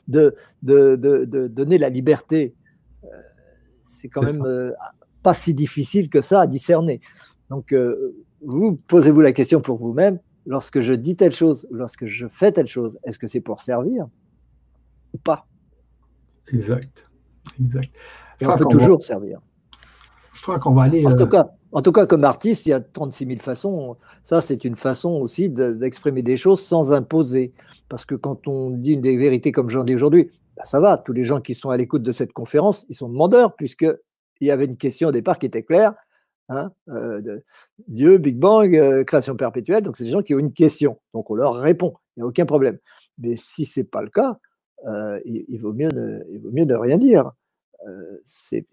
de, de, donner la liberté. Euh, c'est quand même euh, pas si difficile que ça à discerner. Donc, vous posez-vous la question pour vous-même, lorsque je dis telle chose, lorsque je fais telle chose, est-ce que c'est pour servir ou pas? Exact. Exact. Et on peut toujours servir. Je crois qu'on va aller. En, tout euh, cas, en tout cas, comme artiste, il y a 36 000 façons. Ça, c'est une façon aussi d'exprimer des choses sans imposer. Parce que quand on dit une des vérités comme j'en dis aujourd'hui, bah, ça va. Tous les gens qui sont à l'écoute de cette conférence, ils sont demandeurs, puisqu'il y avait une question au départ qui était claire. Hein, euh, de Dieu, Big Bang, euh, création perpétuelle. Donc, c'est des gens qui ont une question. Donc, on leur répond. Il n'y a aucun problème. Mais si ce n'est pas le cas, euh, il, vaut mieux ne, il vaut mieux ne rien dire. c'est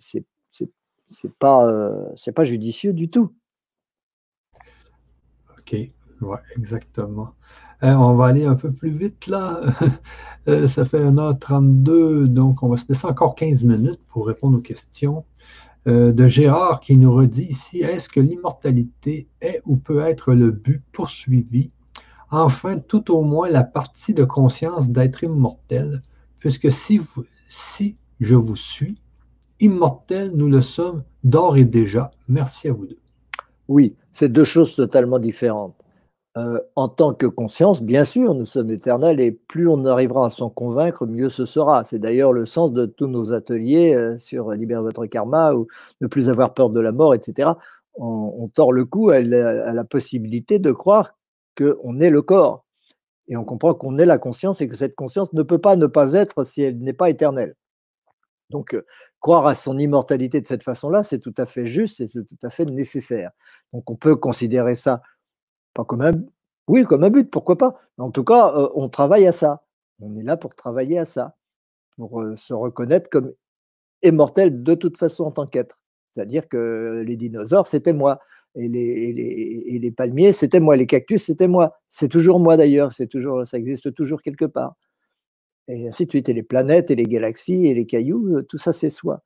c'est pas, c'est pas judicieux du tout. Ok, ouais, exactement. on va aller un peu plus vite là. ça fait 1h32, donc on va se laisser encore 15 minutes pour répondre aux questions. Euh, de Gérard qui nous redit ici, est-ce que l'immortalité est ou peut être le but poursuivi? Enfin, tout au moins la partie de conscience d'être immortel, puisque si, si je vous suis, immortel, nous le sommes d'ores et déjà. Merci à vous deux. Oui, c'est deux choses totalement différentes. Euh, en tant que conscience, bien sûr, nous sommes éternels et plus on arrivera à s'en convaincre, mieux ce sera. C'est d'ailleurs le sens de tous nos ateliers euh, sur Libérer votre karma ou ne plus avoir peur de la mort, etc. On, tord le cou à la, possibilité de croire qu'on est le corps. Et on comprend qu'on est la conscience et que cette conscience ne peut pas ne pas être si elle n'est pas éternelle. Donc, euh, croire à son immortalité de cette façon-là, c'est tout à fait juste et c'est tout à fait nécessaire. Donc, on peut considérer ça pas comme un, oui, comme un but, pourquoi pas. En tout cas, euh, on travaille à ça. On est là pour travailler à ça, pour euh, se reconnaître comme immortel de toute façon en tant qu'être. C'est-à-dire que les dinosaures, c'était moi. Et les, les, palmiers, c'était moi. Les cactus, c'était moi. C'est toujours moi d'ailleurs. C'est toujours, ça existe toujours quelque part. Et ainsi de suite. Et les planètes, et les galaxies, et les cailloux, euh, tout ça, c'est soi.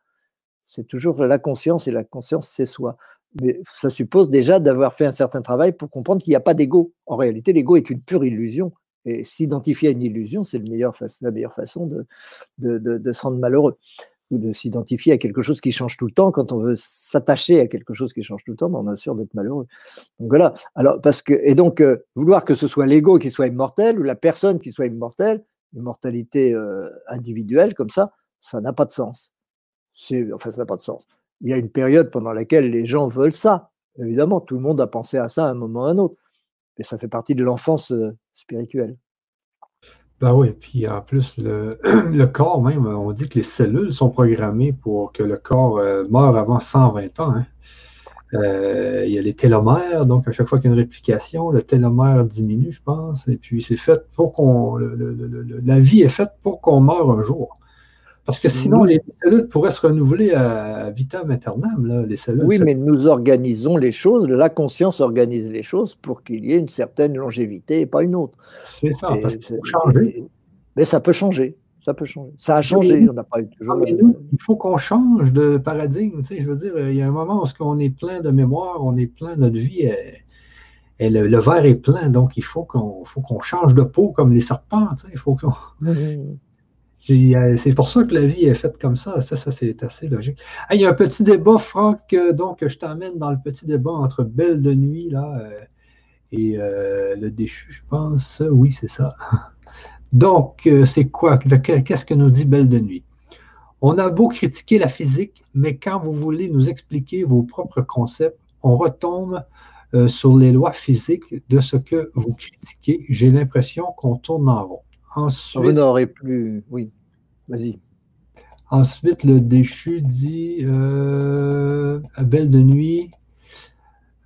C'est toujours la conscience, et la conscience, c'est soi. Mais ça suppose déjà d'avoir fait un certain travail pour comprendre qu'il n'y a pas d'ego. En réalité, l'ego est une pure illusion. Et s'identifier à une illusion, c'est la meilleure façon de, de, se rendre malheureux. Ou de s'identifier à quelque chose qui change tout le temps. Quand on veut s'attacher à quelque chose qui change tout le temps, ben, on a sûr d'être malheureux. Donc voilà. Alors, parce que, et donc, euh, vouloir que ce soit l'ego qui soit immortel ou la personne qui soit immortelle, immortalité euh, individuelle comme ça, ça n'a pas de sens. Enfin, ça n'a pas de sens il y a une période pendant laquelle les gens veulent ça. Évidemment, tout le monde a pensé à ça à un moment ou à un autre. Mais ça fait partie de l'enfance spirituelle. Ben oui, puis en plus, le, corps même, on dit que les cellules sont programmées pour que le corps meure avant 120 ans. Hein. Euh, il y a les télomères, donc à chaque fois qu'il y a une réplication, le télomère diminue, je pense, et puis c'est fait pour qu'on. la vie est faite pour qu'on meure un jour. Parce que sinon, les cellules pourraient se renouveler à vitam aeternam, les cellules. Oui, mais nous organisons les choses, la conscience organise les choses pour qu'il y ait une certaine longévité et pas une autre. C'est ça, parce que changer. Mais ça peut changer. Ça peut changer. Ça a changé. On n'a pas eu toujours. il faut qu'on change de paradigme. Tu sais, je veux dire, il y a un moment où on est plein de mémoire, on est plein, notre vie, et le, verre est plein, donc il faut qu'on change de peau comme les serpents. Tu sais, il faut qu'on. Euh, c'est pour ça que la vie est faite comme ça. Ça, ça c'est assez logique. il y a un petit débat, Franck, euh, donc je t'amène dans le petit débat entre Belle de Nuit là, euh, et le déchu, je pense. Oui, c'est ça. Donc, c'est quoi? Qu'est-ce que nous dit Belle de Nuit? On a beau critiquer la physique, mais quand vous voulez nous expliquer vos propres concepts, on retombe sur les lois physiques de ce que vous critiquez. J'ai l'impression qu'on tourne en rond. Ensuite, vous n'aurez plus. Oui. Vas-y. Ensuite, le déchu dit euh, Belle de nuit.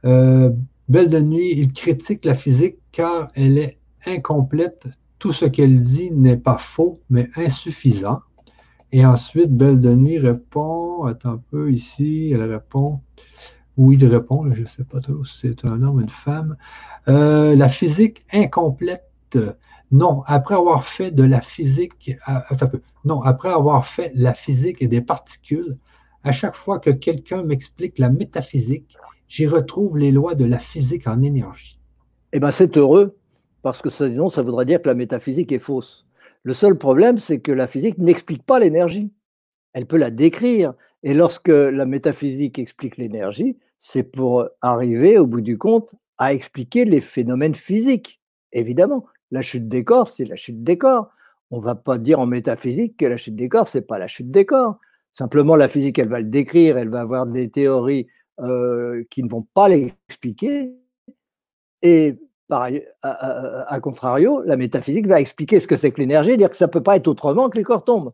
Euh, Belle de nuit, il critique la physique car elle est incomplète. Tout ce qu'elle dit n'est pas faux, mais insuffisant. Et ensuite, Belle de nuit répond, attends un peu ici, elle répond, oui, il répond, je ne sais pas trop si c'est un homme ou une femme. Euh, la physique incomplète non, après avoir fait de la physique, peut, non, après avoir fait la physique et des particules, à chaque fois que quelqu'un m'explique la métaphysique, j'y retrouve les lois de la physique en énergie. Eh bien, c'est heureux, parce que sinon, ça voudrait dire que la métaphysique est fausse. Le seul problème, c'est que la physique n'explique pas l'énergie. Elle peut la décrire. Et lorsque la métaphysique explique l'énergie, c'est pour arriver, au bout du compte, à expliquer les phénomènes physiques, évidemment. La chute des corps, c'est la chute des corps. On ne va pas dire en métaphysique que la chute des corps, ce n'est pas la chute des corps. Simplement, la physique, elle va le décrire, elle va avoir des théories euh, qui ne vont pas l'expliquer. Et par, à, contrario, la métaphysique va expliquer ce que c'est que l'énergie, dire que ça ne peut pas être autrement que les corps tombent.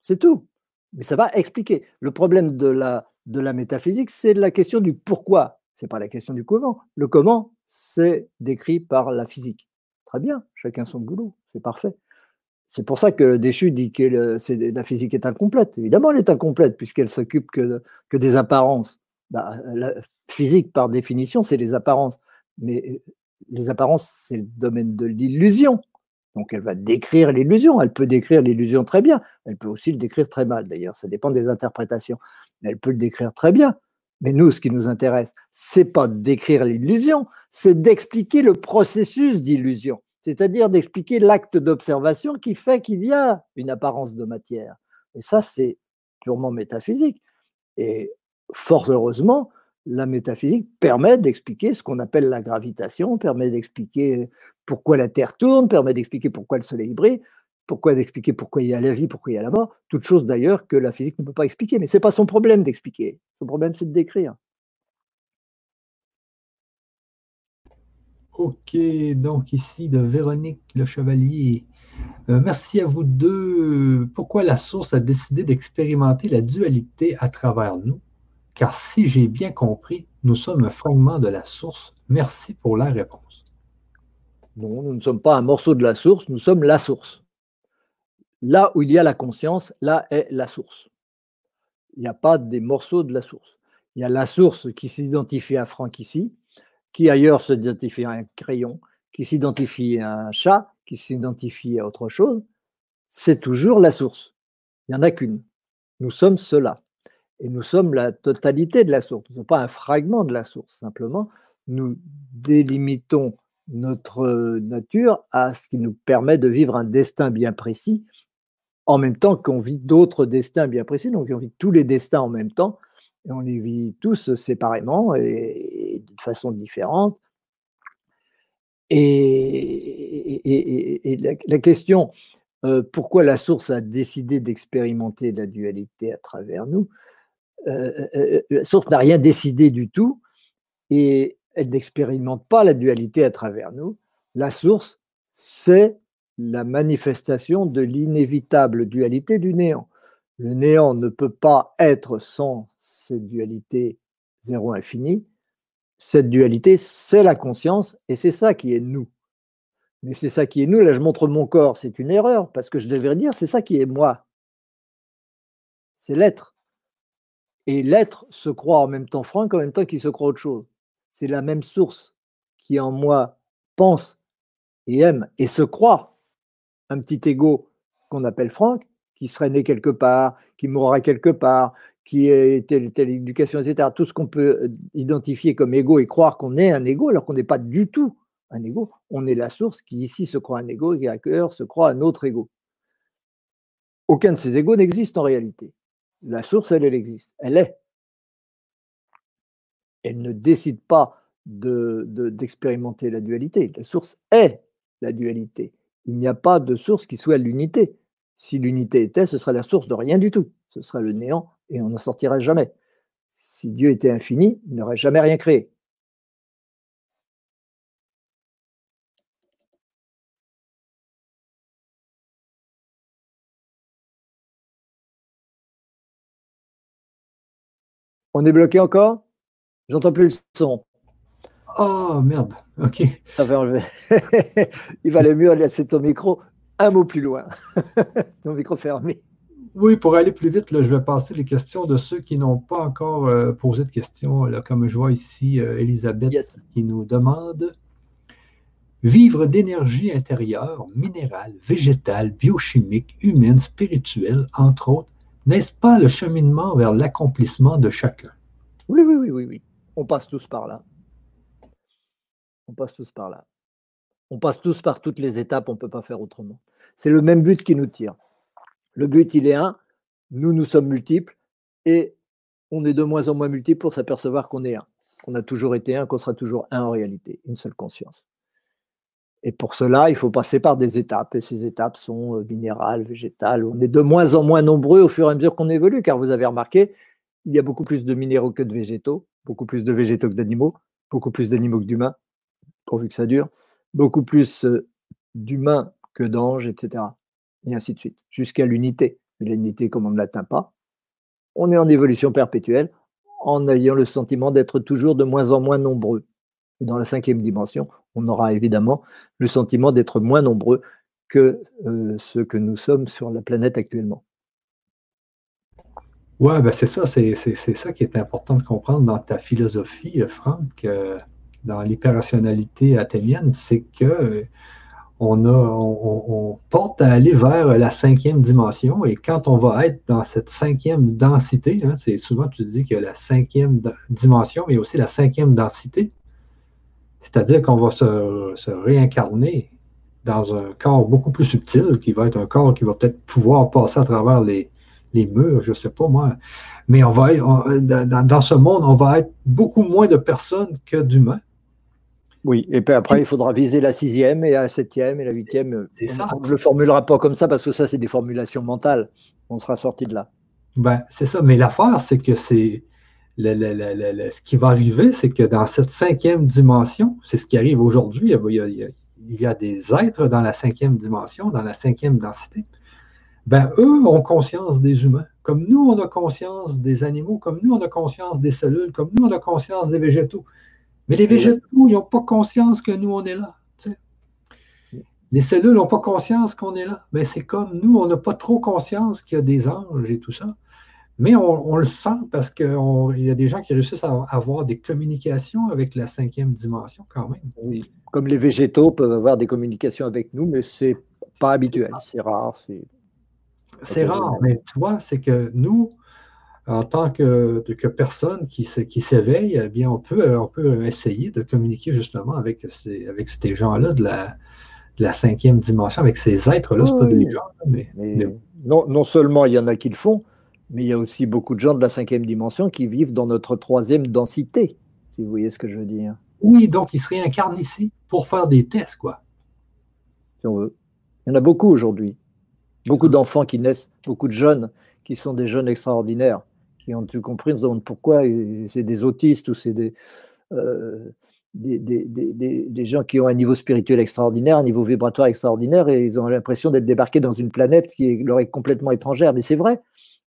C'est tout. Mais ça va expliquer. Le problème de la, métaphysique, c'est la question du pourquoi. Ce n'est pas la question du comment. Le comment, c'est décrit par la physique. Très bien, chacun son boulot, c'est parfait. C'est pour ça que Déchu dit que la physique est incomplète. Évidemment, elle est incomplète puisqu'elle s'occupe que, que, des apparences. Bah, la physique, par définition, c'est les apparences. Mais les apparences, c'est le domaine de l'illusion. Donc, elle va décrire l'illusion. Elle peut décrire l'illusion très bien. Elle peut aussi le décrire très mal, d'ailleurs. Ça dépend des interprétations. Elle peut le décrire très bien. Mais nous, ce qui nous intéresse, c'est pas d'écrire l'illusion, c'est d'expliquer le processus d'illusion, c'est-à-dire d'expliquer l'acte d'observation qui fait qu'il y a une apparence de matière. Et ça, c'est purement métaphysique. Et fort heureusement, la métaphysique permet d'expliquer ce qu'on appelle la gravitation, permet d'expliquer pourquoi la Terre tourne, permet d'expliquer pourquoi le Soleil brille, pourquoi d'expliquer pourquoi il y a la vie, pourquoi il y a la mort, toute chose d'ailleurs que la physique ne peut pas expliquer. Mais ce n'est pas son problème d'expliquer. Son problème, c'est de décrire. Ok, donc ici de Véronique Le Chevalier. Euh, merci à vous deux. Pourquoi la source a décidé d'expérimenter la dualité à travers nous? Car si j'ai bien compris, nous sommes un fragment de la source. Merci pour la réponse. Non, nous ne sommes pas un morceau de la source, nous sommes la source. Là où il y a la conscience, là est la source. Il n'y a pas des morceaux de la source. Il y a la source qui s'identifie à Franck ici, qui ailleurs s'identifie à un crayon, qui s'identifie à un chat, qui s'identifie à autre chose. C'est toujours la source. Il n'y en a qu'une. Nous sommes cela. Et nous sommes la totalité de la source. Nous ne sommes pas un fragment de la source. Simplement, nous délimitons notre nature à ce qui nous permet de vivre un destin bien précis en même temps qu'on vit d'autres destins bien précis. Donc, on vit tous les destins en même temps et on les vit tous séparément et, de façon différente. Et, la, question, euh, pourquoi la source a décidé d'expérimenter la dualité à travers nous euh, euh, La source n'a rien décidé du tout et elle n'expérimente pas la dualité à travers nous. La source, c'est la manifestation de l'inévitable dualité du néant. Le néant ne peut pas être sans cette dualité zéro infini. Cette dualité, c'est la conscience et c'est ça qui est nous. Mais c'est ça qui est nous. Là, je montre mon corps, c'est une erreur parce que je devrais dire c'est ça qui est moi. C'est l'être. Et l'être se croit en même temps Franck, en même temps qu'il se croit autre chose. C'est la même source qui en moi pense et aime et se croit un petit ego qu'on appelle Franck, qui serait né quelque part, qui mourra quelque part, qui est telle, telle éducation, etc. Tout ce qu'on peut euh, identifier comme ego et croire qu'on est un ego, alors qu'on n'est pas du tout un ego. On est la source qui ici se croit un ego et qui à cœur se croit un autre ego. Aucun de ces égos n'existe en réalité. La source, elle, elle existe. Elle est. Elle ne décide pas d'expérimenter de, la dualité. La source est la dualité. Il n'y a pas de source qui soit l'unité. Si l'unité était, ce serait la source de rien du tout. Ce serait le néant et on n'en sortirait jamais. Si Dieu était infini, il n'aurait jamais rien créé. On est bloqué encore? J'entends plus le son. Oh merde, ok. Ça fait enlever. Il valait mieux laisser ton micro un mot plus loin. ton micro fermé. Oui, pour aller plus vite, je vais passer les questions de ceux qui n'ont pas encore euh, posé de questions. comme je vois ici euh, Elisabeth qui nous demande Vivre d'énergie intérieure, minérale, végétale, biochimique, humaine, spirituelle, entre autres, n'est-ce pas le cheminement vers l'accomplissement de chacun? Oui, oui, oui, oui, oui. On passe tous par là. On passe tous par là. On passe tous par toutes les étapes, on ne peut pas faire autrement. C'est le même but qui nous tire. Le but, il est un, nous, nous sommes multiples, et on est de moins en moins multiples pour s'apercevoir qu'on est un. Qu'on a toujours été un, qu'on sera toujours un en réalité, une seule conscience. Et pour cela, il faut passer par des étapes. Et ces étapes sont euh, minérales, végétales. On est de moins en moins nombreux au fur et à mesure qu'on évolue, car vous avez remarqué, il y a beaucoup plus de minéraux que de végétaux, beaucoup plus de végétaux que d'animaux, beaucoup plus d'animaux que d'humains, pourvu que ça dure, beaucoup plus euh, d'humains que d'anges, etc. Et ainsi de suite, jusqu'à l'unité. Mais l'unité, comme on ne l'atteint pas, on est en évolution perpétuelle en ayant le sentiment d'être toujours de moins en moins nombreux. Et dans la cinquième dimension, on aura évidemment le sentiment d'être moins nombreux que euh, ceux que nous sommes sur la planète actuellement. Oui, ben c'est ça, c'est ça qui est important de comprendre dans ta philosophie, Franck, euh, dans l'hyperrationalité athénienne, c'est que on, a, on, porte à aller vers la cinquième dimension et quand on va être dans cette cinquième densité, hein, c'est souvent tu dis a la cinquième dimension, mais aussi la cinquième densité. C'est-à-dire qu'on va se, réincarner dans un corps beaucoup plus subtil, qui va être un corps qui va peut-être pouvoir passer à travers les, murs, je ne sais pas moi. Mais on va dans, ce monde, on va être beaucoup moins de personnes que d'humains. Oui, et puis après, il faudra viser la sixième et la septième et la huitième. C'est ça. On ne le formulera pas comme ça parce que ça, c'est des formulations mentales. On sera sorti de là. Ben, c'est ça. Mais l'affaire, c'est que c'est ce qui va arriver, c'est que dans cette cinquième dimension, c'est ce qui arrive aujourd'hui, il, y a des êtres dans la cinquième dimension, dans la cinquième densité. Ben, eux ont conscience des humains, comme nous, on a conscience des animaux, comme nous, on a conscience des cellules, comme nous, on a conscience des végétaux. Mais les végétaux, ils n'ont pas conscience que nous, on est là. Les cellules n'ont pas conscience qu'on est là. Mais c'est comme nous, on n'a pas trop conscience qu'il y a des anges et tout ça. Mais on, le sent parce qu'il y a des gens qui réussissent à avoir des communications avec la cinquième dimension quand même. Oui, comme les végétaux peuvent avoir des communications avec nous, mais c'est pas habituel, c'est rare. C'est rare, mais tu vois, c'est que nous, en tant que, que personne qui, qui s'éveille, eh bien, on peut, on peut essayer de communiquer justement avec ces, avec ces gens-là de la, la cinquième dimension, avec ces êtres-là. c'est pas des gens, mais, Non, non seulement il y en a qui le font, mais il y a aussi beaucoup de gens de la cinquième dimension qui vivent dans notre troisième densité, si vous voyez ce que je veux dire. Oui, donc ils se réincarnent ici pour faire des tests, quoi. Si on veut. Il y en a beaucoup aujourd'hui. Beaucoup d'enfants qui naissent, beaucoup de jeunes qui sont des jeunes extraordinaires, qui ont tout compris, on se demande pourquoi c'est des autistes ou c'est des, euh, des, gens qui ont un niveau spirituel extraordinaire, un niveau vibratoire extraordinaire, et ils ont l'impression d'être débarqués dans une planète qui leur est complètement étrangère. Mais c'est vrai,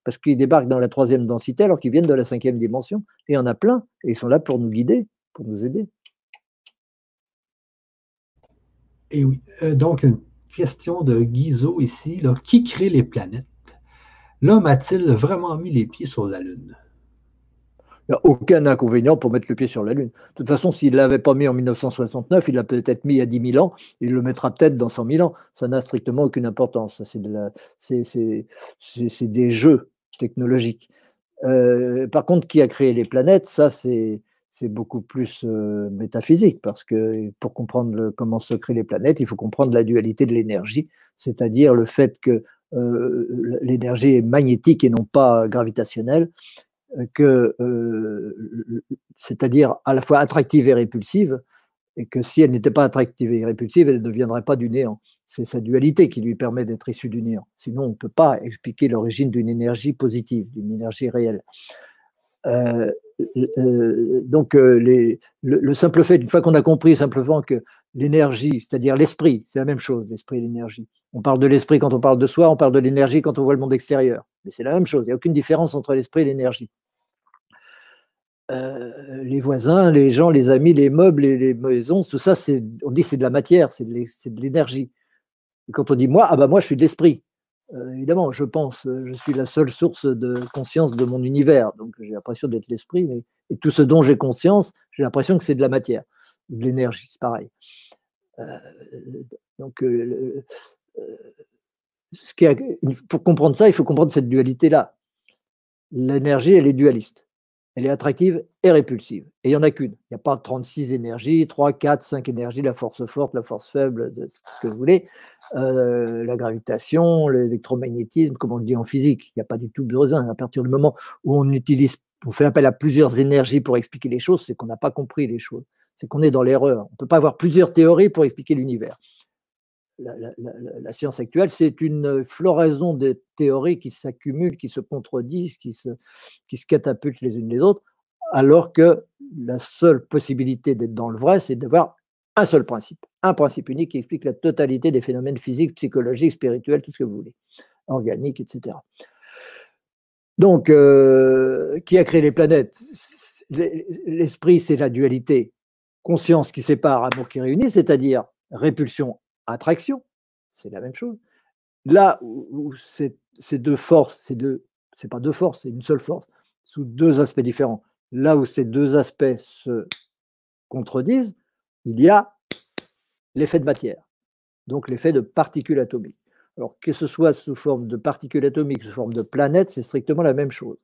parce qu'ils débarquent dans la troisième densité alors qu'ils viennent de la cinquième dimension. Et il y en a plein, et ils sont là pour nous guider, pour nous aider. Et oui, euh, donc une question de Guizot ici. Qui crée les planètes? L'homme a-t-il vraiment mis les pieds sur la Lune? Il n'y a aucun inconvénient pour mettre le pied sur la Lune. De toute façon, s'il ne l'avait pas mis en 1969, il l'a peut-être mis il y a 10 000 ans, il le mettra peut-être dans 100 000 ans. Ça n'a strictement aucune importance. C'est des jeux technologiques. Euh, par contre, qui a créé les planètes, ça, c'est beaucoup plus euh, métaphysique, parce que pour comprendre comment se créent les planètes, il faut comprendre la dualité de l'énergie, c'est-à-dire le fait que euh, l'énergie est magnétique et non pas gravitationnelle, que, c'est-à-dire à la fois attractive et répulsive, et que si elle n'était pas attractive et répulsive, elle ne deviendrait pas du néant. C'est sa dualité qui lui permet d'être issue du néant. Sinon, on ne peut pas expliquer l'origine d'une énergie positive, d'une énergie réelle. Euh, euh, donc, les, le, simple fait, une fois qu'on a compris simplement que l'énergie, c'est-à-dire l'esprit, c'est la même chose, l'esprit et l'énergie. On parle de l'esprit quand on parle de soi, on parle de l'énergie quand on voit le monde extérieur. Mais c'est la même chose, il n'y a aucune différence entre l'esprit et l'énergie. Euh, les voisins, les gens, les amis, les meubles, les, maisons, tout ça, on dit c'est de la matière, c'est de l'énergie. Quand on dit moi, ah bah moi je suis de l'esprit. Euh, évidemment, je pense, je suis la seule source de conscience de mon univers, donc j'ai l'impression d'être l'esprit, et tout ce dont j'ai conscience, j'ai l'impression que c'est de la matière, de l'énergie, c'est pareil. Euh, donc, ce qui pour comprendre ça, il faut comprendre cette dualité-là. L'énergie, elle est dualiste. Elle est attractive et répulsive. Et il n'y en a qu'une. Il n'y a pas 36 énergies, 3, 4, 5 énergies, la force forte, la force faible, ce que vous voulez, euh, la gravitation, l'électromagnétisme, comme on le dit en physique. Il n'y a pas du tout besoin. À partir du moment où on utilise, on fait appel à plusieurs énergies pour expliquer les choses, c'est qu'on n'a pas compris les choses. C'est qu'on est dans l'erreur. On ne peut pas avoir plusieurs théories pour expliquer l'univers la, science actuelle, c'est une floraison de théories qui s'accumulent, qui se contredisent, qui se, qui se catapultent les unes les autres, alors que la seule possibilité d'être dans le vrai, c'est d'avoir un seul principe, un principe unique qui explique la totalité des phénomènes physiques, psychologiques, spirituels, tout ce que vous voulez, organiques, etc. Donc, euh, qui a créé les planètes? L'esprit, c'est la dualité. Conscience qui sépare, amour qui réunit, c'est-à-dire répulsion attraction, c'est la même chose. Là où, c'est deux forces, c'est deux, c'est pas deux forces, c'est une seule force, sous deux aspects différents. Là où ces deux aspects se contredisent, il y a l'effet de matière, donc l'effet de particules atomiques. Alors que ce soit sous forme de particules atomiques, sous forme de planètes, c'est strictement la même chose.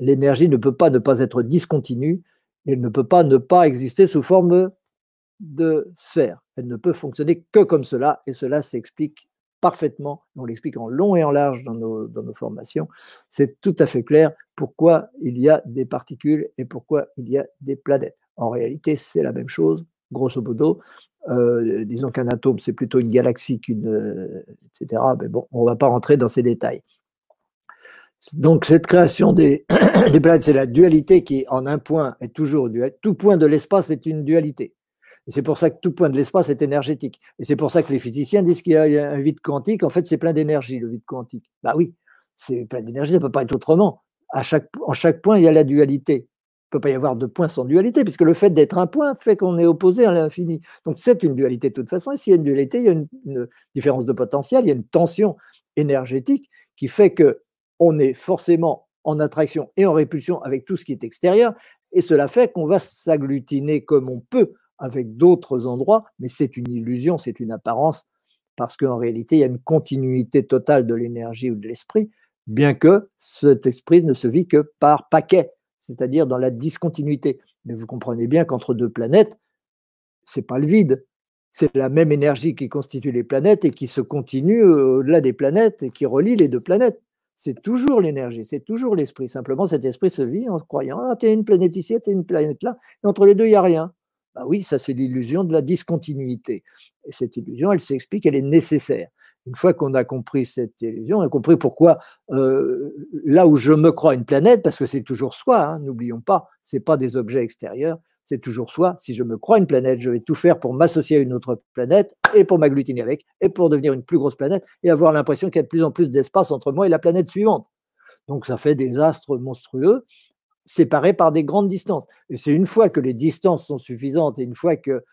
L'énergie ne peut pas ne pas être discontinue, elle ne peut pas ne pas exister sous forme de sphère. Elle ne peut fonctionner que comme cela, et cela s'explique parfaitement. On l'explique en long et en large dans nos, formations. C'est tout à fait clair pourquoi il y a des particules et pourquoi il y a des planètes. En réalité, c'est la même chose, grosso modo. Euh, disons qu'un atome, c'est plutôt une galaxie qu'une. Euh, etc. Mais bon, on ne va pas rentrer dans ces détails. Donc, cette création des, des planètes, c'est la dualité qui, en un point, est toujours duel. Tout point de l'espace est une dualité. Et c'est pour ça que tout point de l'espace est énergétique. Et c'est pour ça que les physiciens disent qu'il y a un vide quantique. En fait, c'est plein d'énergie, le vide quantique. Bah oui, c'est plein d'énergie, ça ne peut pas être autrement. À chaque, en chaque point, il y a la dualité. Il ne peut pas y avoir de points sans dualité, puisque le fait d'être un point fait qu'on est opposé à l'infini. Donc c'est une dualité de toute façon. Et s'il y a une dualité, il y a une, une, différence de potentiel, il y a une tension énergétique qui fait que on est forcément en attraction et en répulsion avec tout ce qui est extérieur. Et cela fait qu'on va s'agglutiner comme on peut avec d'autres endroits, mais c'est une illusion, c'est une apparence, parce qu'en réalité, il y a une continuité totale de l'énergie ou de l'esprit, bien que cet esprit ne se vit que par paquet, c'est-à-dire dans la discontinuité. Mais vous comprenez bien qu'entre deux planètes, c'est pas le vide, c'est la même énergie qui constitue les planètes et qui se continue au-delà des planètes et qui relie les deux planètes. C'est toujours l'énergie, c'est toujours l'esprit. Simplement, cet esprit se vit en croyant Ah, tu es une planète ici, tu es une planète là, et entre les deux, il n'y a rien. Bah oui, ça c'est l'illusion de la discontinuité. Et cette illusion, elle s'explique, elle est nécessaire. Une fois qu'on a compris cette illusion, on a compris pourquoi euh, là où je me crois une planète, parce que c'est toujours soi, hein, n'oublions pas, ce n'est pas des objets extérieurs. c'est toujours soit, si je me crois une planète, je vais tout faire pour m'associer à une autre planète et pour m'agglutiner avec et pour devenir une plus grosse planète et avoir l'impression qu'il y a de plus en plus d'espace entre moi et la planète suivante. Donc ça fait des astres monstrueux séparés par des grandes distances. Et c'est une fois que les distances sont suffisantes et une fois que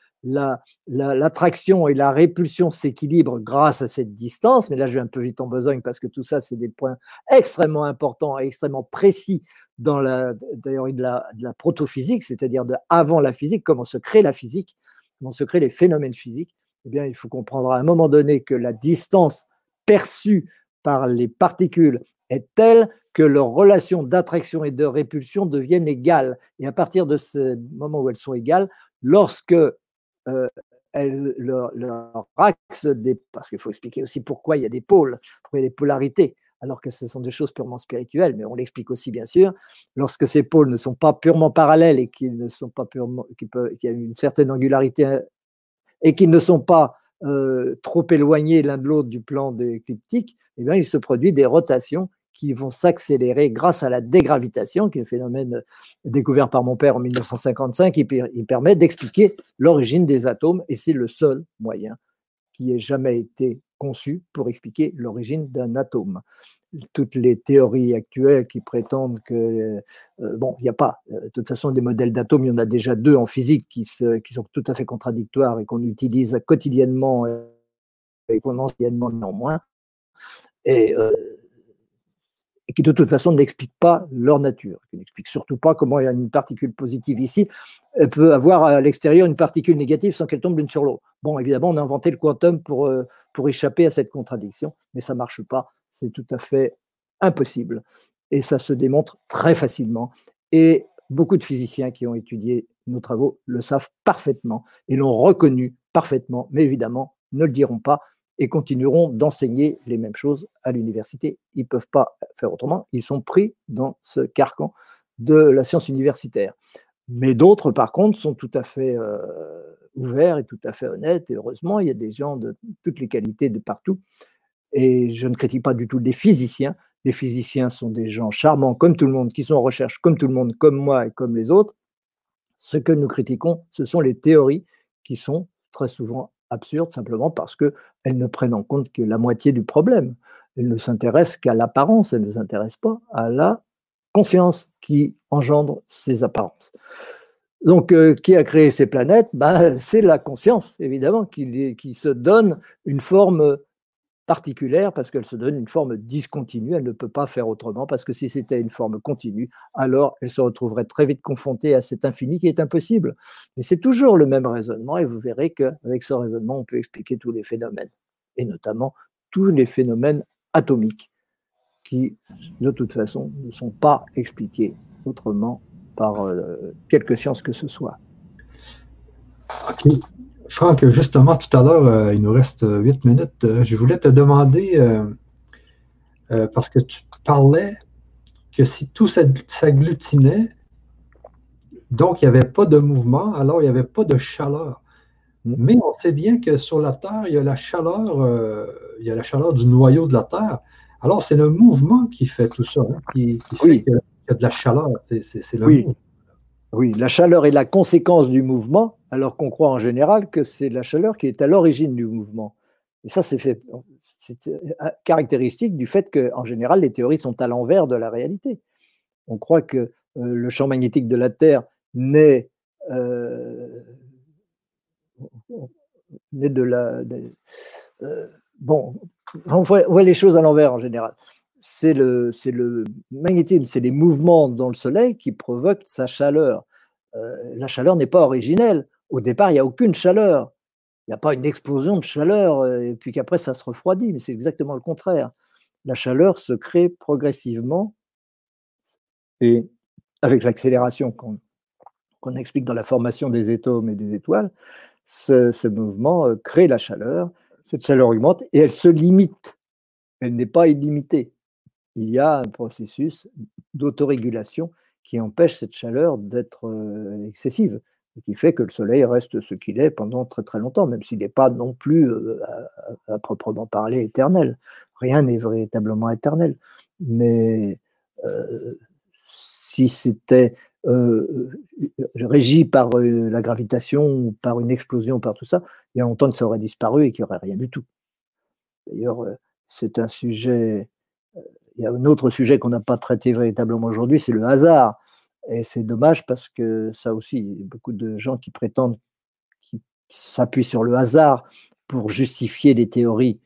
l'attraction et la répulsion s'équilibrent grâce à cette distance, mais là je vais un peu vite en besogne parce que tout ça c'est des points extrêmement importants et extrêmement précis dans la théorie de la, de la protophysique, c'est-à-dire de avant la physique, comment se crée la physique, comment se créent les phénomènes physiques. Eh bien, il faut comprendre à un moment donné que la distance perçue par les particules est telle que leurs relations d'attraction et de répulsion deviennent égales. Et à partir de ce moment où elles sont égales, lorsque euh, leur, axe, parce qu'il faut expliquer aussi pourquoi il y a des pôles, pourquoi il y a des polarités, alors que ce sont des choses purement spirituelles, mais on l'explique aussi bien sûr, lorsque ces pôles ne sont pas purement parallèles et qu'ils ne sont pas purement, qu'il y a une certaine angularité et qu'ils ne sont pas euh, trop éloignés l'un de l'autre du plan des écliptique, eh il se produit des rotations qui vont s'accélérer grâce à la dégravitation, qui est un phénomène découvert par mon père en 1955, qui permet d'expliquer l'origine des atomes, et c'est le seul moyen qui ait jamais été conçu pour expliquer l'origine d'un atome. Toutes les théories actuelles qui prétendent que, euh, bon, il n'y a pas, euh, de toute façon, des modèles d'atomes, il y en a déjà deux en physique qui, sont tout à fait contradictoires et qu'on utilise quotidiennement et qu'on anciennement néanmoins. Et euh, et qui de toute façon n'expliquent pas leur nature, qui n'expliquent surtout pas comment une particule positive ici peut avoir à l'extérieur une particule négative sans qu'elle tombe l'une sur l'autre. Bon, évidemment, on a inventé le quantum pour, euh, pour échapper à cette contradiction, mais ça ne marche pas, c'est tout à fait impossible. Et ça se démontre très facilement. Et beaucoup de physiciens qui ont étudié nos travaux le savent parfaitement et l'ont reconnu parfaitement, mais évidemment ne le diront pas et continueront d'enseigner les mêmes choses à l'université. Ils ne peuvent pas faire autrement, ils sont pris dans ce carcan de la science universitaire. Mais d'autres, par contre, sont tout à fait euh, ouverts et tout à fait honnêtes. Et heureusement, il y a des gens de toutes les qualités de partout. Et je ne critique pas du tout les physiciens. Les physiciens sont des gens charmants comme tout le monde, qui sont en recherche comme tout le monde, comme moi et comme les autres. Ce que nous critiquons, ce sont les théories qui sont très souvent absurde simplement parce qu'elles ne prennent en compte que la moitié du problème. Elles ne s'intéressent qu'à l'apparence, elles ne s'intéressent pas à la conscience qui engendre ces apparences. Donc, euh, qui a créé ces planètes? Ben, C'est la conscience, évidemment, qui, se donne une forme particulière parce qu'elle se donne une forme discontinue, elle ne peut pas faire autrement parce que si c'était une forme continue, alors elle se retrouverait très vite confrontée à cet infini qui est impossible. Mais c'est toujours le même raisonnement et vous verrez qu'avec ce raisonnement, on peut expliquer tous les phénomènes et notamment tous les phénomènes atomiques qui, de toute façon, ne sont pas expliqués autrement par euh, quelque science que ce soit. Franck, justement, tout à l'heure, euh, il nous reste euh, huit minutes. Euh, je voulais te demander, parce que tu parlais que si tout s'agglutinait, donc il n'y avait pas de mouvement, alors il n'y avait pas de chaleur. Mm. Mais on sait bien que sur la Terre, il y a la chaleur, il y a la chaleur du noyau de la Terre. Alors c'est le mouvement qui fait tout ça, hein, qui, fait qu'il y a de la chaleur. C'est le oui. Oui, la chaleur est la conséquence du mouvement, alors qu'on croit en général que c'est la chaleur qui est à l'origine du mouvement. Et ça, c'est euh, caractéristique du fait qu'en général, les théories sont à l'envers de la réalité. On croit que euh, le champ magnétique de la Terre naît, euh, de la. bon, on voit, les choses à l'envers en général c'est le, le, magnétisme, c'est les mouvements dans le Soleil qui provoquent sa chaleur. Euh, la chaleur n'est pas originelle. Au départ, il n'y a aucune chaleur. Il n'y a pas une explosion de chaleur euh, et puis qu'après ça se refroidit, mais c'est exactement le contraire. La chaleur se crée progressivement et avec l'accélération qu'on explique dans la formation des atomes et des étoiles, ce, mouvement euh, crée la chaleur. Cette chaleur augmente et elle se limite. Elle n'est pas illimitée il y a un processus d'autorégulation qui empêche cette chaleur d'être excessive et qui fait que le Soleil reste ce qu'il est pendant très très longtemps, même s'il n'est pas non plus à, proprement parler éternel. Rien n'est véritablement éternel. Mais si c'était régi par la gravitation, par une explosion, par tout ça, il y a longtemps que ça aurait disparu et qu'il n'y aurait rien du tout. D'ailleurs, c'est un sujet. Il y a un autre sujet qu'on n'a pas traité véritablement aujourd'hui, c'est le hasard. Et c'est dommage parce que ça aussi, il y a beaucoup de gens qui prétendent, qui s'appuient sur le hasard pour justifier des théories.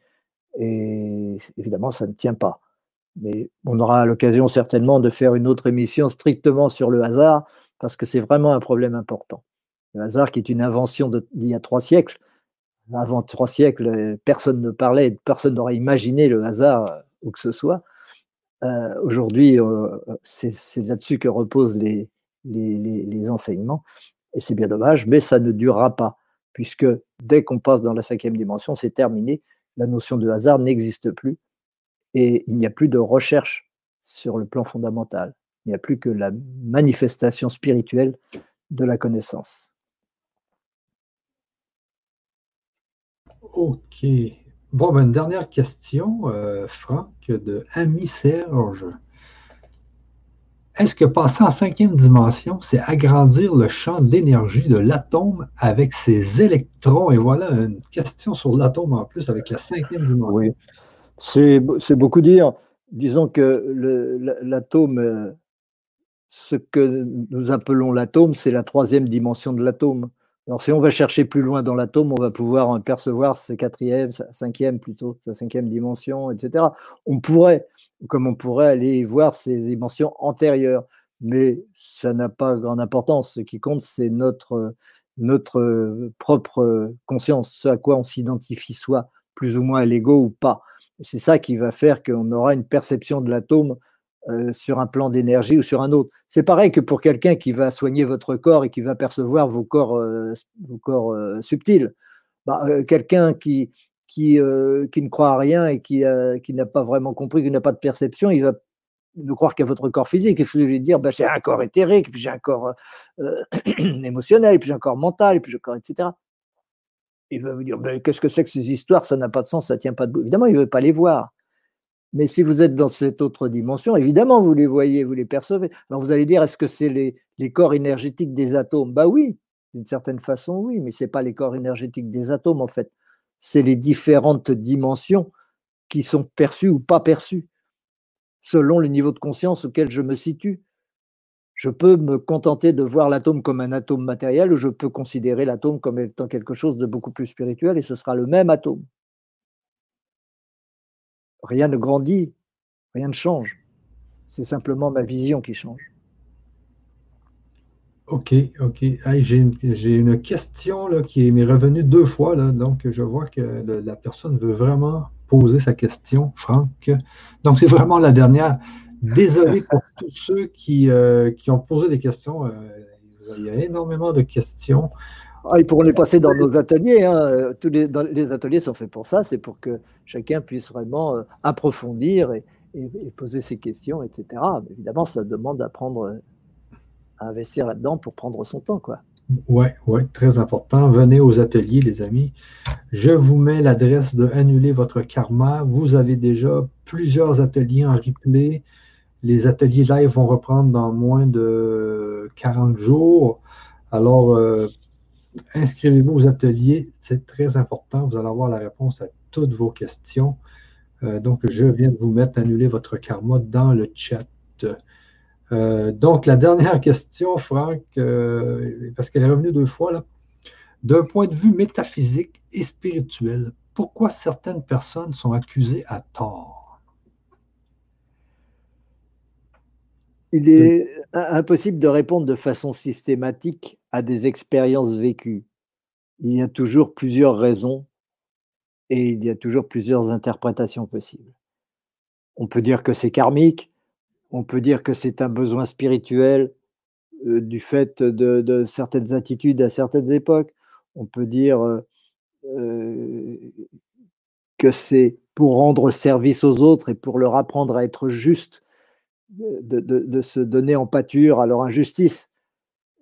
Et évidemment, ça ne tient pas. Mais on aura l'occasion certainement de faire une autre émission strictement sur le hasard, parce que c'est vraiment un problème important. Le hasard qui est une invention d'il y a trois siècles. Avant trois siècles, personne ne parlait, personne n'aurait imaginé le hasard ou que ce soit. Euh, aujourd'hui, euh, c'est là-dessus que reposent les, les, enseignements, et c'est bien dommage, mais ça ne durera pas, puisque dès qu'on passe dans la cinquième dimension, c'est terminé, la notion de hasard n'existe plus, et il n'y a plus de recherche sur le plan fondamental, il n'y a plus que la manifestation spirituelle de la connaissance. Ok, Bon, ben, une dernière question, euh, Franck, de Ami Serge. Est-ce que passer en cinquième dimension, c'est agrandir le champ d'énergie de l'atome avec ses électrons? Et voilà une question sur l'atome en plus avec la cinquième dimension. Oui, c'est beaucoup dire. Disons que l'atome, euh, ce que nous appelons l'atome, c'est la troisième dimension de l'atome. Alors, si on va chercher plus loin dans l'atome, on va pouvoir percevoir sa quatrième, cinquième plutôt, sa cinquième dimension, etc. On pourrait, comme on pourrait aller voir ces dimensions antérieures, mais ça n'a pas grande importance. Ce qui compte, c'est notre, notre propre conscience, ce à quoi on s'identifie soit plus ou moins à l'ego ou pas. C'est ça qui va faire qu'on aura une perception de l'atome euh, sur un plan d'énergie ou sur un autre. C'est pareil que pour quelqu'un qui va soigner votre corps et qui va percevoir vos corps, euh, vos corps euh, subtils. Bah, quelqu'un qui, qui, qui, ne croit à rien et qui, qui n'a pas vraiment compris, qui n'a pas de perception, il va ne croire qu'à votre corps physique. Il faut lui dire bah, j'ai un corps éthérique, puis j'ai un corps émotionnel, puis j'ai un corps mental, puis j'ai un corps, etc. Il va vous dire qu'est-ce que c'est que ces histoires? Ça n'a pas de sens, ça tient pas debout. Évidemment, il ne veut pas les voir. Mais si vous êtes dans cette autre dimension, évidemment, vous les voyez, vous les percevez. Alors vous allez dire, est-ce que c'est les, corps énergétiques des atomes? Bah oui, d'une certaine façon, oui, mais ce n'est pas les corps énergétiques des atomes, en fait. C'est les différentes dimensions qui sont perçues ou pas perçues, selon le niveau de conscience auquel je me situe. Je peux me contenter de voir l'atome comme un atome matériel ou je peux considérer l'atome comme étant quelque chose de beaucoup plus spirituel et ce sera le même atome rien ne grandit, rien ne change. C'est simplement ma vision qui change. OK, OK. j'ai, une, question là, qui m'est revenue deux fois, là, donc je vois que la personne veut vraiment poser sa question, Franck. Donc c'est vraiment la dernière. Désolé pour tous ceux qui, euh, qui ont posé des questions. Euh, il y a énormément de questions. Ah, ils pourront les passer dans nos ateliers. Hein. Tous les, ateliers sont faits pour ça. C'est pour que chacun puisse vraiment euh, approfondir et, poser ses questions, etc. Évidemment, ça demande à, prendre, à investir là-dedans pour prendre son temps. Oui, ouais, très important. Venez aux ateliers, les amis. Je vous mets l'adresse de annuler votre karma. Vous avez déjà plusieurs ateliers en replay. Les ateliers live vont reprendre dans moins de 40 jours. Alors, euh, inscrivez-vous aux ateliers, c'est très important. Vous allez avoir la réponse à toutes vos questions. Euh, donc, je viens de vous mettre annuler votre karma dans le chat. Euh, donc, la dernière question, Franck, euh, parce qu'elle est revenue deux fois, là. D'un point de vue métaphysique et spirituel, pourquoi certaines personnes sont accusées à tort? Il est impossible de répondre de façon systématique à des expériences vécues. Il y a toujours plusieurs raisons et il y a toujours plusieurs interprétations possibles. On peut dire que c'est karmique, on peut dire que c'est un besoin spirituel euh, du fait de, certaines attitudes à certaines époques, on peut dire euh, euh, que c'est pour rendre service aux autres et pour leur apprendre à être juste, de, se donner en pâture à leur injustice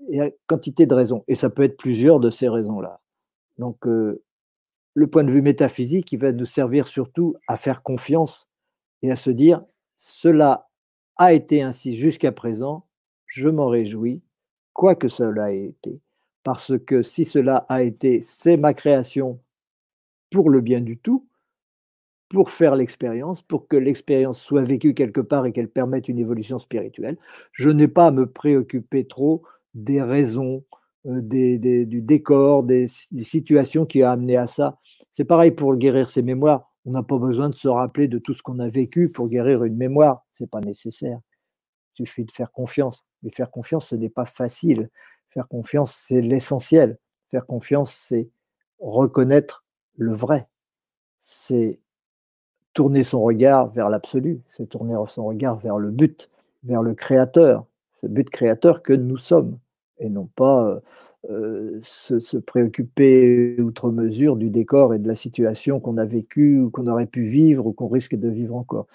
il y a quantité de raisons, et ça peut être plusieurs de ces raisons-là. Donc, euh, le point de vue métaphysique, il va nous servir surtout à faire confiance et à se dire, cela a été ainsi jusqu'à présent, je m'en réjouis, quoi que cela ait été, parce que si cela a été, c'est ma création pour le bien du tout, pour faire l'expérience, pour que l'expérience soit vécue quelque part et qu'elle permette une évolution spirituelle. Je n'ai pas à me préoccuper trop des raisons, euh, du décor, des, situations qui ont amené à ça. C'est pareil pour guérir ses mémoires. On n'a pas besoin de se rappeler de tout ce qu'on a vécu pour guérir une mémoire. Ce n'est pas nécessaire. Il suffit de faire confiance. Mais faire confiance, ce n'est pas facile. Faire confiance, c'est l'essentiel. Faire confiance, c'est reconnaître le vrai. C'est tourner son regard vers l'absolu. C'est tourner son regard vers le but, vers le créateur. Ce but créateur que nous sommes et non pas euh, se, préoccuper outre mesure du décor et de la situation qu'on a vécue ou qu'on aurait pu vivre ou qu'on risque de vivre encore.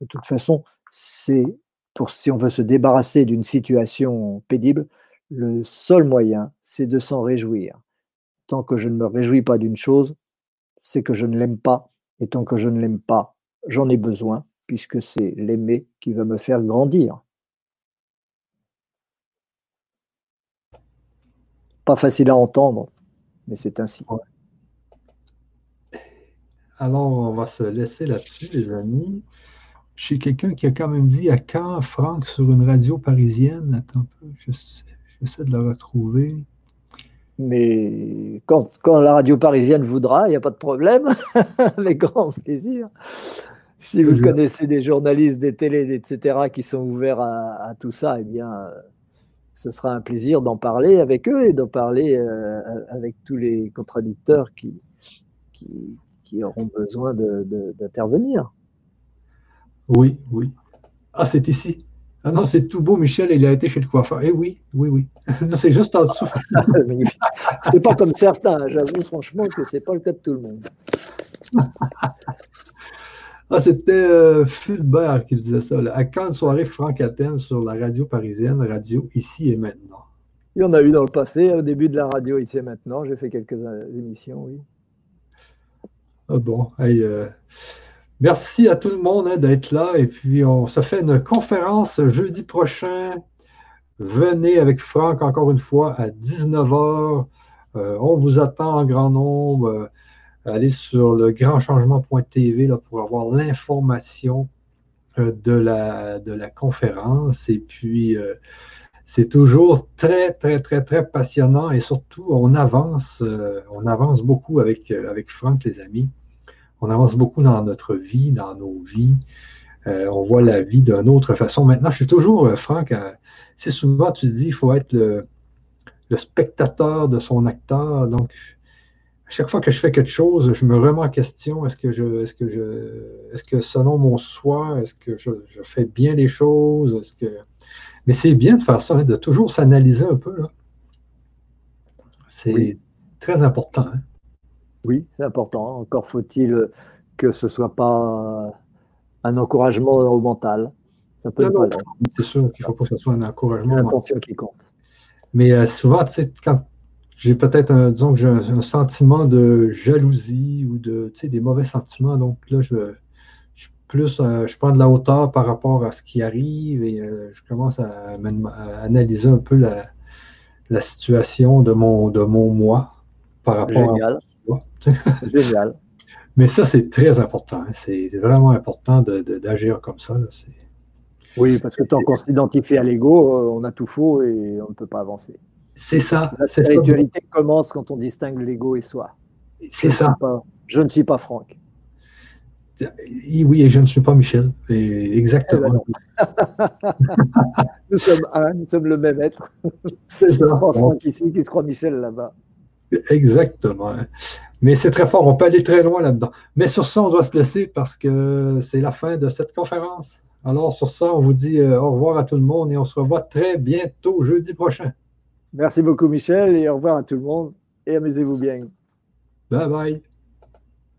De toute façon, c'est pour si on veut se débarrasser d'une situation pénible, le seul moyen, c'est de s'en réjouir. Tant que je ne me réjouis pas d'une chose, c'est que je ne l'aime pas. Et tant que je ne l'aime pas, j'en ai besoin, puisque c'est l'aimer qui va me faire grandir. Pas facile à entendre, mais c'est ainsi. Alors, on va se laisser là-dessus, les amis. J'ai quelqu'un qui a quand même dit à quand, Franck, sur une radio parisienne. Attends un peu, j'essaie de la retrouver. Mais quand, la radio parisienne voudra, il n'y a pas de problème, avec grand plaisir. Si vous connaissez des journalistes, des télés, etc., qui sont ouverts à, à tout ça, eh bien, ce sera un plaisir d'en parler avec eux et d'en parler euh, avec tous les contradicteurs qui, qui, auront besoin d'intervenir. oui, oui. Ah, c'est ici. Ah non, c'est tout beau, Michel, il a été chez le coiffeur. Eh oui, oui, oui. c'est juste en dessous. Magnifique. C'est pas comme certains, j'avoue franchement que c'est pas le cas de tout le monde. Ah, c'était euh, Fulbert qui disait ça. À quand une soirée Franck Athènes sur la radio parisienne, radio ici et maintenant? Il y en a eu dans le passé, au début de la radio ici et maintenant. J'ai fait quelques euh, émissions, oui. Ah bon, euh, merci à tout le monde hein, d'être là. Et puis, on se fait une conférence jeudi prochain. Venez avec Franck encore une fois à 19h. on vous attend en grand nombre aller sur le grandchangement.tv pour avoir l'information euh, de la, conférence. Et puis, euh, c'est toujours très, très, très, très passionnant et surtout, on avance, euh, beaucoup avec Franck, les amis. On avance beaucoup dans notre vie, dans nos vies. on voit la vie d'une autre façon. Maintenant, je suis toujours, Franck, c'est souvent, tu dis, il faut être le, le spectateur de son acteur. Donc, à chaque fois que je fais quelque chose, je me remets en question. Est-ce que je, est-ce que je, est-ce que selon mon soi, est-ce que je, fais bien les choses? Est-ce que... Mais c'est bien de faire ça, hein, de toujours s'analyser un peu. Là. C'est très important. Hein. Oui, c'est important. Encore faut-il que ce ne soit pas un encouragement au mental. Ça peut C'est sûr qu'il ne faut pas que ce soit un encouragement. L'intention qui compte. Mais euh, souvent, tu sais, quand j'ai peut-être, un, disons que j'ai un, sentiment de jalousie ou de, tu sais, des mauvais sentiments. Donc là, je, je plus, euh, je prends de la hauteur par rapport à ce qui arrive et euh, je commence à, analyser un peu la, la, situation de mon, de mon moi par rapport Génial. à Génial. Mais ça, c'est très important. Hein. C'est vraiment important d'agir comme ça. oui, parce que tant qu'on s'identifie à l'ego, euh, on a tout faux et on ne peut pas avancer. C'est ça. La spiritualité commence quand on distingue l'ego et soi. C'est ça. je ne suis pas Franck. Oui, et je ne suis pas Michel. exactement. nous sommes un, nous sommes le même être. C'est ça. Franck ici qui se croit Michel là-bas. Exactement. Mais c'est très fort, on peut aller très loin là-dedans. Mais sur ça, on doit se laisser parce que c'est la fin de cette conférence. Alors sur ça, on vous dit euh, au revoir à tout le monde et on se revoit très bientôt jeudi prochain. Merci beaucoup, Michel, et au revoir à tout le monde. Et amusez-vous bien. Bye bye.